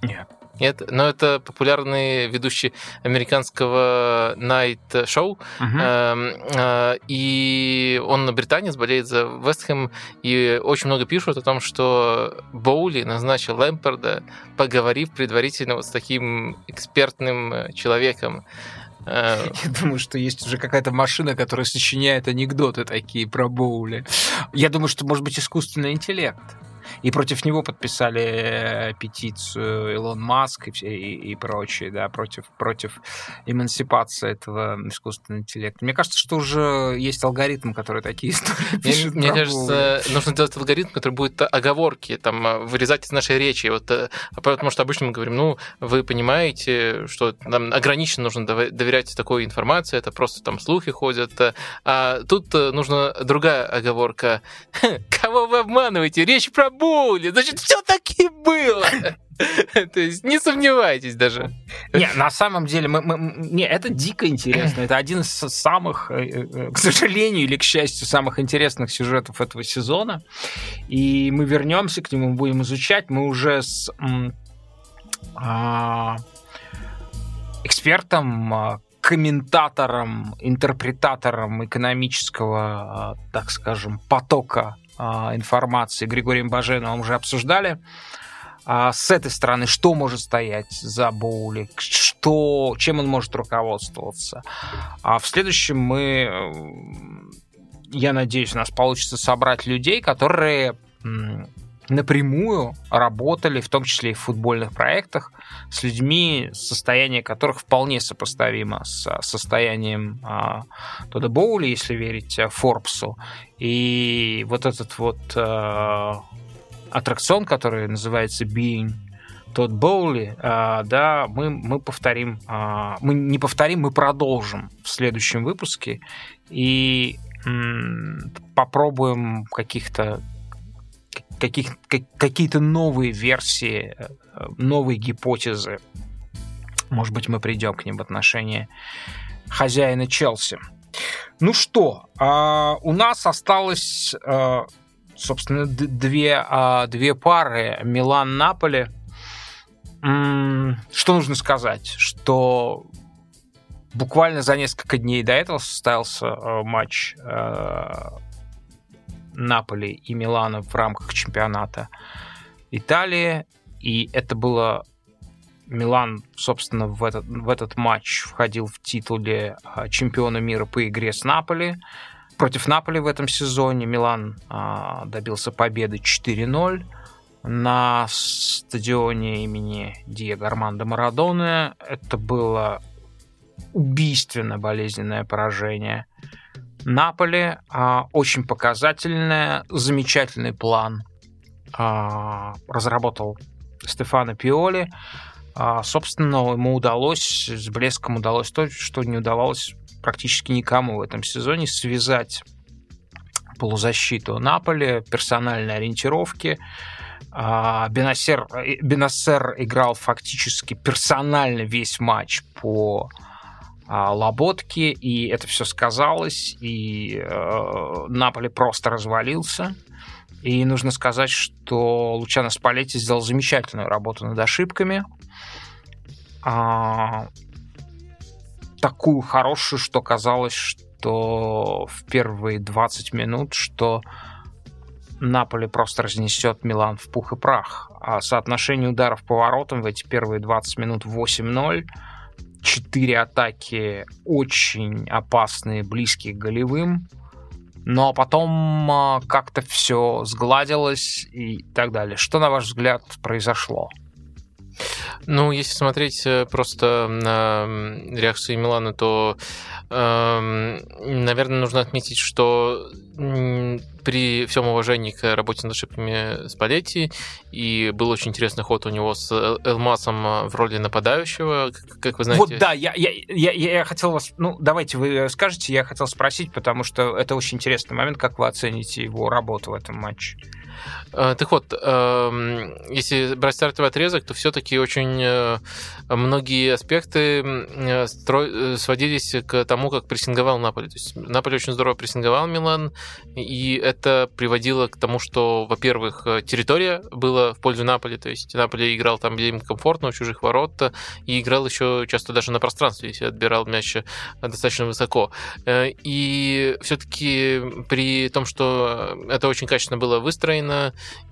Нет. Нет, но это популярный ведущий американского Мгм. Эм, э, и он британец, болеет за Вестхэм, и очень много пишут о том, что Боули назначил Лэмпорда, поговорив предварительно вот с таким экспертным э, человеком. Э, Я думаю, что есть уже какая-то машина, которая сочиняет анекдоты такие про Боули. Я думаю, что может быть искусственный интеллект. И против него подписали э, петицию Илон Маск и, все, и, и прочие, да, против, против эмансипации этого искусственного интеллекта. Мне кажется, что уже есть алгоритм, который такие [laughs] истории Мне, пишет мне про кажется, нужно делать алгоритм, который будет оговорки, там, э, вырезать из нашей речи. Вот, э, потому что обычно мы говорим, ну, вы понимаете, что нам ограниченно нужно доверять такой информации, это просто там слухи ходят. А тут нужна другая оговорка. [laughs] Кого вы обманываете? Речь про Боули. Значит, все таки было. [laughs] То есть не сомневайтесь даже. Не, на самом деле, мы, мы- не, это дико интересно. Это один из самых, э, э, к сожалению или к счастью, самых интересных сюжетов этого сезона. И мы вернемся к нему, будем изучать. Мы уже с а, экспертом, а, комментатором, интерпретатором экономического, а, так скажем, потока информации Григорием Баженовым уже обсуждали. А с этой стороны, что может стоять за Боули, что, чем он может руководствоваться. А в следующем мы, я надеюсь, у нас получится собрать людей, которые напрямую работали, в том числе и в футбольных проектах, с людьми, состояние которых вполне сопоставимо с состоянием а, Тода Боули, если верить а, Форбсу. И вот этот вот а, аттракцион, который называется Being Тот Боули, а, да, мы, мы повторим, а, мы не повторим, мы продолжим в следующем выпуске и попробуем каких-то каких, как- какие-то новые версии, э, новые гипотезы. Может быть, мы придем к ним в отношении хозяина Челси. Ну что, а, у нас осталось а, собственно, две, а, две пары Милан-Наполи. Что нужно сказать? Что буквально за несколько дней до этого состоялся э, матч э, Наполи и Милана в рамках чемпионата Италии. И это было... Милан, собственно, в этот, в этот матч входил в титуле э, чемпиона мира по игре с Наполи. Против Наполи в этом сезоне Милан добился победы 4-0 на стадионе имени Диего Армандо Марадоны. Это было убийственно болезненное поражение. Наполи а, очень показательное, замечательный план а, разработал Стефано Пиоли. А, собственно, ему удалось, с блеском удалось то, что не удавалось практически никому в этом сезоне, связать полузащиту Наполи, персональные ориентировки. А, Бенасер, Бенасер играл фактически персонально весь матч по Лоботки, и это все сказалось, и э, Наполе просто развалился. И нужно сказать, что Лучано Спалетти сделал замечательную работу над ошибками. А, такую хорошую, что казалось, что в первые 20 минут, что Наполе просто разнесет Милан в пух и прах. А соотношение ударов по воротам в эти первые 20 минут 8-0 четыре атаки очень опасные, близкие к голевым. Но потом а, как-то все сгладилось и так далее. Что, на ваш взгляд, произошло? Ну, если смотреть э, просто на реакцию Милана, то, наверное, нужно отметить, что при всем уважении к работе над ошибками Спалетти, и был очень интересный ход у него с Элмасом э, в роли нападающего, как вы знаете. Вот да, я, я, я, я хотел вас, ну, давайте вы скажете, я хотел спросить, потому что это очень интересный момент, как вы оцените его работу в этом матче. Э, так вот, эм, если брать стартовый отрезок, то все-таки очень э, многие аспекты э, сводились к тому, как прессинговал Наполи. То есть Наполи очень здорово прессинговал Милан, и это приводило к тому, что, во-первых, территория была в пользу Наполи, то есть Наполи играл там, где им комфортно, у чужих ворот, и играл еще часто даже на пространстве, если отбирал мяч достаточно высоко. И все-таки при том, что это очень качественно было выстроено,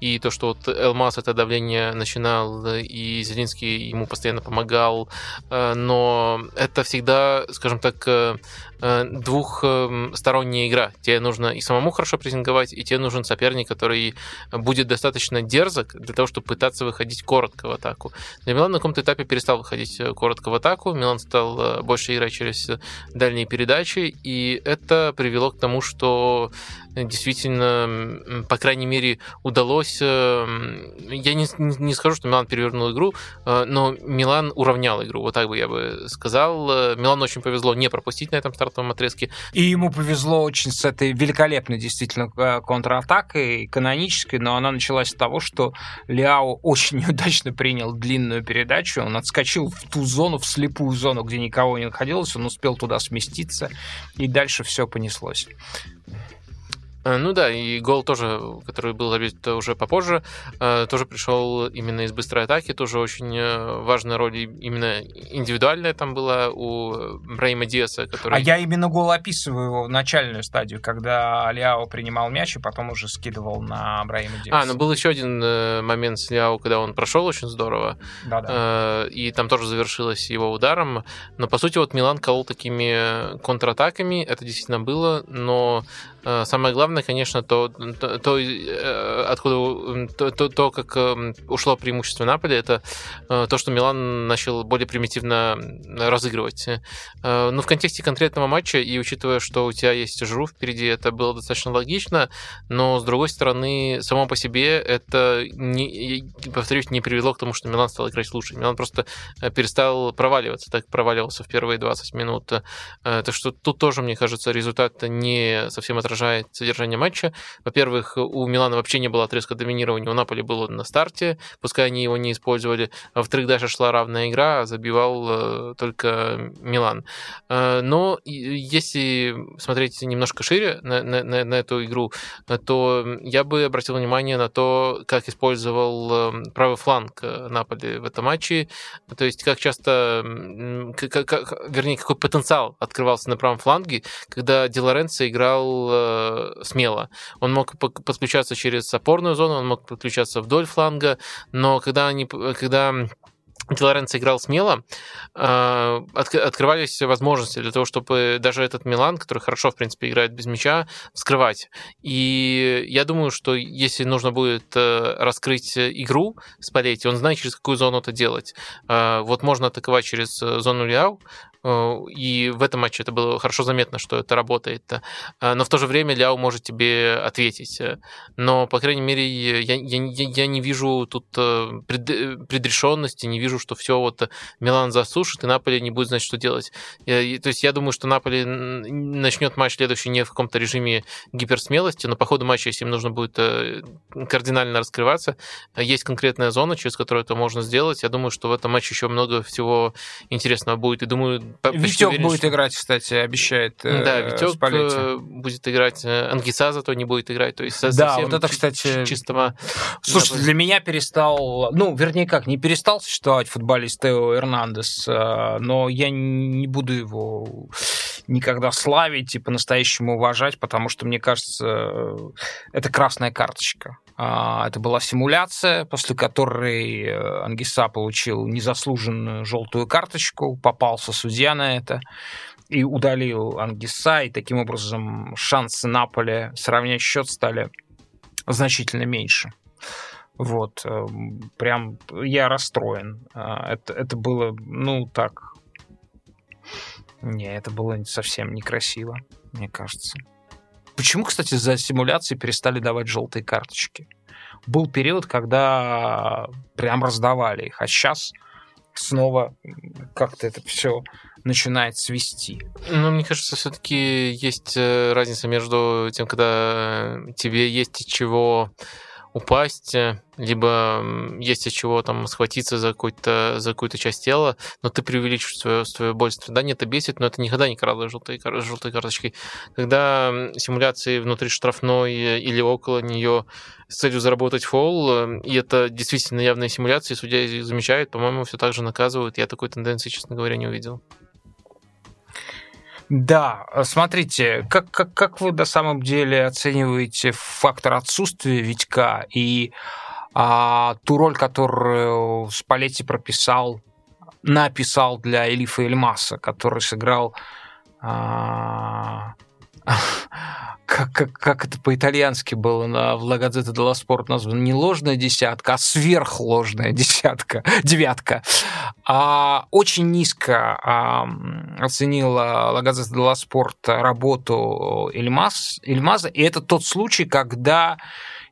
и то, что вот Элмас это давление начинал, и Зелинский ему постоянно помогал, э, но это всегда, скажем так, Э, двухсторонняя игра. Тебе нужно и самому хорошо прессинговать, и тебе нужен соперник, который будет достаточно дерзок для того, чтобы пытаться выходить коротко в атаку. Для Милана на каком-то этапе перестал выходить э, коротко в атаку. Милан стал э, больше играть через дальние передачи, и это привело к тому, что действительно, по крайней мере, удалось... Я не, не скажу, что Милан перевернул игру, но Милан уравнял игру, вот так бы я бы сказал. Милану очень повезло не пропустить на этом старте стартовом отрезке. И ему повезло очень с этой великолепной действительно э, контратакой, канонической, но она началась с того, что Ляо очень [laughs] неудачно принял длинную передачу, он отскочил в ту зону, в слепую зону, где никого не находилось, он успел туда сместиться, и дальше все понеслось. Э, ну да, и гол тоже, который был забит уже попозже, э, тоже пришел именно из быстрой атаки, тоже очень э, важная роль именно индивидуальная там была у Брейма Диаса, который... А я именно гол описываю его в начальную стадию, когда Ляо принимал мяч и потом уже скидывал на Брейма Диаса. А, ну был еще один момент с Ляо, когда он прошел очень здорово, Да-да. и там тоже завершилось его ударом, но по сути вот Милан колол такими контратаками, это действительно было, но Э, самое главное, конечно, то, то, то э, откуда то, то, как эм, ушло преимущество Наполи, это э, то, что Милан начал более примитивно разыгрывать. Но в контексте конкретного матча, и учитывая, что у тебя есть Жру впереди, это было достаточно логично, но, с другой стороны, само по себе это, не, повторюсь, не привело к тому, что Милан стал играть лучше. Милан просто перестал проваливаться, так проваливался в первые 20 минут. Так что тут тоже, мне кажется, результат не совсем отражает отражает содержание матча. Во-первых, у Милана вообще не было отрезка доминирования, у Наполи было на старте, пускай они его не использовали. Во-вторых, даже шла равная игра, а забивал только Милан. Но если смотреть немножко шире на, на, на эту игру, то я бы обратил внимание на то, как использовал правый фланг Наполи в этом матче. То есть, как часто, как, как, вернее, какой потенциал открывался на правом фланге, когда Ди Лоренцо играл э, смело. Он мог подключаться через опорную зону, он мог подключаться вдоль фланга, но когда они, когда Лоренцо играл смело, э, открывались возможности для того, чтобы даже этот Милан, который хорошо, в принципе, играет без мяча, вскрывать. И я думаю, что если нужно будет э, раскрыть игру Спалетти, он знает, через какую зону это делать. Вот можно атаковать через зону Э, и в этом матче это было хорошо заметно, что это работает. Э, но в то же время Ляо может тебе ответить. Но, по крайней мере, я, я, я не вижу тут э, пред, предрешенности, не вижу, что все вот Милан засушит, и Наполе не будет знать, что делать. То есть я думаю, что Наполе начнет матч следующий не в каком-то режиме гиперсмелости, но по ходу матча, если им нужно будет кардинально раскрываться, есть конкретная зона, через которую это можно сделать. Я думаю, что в этом матче еще много всего интересного будет. И думаю, Витек уверен, будет что... играть, кстати, обещает. Да, э, Витек Спалетти. Э, будет играть. Э, Ангиса зато не будет играть. То есть да, вот это, кстати, чистого. Слушай, для меня перестал, ну, вернее, как, не перестал существовать футболист Тео Эрнандес, но я не буду его никогда славить и по-настоящему уважать, потому что, мне кажется, это красная карточка. А, это была симуляция, после которой Ангиса получил незаслуженную желтую карточку, попался судья на это и удалил Ангиса, и таким образом шансы Наполи сравнять счет стали значительно меньше. Вот, э, прям я расстроен. Это, это было, ну, так... Не, это было совсем некрасиво, мне кажется. Почему, кстати, за симуляции перестали давать желтые карточки? Был период, когда прям раздавали их, а сейчас снова как-то это все начинает свести. Ну, мне кажется, все-таки есть э, разница между тем, когда тебе есть чего упасть, э, либо есть от чего там схватиться за, какой-то, за какую-то часть тела, но ты преувеличиваешь свою, свою боль, страдание, это бесит, но это никогда не крадо желтой, желтой карточкой. Когда симуляции внутри штрафной или около нее с целью заработать фол, э, и это действительно явная симуляция, судья их замечает, по-моему, все так же наказывают. Я такой тенденции, честно говоря, не увидел. Да, смотрите, как, как, как вы на самом деле оцениваете фактор отсутствия Витька и а, ту роль, которую Спалетти прописал, написал для Элифа Эльмаса, который сыграл а, [laughs] как, как, как это по-итальянски было на, в La Gazzetta dello Sport названо, не ложная десятка, а сверхложная десятка, [laughs] девятка. А, очень низко а, оценила Gazzetta dello Sport работу Эльмаз, Эльмаза, и это тот случай, когда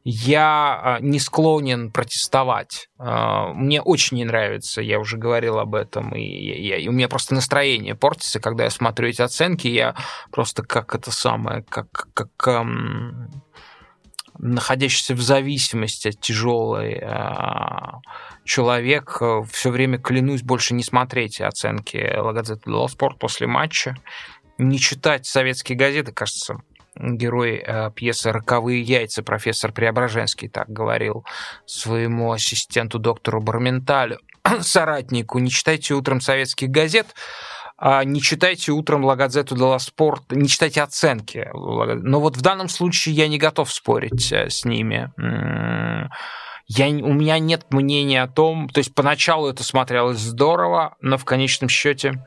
я а, не склонен протестовать. А, мне очень не нравится, я уже говорил об этом, и, я, и у меня просто настроение портится, когда я смотрю эти оценки, я просто как это самое, как, как эм, находящийся в зависимости от тяжелой э, человек, э, все время клянусь больше не смотреть оценки Лагазеты Спорт после матча, не читать советские газеты, кажется, герой э, пьесы «Роковые яйца», профессор Преображенский так говорил своему ассистенту доктору Барменталю, [clears throat] соратнику, не читайте утром советских газет, а не читайте утром Лагадзету Дела Спорт, не читайте оценки. Но вот в данном случае я не готов спорить э, с ними. Я, у меня нет мнения о том, то есть поначалу это смотрелось здорово, но в конечном счете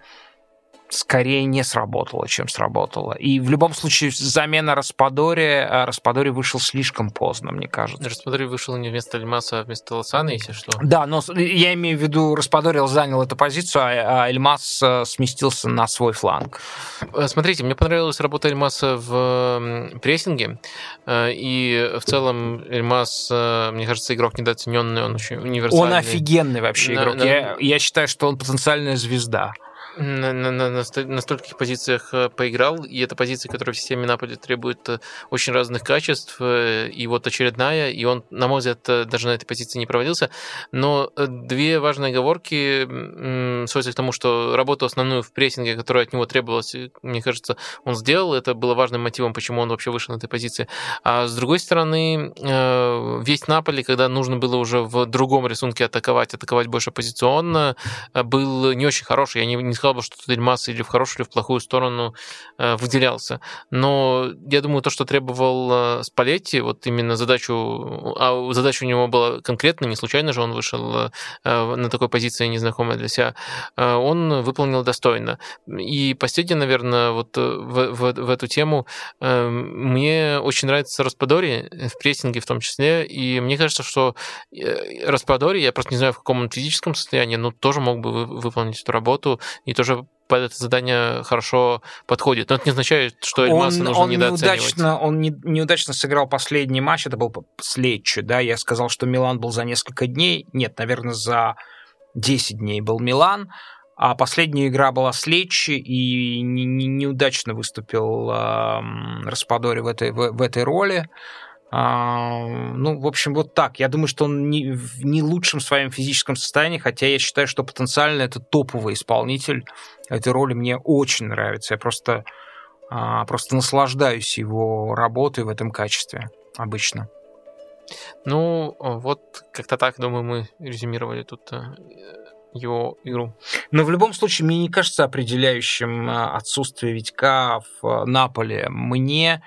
скорее не сработало, чем сработало. И в любом случае замена Распадори, а Распадори вышел слишком поздно, мне кажется. Распадори вышел не вместо Эльмаса, а вместо Лосана, если что. Да, но я имею в виду, Распадори занял эту позицию, а, а Эльмас э, сместился на свой фланг. Э, смотрите, мне понравилась работа Эльмаса в прессинге, э, и в целом Эльмас, мне кажется, игрок недооцененный, он очень универсальный. Он офигенный вообще игрок. Да, да. Я, я считаю, что он потенциальная звезда. На, на, на, на стольких позициях э, поиграл, и это позиция, которая в системе Наполи требует э, очень разных качеств, э, и вот очередная, и он, на мой взгляд, даже на этой позиции не проводился. Но две важные оговорки сводятся к тому, что работу основную в прессинге, которая от него требовалась, мне кажется, он сделал, это было важным мотивом, почему он вообще вышел на этой позиции. А с другой стороны, весь Наполи, когда нужно было уже в другом рисунке атаковать, атаковать больше позиционно, был не очень хороший. Я не, не сказал бы, что тут Эльмас или в хорошую, или в плохую сторону э, выделялся. Но я думаю, то, что требовал э, Спалетти, вот именно задачу, а задача у него была конкретная, не случайно же он вышел э, на такой позиции незнакомой для себя, он выполнил достойно. И последнее, наверное, вот в, в, в эту тему, мне очень нравится Распадори в прессинге в том числе, и мне кажется, что Распадори, я просто не знаю, в каком он физическом состоянии, но тоже мог бы выполнить эту работу и тоже под это задание хорошо подходит. Но это не означает, что Эльмаса нужно он недооценивать. Неудачно, он не, неудачно сыграл последний матч, это был с Леччо, да, я сказал, что Милан был за несколько дней, нет, наверное, за 10 дней был Милан, а последняя игра была с Лечи, и не, не, неудачно выступил э, Распадори в этой, в, в этой роли. А, ну, в общем, вот так. Я думаю, что он не в не лучшем своем физическом состоянии, хотя я считаю, что потенциально это топовый исполнитель этой роли. Мне очень нравится. Я просто, а, просто наслаждаюсь его работой в этом качестве обычно. Ну, вот как-то так, думаю, мы резюмировали тут э, его игру. Но в любом случае, мне не кажется определяющим э, отсутствие Витька в э, Наполе. Мне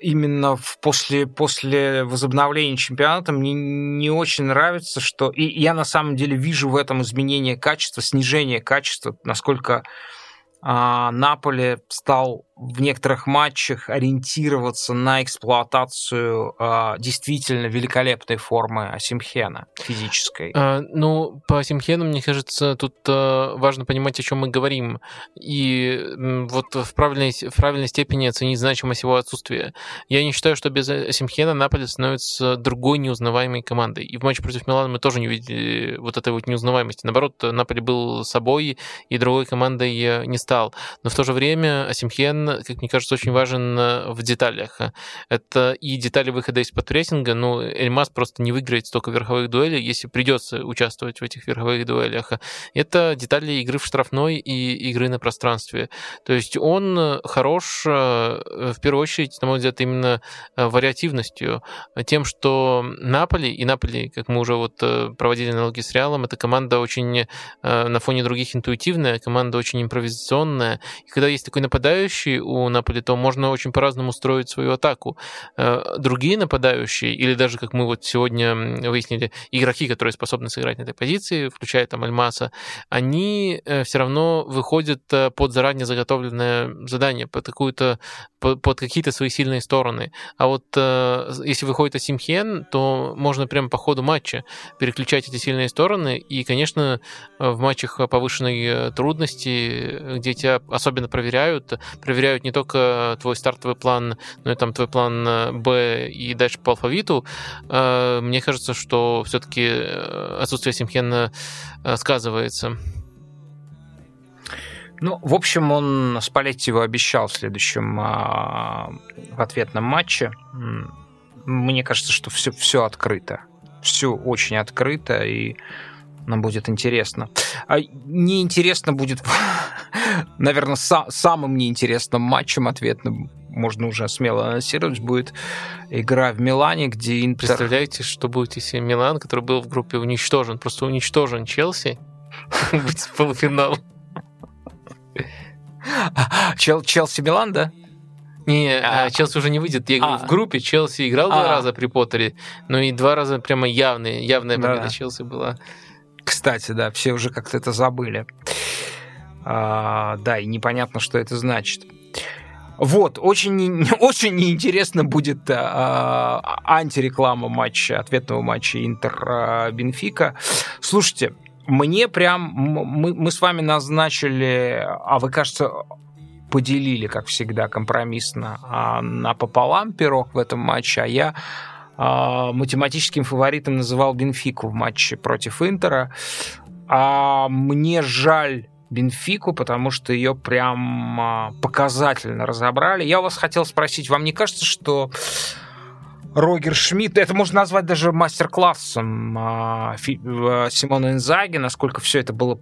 именно в, после, после возобновления чемпионата мне не очень нравится, что... И я на самом деле вижу в этом изменение качества, снижение качества, насколько а, Наполе стал в некоторых матчах ориентироваться на эксплуатацию э, действительно великолепной формы Асимхена физической. А, ну, по Асимхену, мне кажется, тут а, важно понимать, о чем мы говорим. И вот в правильной, в правильной степени оценить значимость его отсутствия. Я не считаю, что без Асимхена Наполе становится другой неузнаваемой командой. И в матче против Милана мы тоже не увидели вот этой вот неузнаваемости. Наоборот, Наполе был собой и другой командой не стал. Но в то же время Асимхен как мне кажется, очень важен э, в деталях. Это и детали выхода из-под прессинга. Ну, Эльмас просто не выиграет столько верховых дуэлей, если придется участвовать в этих верховых дуэлях. Это детали игры в штрафной и игры на пространстве. То есть он хорош, э, в первую очередь, на мой взгляд, именно э, вариативностью. Тем, что Наполи, и Наполи, как мы уже вот проводили аналоги с Реалом, это команда очень на фоне других интуитивная, команда очень импровизационная. И когда есть такой нападающий, у Наполи, то можно очень по-разному строить свою атаку. Э, другие нападающие, или даже, как мы вот сегодня выяснили, игроки, которые способны сыграть на этой позиции, включая там Альмаса, они э, все равно выходят э, под заранее заготовленное задание, под какую-то под какие-то свои сильные стороны. А вот если выходит Асимхен, то можно прямо по ходу матча переключать эти сильные стороны. И, конечно, в матчах повышенной трудности, где тебя особенно проверяют, проверяют не только твой стартовый план, но и там твой план э, Б и дальше по алфавиту, э, мне кажется, что все-таки э, отсутствие Симхена сказывается. Ну, в общем, он Спалетти обещал в следующем а, в ответном матче. Мне кажется, что все, все открыто. Все очень открыто, и нам будет интересно. А неинтересно будет, [laughs] наверное, са- самым неинтересным матчем ответным можно уже смело анонсировать, будет игра в Милане, где Интер... Представляете, что будет, если Милан, который был в группе, уничтожен, просто уничтожен Челси, [laughs] будет в полуфинал. Челси-Милан, да? Не, а, а, Челси уже не выйдет. Я говорю, а, в группе Челси играл а, два раза при Поттере, но и два раза прямо явные, явная победа да. Челси была. Кстати, да, все уже как-то это забыли. А, да, и непонятно, что это значит. Вот, очень, очень неинтересно будет а, антиреклама матча, ответного матча Интер-Бенфика. Слушайте, мне прям, мы, мы с вами назначили, а вы, кажется, поделили, как всегда, компромиссно а, на пополам пирог в этом матче, а я а, математическим фаворитом называл Бенфику в матче против Интера. А мне жаль Бенфику, потому что ее прям а, показательно разобрали. Я у вас хотел спросить, вам не кажется, что Рогер Шмидт, это можно назвать даже мастер-классом а, Симона Инзаги, насколько все это было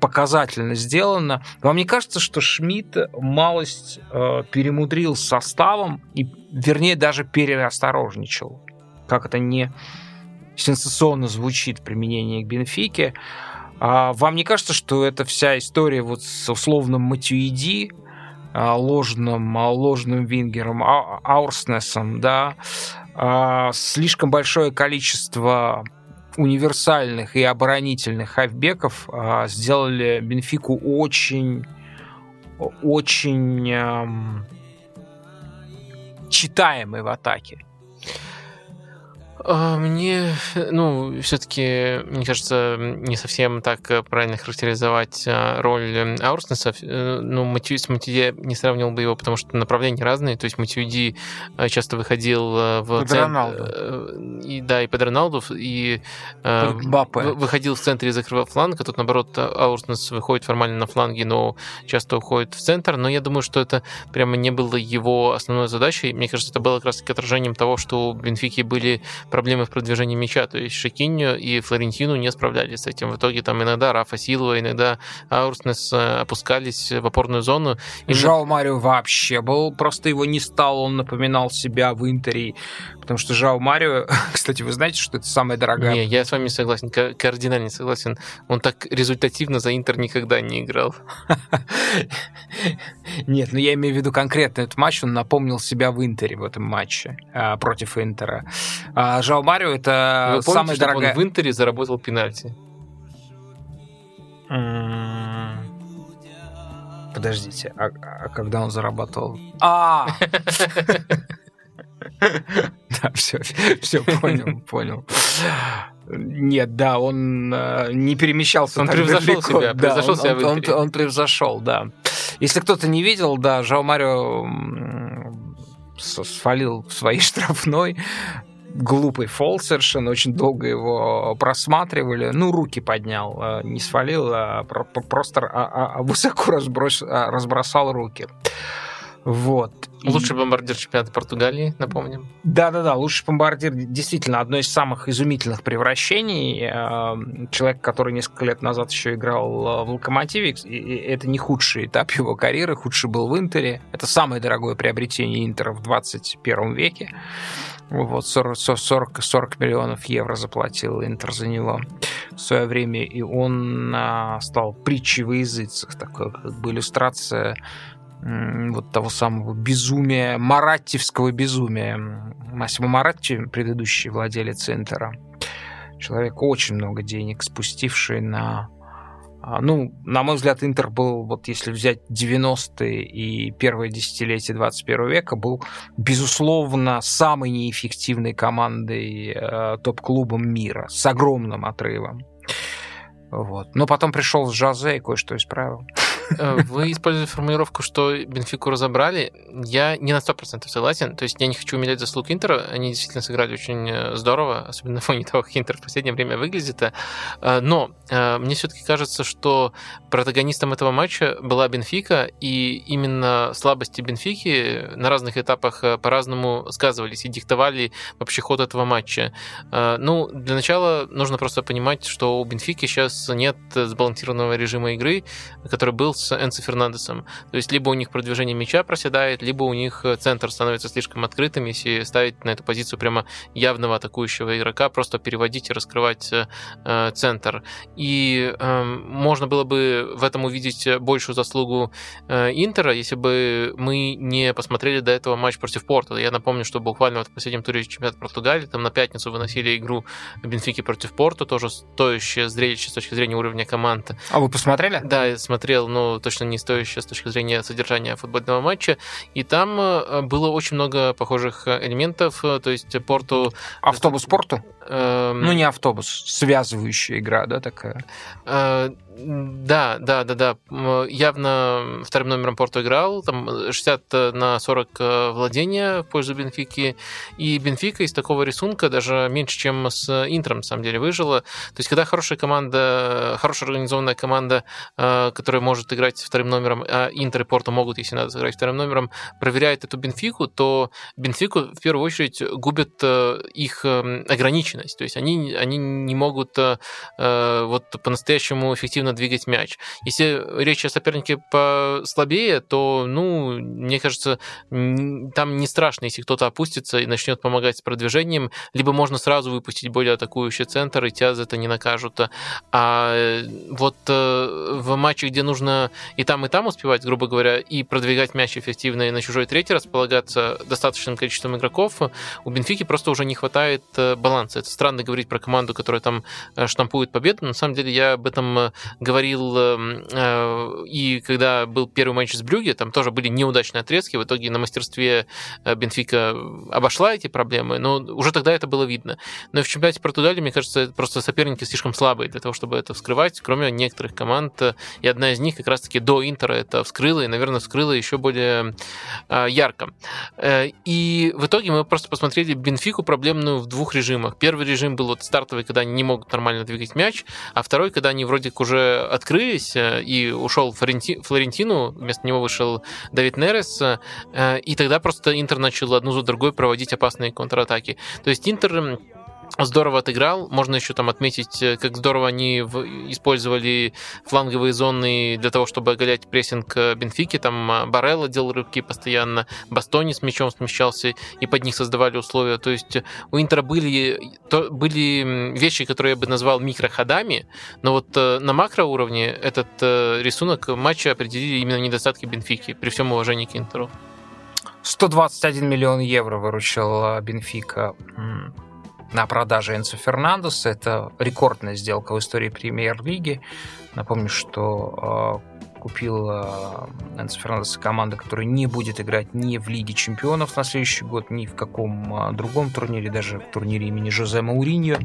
показательно сделано. Вам не кажется, что Шмидт малость э, перемудрил составом и, вернее, даже переосторожничал? Как это не сенсационно звучит применение к Бенфике. А вам не кажется, что эта вся история вот с условным Матюиди, а, ложным, а, ложным вингером, Аурснесом, да, слишком большое количество универсальных и оборонительных хавбеков сделали Бенфику очень очень эм, читаемой в атаке. А, мне, ну, все-таки, мне кажется, не совсем так э, правильно характеризовать а, роль Аурснеса. Э, ну, Матью, с Матюди не сравнивал бы его, потому что направления разные. То есть Матюди э, часто выходил в под центр. И, да, и под Роналду, и Бапе. выходил в центре и закрывал фланг, а тут, наоборот, Аурснес выходит формально на фланге, но часто уходит в центр. Но я думаю, что это прямо не было его основной задачей. Мне кажется, это было как раз-таки отражением того, что у Бенфики были проблемы в продвижении мяча. То есть Шакиньо и Флорентину не справлялись с этим. В итоге там иногда Рафа Силова, иногда Аурснес э, опускались в опорную зону. И... Жао Марио вообще был, просто его не стал, он напоминал себя в Интере, потому что Жао Марио, [laughs] кстати, вы знаете, что это самая дорогая... Не, я с вами согласен, кардинально согласен. Он так результативно за Интер никогда не играл. [laughs] Нет, ну я имею в виду конкретно этот матч, он напомнил себя в Интере в этом матче а, против Интера. А Жао Марио это Вы помните, самая дорогая... он в Интере заработал пенальти? Подождите, а, а когда он зарабатывал? А! [laughs] Да, все, все понял, понял. Нет, да, он э, не перемещался. Он превзошел себя, превзошел себя он, он, он превзошел, да. Если кто-то не видел, да, Жао Марио свалил своей [laughs] штрафной глупый фол совершенно, очень долго его просматривали. Ну, руки поднял, э, не свалил, а просто а, а, а высоко разброс, разбросал руки. Вот. Лучший бомбардир чемпионата Португалии, напомним. Да-да-да, лучший бомбардир действительно одно из самых изумительных превращений. Э, человек, который несколько лет назад еще играл в Локомотиве, это не худший этап его карьеры, худший был в Интере. Это самое дорогое приобретение Интера в 21 веке. Вот 40, 40, 40 миллионов евро заплатил Интер за него. В свое время, и он а, стал притчей во языцах, такой как бы иллюстрация вот того самого безумия, маратьевского безумия. Массимо Маратти, предыдущий владелец Интера, человек очень много денег спустивший на ну, на мой взгляд, Интер был, вот если взять 90-е и первое десятилетие 21 века, был, безусловно, самой неэффективной командой э, топ-клубом мира, с огромным отрывом. Вот. Но потом пришел с Жозе и кое-что исправил. Э, вы использовали формулировку, что Бенфику разобрали. Я не на 100% согласен. То есть я не хочу умилять заслуг Интера. Они действительно сыграли очень э, здорово, особенно на фоне того, как Интер в последнее время выглядит. Э, но мне все-таки кажется, что протагонистом этого матча была Бенфика, и именно слабости Бенфики на разных этапах по-разному сказывались и диктовали вообще ход этого матча. Ну, для начала нужно просто понимать, что у Бенфики сейчас нет сбалансированного режима игры, который был с Энцо Фернандесом. То есть либо у них продвижение мяча проседает, либо у них э, центр становится слишком открытым, если ставить на эту позицию прямо явного атакующего игрока, просто переводить и раскрывать э, э центр. И э, можно было бы в этом увидеть большую заслугу э, Интера, если бы мы не посмотрели до этого матч против Порта. Я напомню, что буквально вот в последнем туре чемпионата Португалии там на пятницу выносили игру Бенфики против Порта, тоже стоящее зрелище с точки зрения уровня команды. А вы посмотрели? Да, я смотрел, но но точно не стоящая с точки зрения содержания футбольного матча. И там э, было очень много похожих элементов, то есть Порту... Автобус Порту? Эм... Ну, не автобус, связывающая игра, да, такая? Э, да, да, да, да. Явно вторым номером Порту играл. Там 60 э, на 40 э, владения в пользу Бенфики. И Бенфика из такого рисунка даже меньше, чем с Интером, на самом деле, выжила. То есть, когда хорошая команда, хорошая организованная команда, э, которая может играть вторым номером, а Интер и Порту могут, если надо, сыграть вторым номером, проверяет эту Бенфику, то Бенфику в первую очередь губит их эм, ограниченность. То есть, они, они не могут вот по-настоящему эффективно эффективно двигать мяч. Если речь о сопернике послабее, то, ну, мне кажется, там не страшно, если кто-то опустится и начнет помогать с продвижением, либо можно сразу выпустить более атакующий центр, и тебя за это не накажут. А вот э, в матче, где нужно и там, и там успевать, грубо говоря, и продвигать мяч эффективно, и на чужой третий располагаться достаточным количеством игроков, у Бенфики просто уже не хватает э, баланса. Это странно говорить про команду, которая там э, штампует победу. На самом деле я об этом говорил, эм, э, и когда был первый матч с Брюге, там тоже были неудачные отрезки, в итоге на мастерстве э, Бенфика обошла эти проблемы, но уже тогда это было видно. Но в чемпионате Португалии, мне кажется, просто соперники слишком слабые для того, чтобы это вскрывать, кроме некоторых команд, и одна из них как раз-таки до Интера это вскрыла, и, наверное, вскрыла еще более э, ярко. И в итоге мы просто посмотрели Бенфику проблемную в двух режимах. Первый режим был вот стартовый, когда они не могут нормально двигать мяч, а второй, когда они вроде как открылись, э, и ушел Флоренти... Флорентину, вместо него вышел Давид Нерес, э, и тогда просто Интер начал одну за другой проводить опасные контратаки. То есть Интер здорово отыграл. Можно еще там отметить, э, как здорово они использовали фланговые зоны для того, чтобы оголять прессинг э, Бенфики. Там а, Барелла делал рыбки постоянно, Бастони с мячом смещался, и под них создавали условия. То есть у Интера были, то, были вещи, которые я бы назвал микроходами, но вот э, на макроуровне этот рисунок матча определили именно недостатки Бенфики, при всем уважении к Интеру. 121 миллион евро выручил Бенфика на продаже Энцо Фернандеса. Это рекордная сделка в истории премьер-лиги. Напомню, что э, купил э, Энцо Фернандеса команда, которая не будет играть ни в Лиге чемпионов на следующий год, ни в каком э, другом турнире, даже в турнире имени Жозе Мауриньо.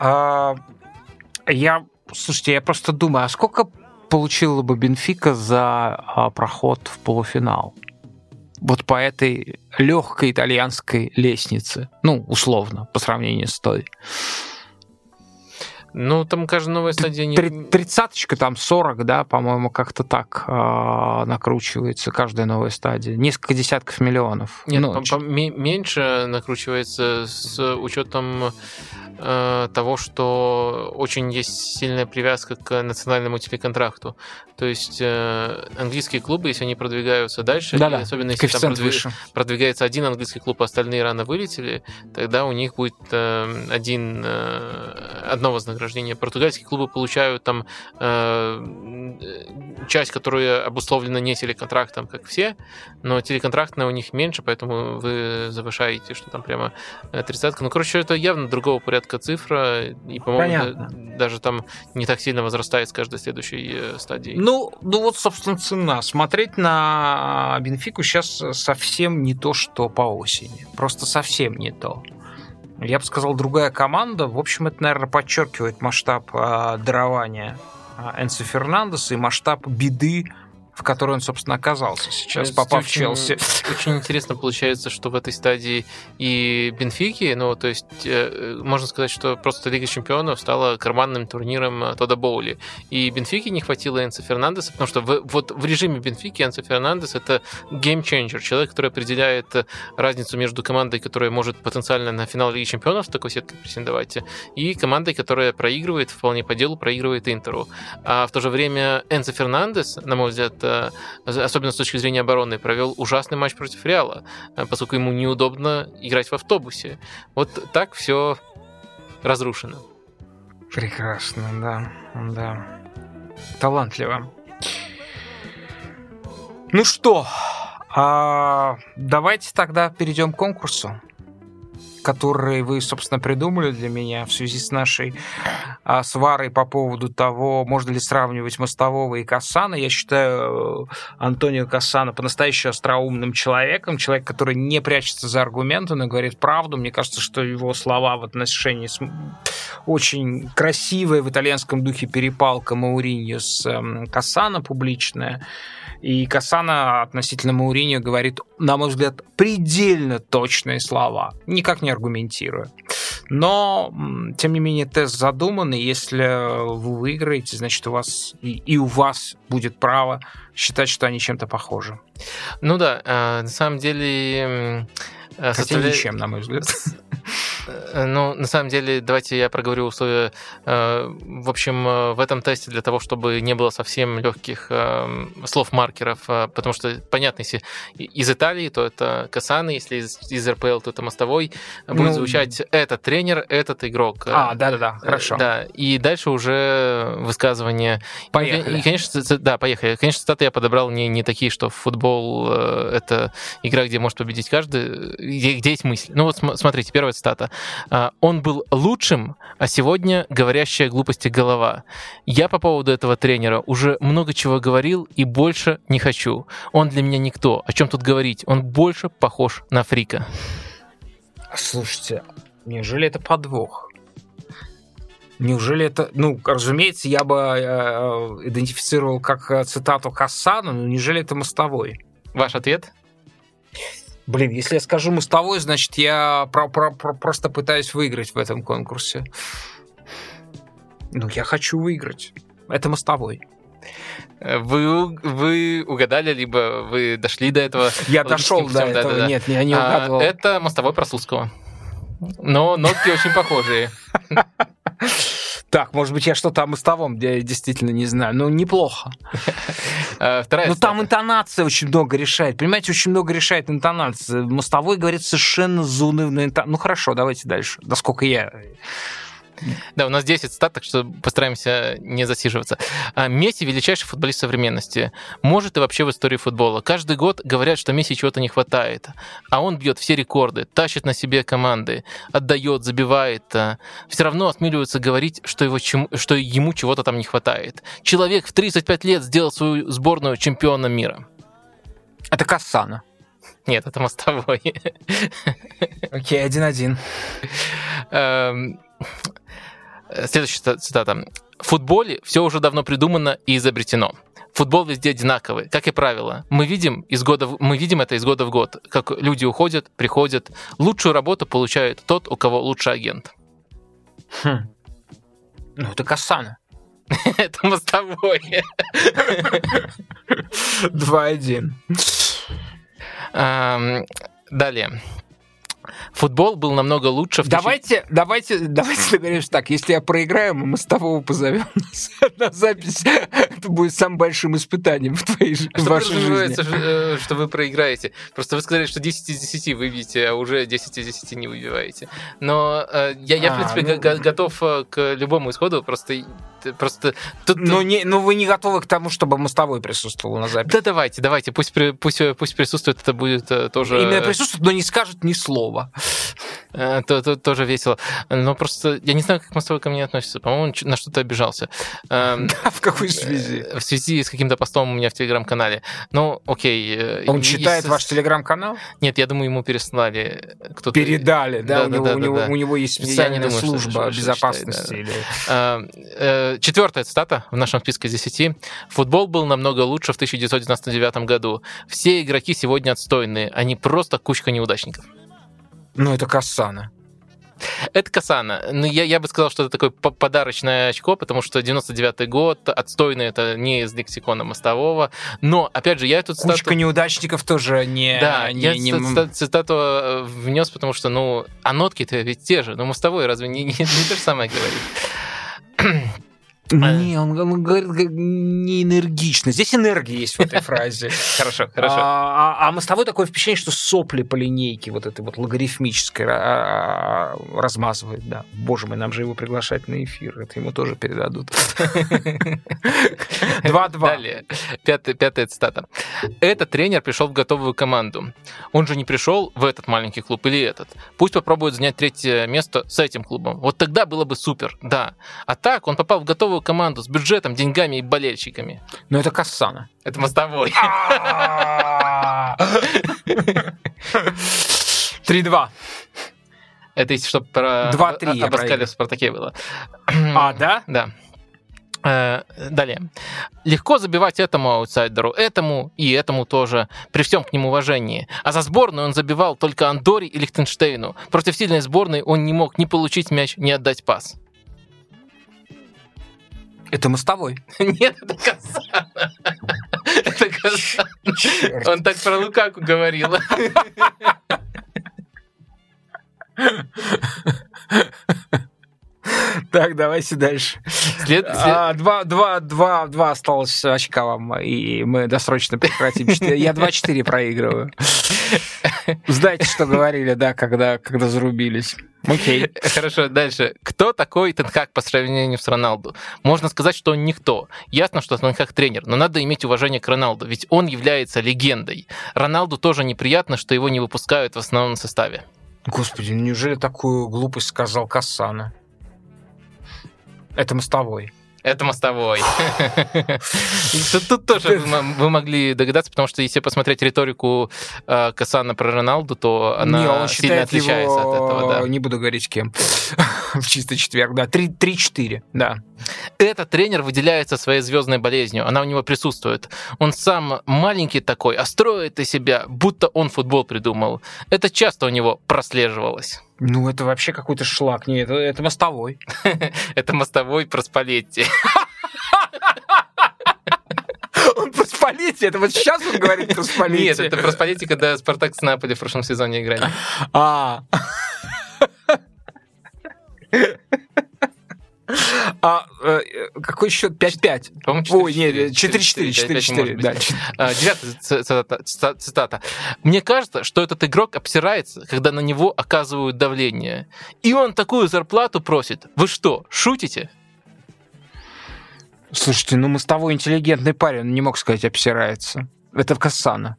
Э, я, слушайте, я просто думаю, а сколько получила бы Бенфика за проход в полуфинал? Вот по этой легкой итальянской лестнице. Ну, условно, по сравнению с той. Ну, там каждая новая стадия... Не... Тридцаточка, там 40, да, по-моему, как-то так э, накручивается каждая новая стадия. Несколько десятков миллионов. Нет, ну, по- по- меньше накручивается с учетом э, того, что очень есть сильная привязка к национальному телеконтракту. То есть э, английские клубы, если они продвигаются дальше, да -да. особенно если там продвиг... выше. продвигается один английский клуб, а остальные рано вылетели, тогда у них будет э, один, э, одно вознаграждение. Португальские клубы получают там э, часть, которая обусловлена не телеконтрактом, как все, но телеконтрактная у них меньше, поэтому вы завышаете, что там прямо тридцатка. Ну, короче, это явно другого порядка цифра, и, по-моему, даже там не так сильно возрастает с каждой следующей э, стадией. Ну, ну вот, собственно, цена. Смотреть на Бенфику сейчас совсем не то, что по осени. Просто совсем не то. Я бы сказал, другая команда. В общем, это, наверное, подчеркивает масштаб э, дарования а, Энсо Фернандеса и масштаб беды, в которой он, собственно, оказался сейчас, Это попав очень, в Челси. Очень интересно получается, что в этой стадии и Бенфики, ну, то есть, э, можно сказать, что просто Лига Чемпионов стала карманным турниром Тода Боули. И Бенфики не хватило Энса Фернандеса, потому что в, вот в режиме Бенфики Энса Фернандес это геймченджер, человек, который определяет разницу между командой, которая может потенциально на финал Лиги Чемпионов такой сетке претендовать, и командой, которая проигрывает, вполне по делу проигрывает Интеру. А в то же время Энса Фернандес, на мой взгляд, особенно с точки зрения обороны, провел ужасный матч против Реала, э, поскольку ему неудобно играть в автобусе. Вот так все разрушено. Прекрасно, да, да. Талантливо. Ну что, а давайте тогда перейдем к конкурсу. Который вы, собственно, придумали для меня в связи с нашей а, сварой по поводу того, можно ли сравнивать Мостового и Кассана. Я считаю э, Антонио Кассана по-настоящему остроумным человеком, человек, который не прячется за аргументы, но говорит правду. Мне кажется, что его слова в отношении с... очень красивая в итальянском духе перепалка Мауриньо с эм, Кассана публичная. И Касана относительно Мауриньо говорит, на мой взгляд, предельно точные слова, никак не аргументируя. Но, тем не менее, тест задуман, и если вы выиграете, значит, у вас и, у вас будет право считать, что они чем-то похожи. Ну да, э, на самом деле... Хотя составля... ничем, на мой взгляд. Э, ну, на самом деле, давайте я проговорю условия. Э, в общем, э, в этом тесте для того, чтобы не было совсем легких слов-маркеров, потому что, понятно, если из Италии, то это Касаны, если из, из РПЛ, то это Мостовой, будет ну... звучать этот тренер, этот игрок. А, да-да-да, хорошо. Да, и дальше уже высказывание. Поехали. И, конечно, да, поехали. Конечно, цитаты я подобрал не, не такие, что футбол — это игра, где может победить каждый, где, где есть мысль. Ну вот смотрите, первая цитата. А, он был лучшим, а сегодня говорящая глупости голова. Я по поводу этого тренера уже много чего говорил и больше не хочу. Он для меня никто. О чем тут говорить? Он больше похож на фрика. Слушайте, неужели это подвох? Неужели это... Ну, разумеется, я бы э, э идентифицировал как э, цитату Хасана, но неужели это мостовой? Ваш ответ? Блин, если я скажу мостовой, значит, я про про про просто пытаюсь выиграть в этом конкурсе. Ну, я хочу выиграть. Это мостовой. Вы, вы угадали, либо вы дошли до этого? Я дошел до этого. Да, да, Нет, я не а, угадывал. А, это мостовой Прослузского. Но нотки очень похожие. [laughs] Так, может быть, я что-то о мостовом действительно не знаю. Ну, неплохо. Вторая Но там интонация очень много решает. Понимаете, очень много решает интонация. Мостовой говорит совершенно заунывно. Ну, хорошо, давайте дальше. Насколько я да, у нас 10 стат, так что постараемся не засиживаться. А, Месси – величайший футболист современности. Может и вообще в истории футбола. Каждый год говорят, что Месси чего-то не хватает. А он бьет все рекорды, тащит на себе команды, отдает, забивает. А, все равно осмеливаются говорить, что, его, что ему чего-то там не хватает. Человек в 35 лет сделал свою сборную чемпионом мира. Это Кассана. Нет, это мостовой. Окей, один-один. Эм, Следующая цитата. В футболе все уже давно придумано и изобретено. Футбол везде одинаковый, как и правило. Мы видим, из года в... мы видим это из года в год, как люди уходят, приходят. Лучшую работу получает тот, у кого лучший агент. Хм. Ну, это Касана. [laughs] Это мостовой. 2-1. Далее. Футбол был намного лучше в Давайте, тысяч... давайте, давайте договоримся так. Если я проиграю, мы мостового позовем [laughs] на запись. Это будет самым большим испытанием в твоей а в вашей жизни. Э, что вы проиграете? Просто вы сказали, что 10 из 10 выбьете, а уже 10 из 10 не выбиваете. Но э, я, я, в а, принципе, ну... готов э, к любому исходу, просто просто тут... Ну, не, ну вы не готовы к тому, чтобы мостовой присутствовал на записи. Да давайте, давайте, пусть, пусть, пусть присутствует, это будет тоже... Именно присутствует, но не скажет ни слова. Э, то, то, тоже весело. Но просто я не знаю, как Мостовой ко мне относится. По-моему, на что-то обижался. Эм, [laughs] в какой связи? В связи с каким-то постом у меня в Телеграм-канале. Ну, окей. Э, Он читает ваш Телеграм-канал? Нет, я думаю, ему переслали кто-то. Передали, да? У него есть специальная служба безопасности. Эм, э, четвертая цитата в нашем списке из 10. Футбол был намного лучше в 1999 году. Все игроки сегодня отстойные. Они просто кучка неудачников. Ну, это Кассана. Это Касана. Ну, я, я бы сказал, что это такое подарочное очко, потому что 99-й год, отстойный, это не из лексикона мостового. Но, опять же, я цитату... Кучка неудачников тоже не... Да, не, я не... цитату э, внес, потому что, ну, а нотки-то ведь те же. Ну, мостовой разве не, не, не то же самое говорит? Не, он, он говорит не энергично. Здесь энергия есть в этой фразе. [laughs] Хорошо, хорошо. А, а, а мостовой такое впечатление, что сопли по линейке вот этой вот логарифмической а, размазывает, да. Боже мой, нам же его приглашать на эфир, это ему тоже передадут. [laughs] 2-2. Далее, пятая, пятая цитата. Этот тренер пришел в готовую команду. Он же не пришел в этот маленький клуб или этот. Пусть попробует занять третье место с этим клубом. Вот тогда было бы супер, да. А так он попал в готовую команду с бюджетом, деньгами и болельщиками. Но это Кассана. Это мостовой. 3-2. Это если что про 2-3 Абаскаля в Спартаке было. А, да? Да. Э, далее. Легко забивать этому аутсайдеру, этому и этому тоже, при всем к нему уважении. А за сборную он забивал только Андоре и Лихтенштейну. Против сильной сборной он не мог ни получить мяч, ни отдать пас. Это мостовой. [laughs] Нет, это Касана. Это Касана. Он так про Лукаку говорил. [laughs] [laughs] Так, давайте дальше. След... А, два, два, два, два осталось очка вам, и мы досрочно прекратим. Я 2-4 проигрываю. [laughs] Знаете, что говорили, да, когда, когда зарубились. Окей. Хорошо, дальше. Кто такой Тенхак по сравнению с Роналду? Можно сказать, что он никто. Ясно, что Тенхак тренер, но надо иметь уважение к Роналду, ведь он является легендой. Роналду тоже неприятно, что его не выпускают в основном составе. Господи, неужели такую глупость сказал Кассана? Это мостовой. Это мостовой. [laughs] Тут тоже вы могли догадаться, потому что если посмотреть риторику э, Касана про Роналду, то она сильно отличается от этого. Не буду говорить кем. [laughs] В чистый четверг, да. 3-4, да. Этот тренер выделяется своей звездной болезнью. Она у него присутствует. Он сам маленький такой, а строит из себя, будто он футбол придумал. Это часто у него прослеживалось. Ну, это вообще какой-то шлак. Нет, это, это мостовой. [laughs] Это мостовой про Спалетти. [laughs] Он про Спалетти. Это вот сейчас он говорит про Спалетти. Нет, это про Спалетти, когда Спартак с Наполи в прошлом сезоне играли. А. [laughs] А э, какой счет? 5-5. По-моему, 4 Ой, нет, 4-4. 4-4, да. А, девятая цитата. Мне кажется, что этот игрок обсирается, когда на него оказывают давление. И он такую зарплату просит. Вы что, шутите? Слушайте, ну мы с того интеллигентный парень, он не мог сказать обсирается. Это в Касана.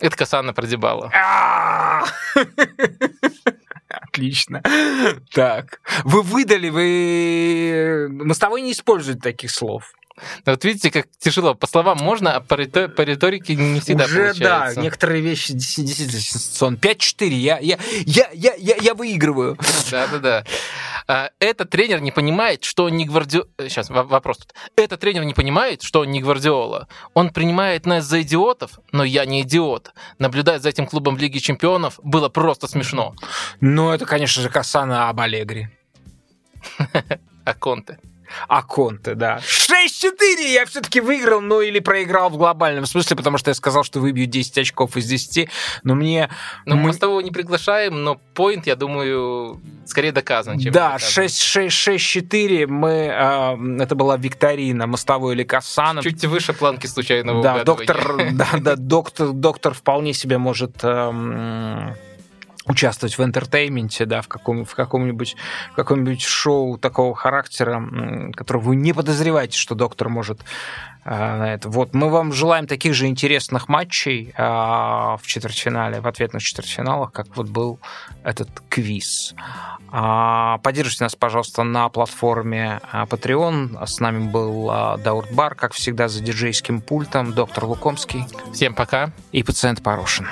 Это Касана продебала. [laughs] Отлично. Так. Вы выдали, вы... Мостовой не использует таких слов. Но вот видите, как тяжело. По словам можно, а по, ритор... по риторике не всегда Уже, получается. да, некоторые вещи действительно сенсационны. 5-4, я, я, я, я, я, я выигрываю. Да-да-да. А, этот тренер не понимает, что он не Гвардиола... Сейчас, вопрос тут. Этот тренер не понимает, что он не Гвардиола. Он принимает нас за идиотов, но я не идиот. Наблюдать за этим клубом в Лиге Чемпионов было просто смешно. Ну, это, конечно же, Касана об Аллегри. [laughs] А Конте. А Конте, да. 6-4 я все-таки выиграл, ну или проиграл в глобальном смысле, потому что я сказал, что выбью 10 очков из 10, но мне... Ну, мы, с тобой не приглашаем, но point, я думаю, скорее доказан, чем Да, 6-4 мы... Э, это была викторина Мостовой или Кассано. Чуть выше планки случайного Да, доктор, [laughs] да, да, доктор, доктор вполне себе может... Э, участвовать в entertainment е, да, в, каком, в каком-нибудь в каком-нибудь шоу такого характера, которого вы не подозреваете, что доктор может э, на это. Вот, мы вам желаем таких же интересных матчей э, в четвертьфинале, в ответных четвертьфиналах, как вот был этот квиз. Э, поддержите нас, пожалуйста, на платформе э, Patreon. С нами был э, Даурт Бар, как всегда, за диджейским пультом, доктор Лукомский. Всем пока. И пациент Порошин.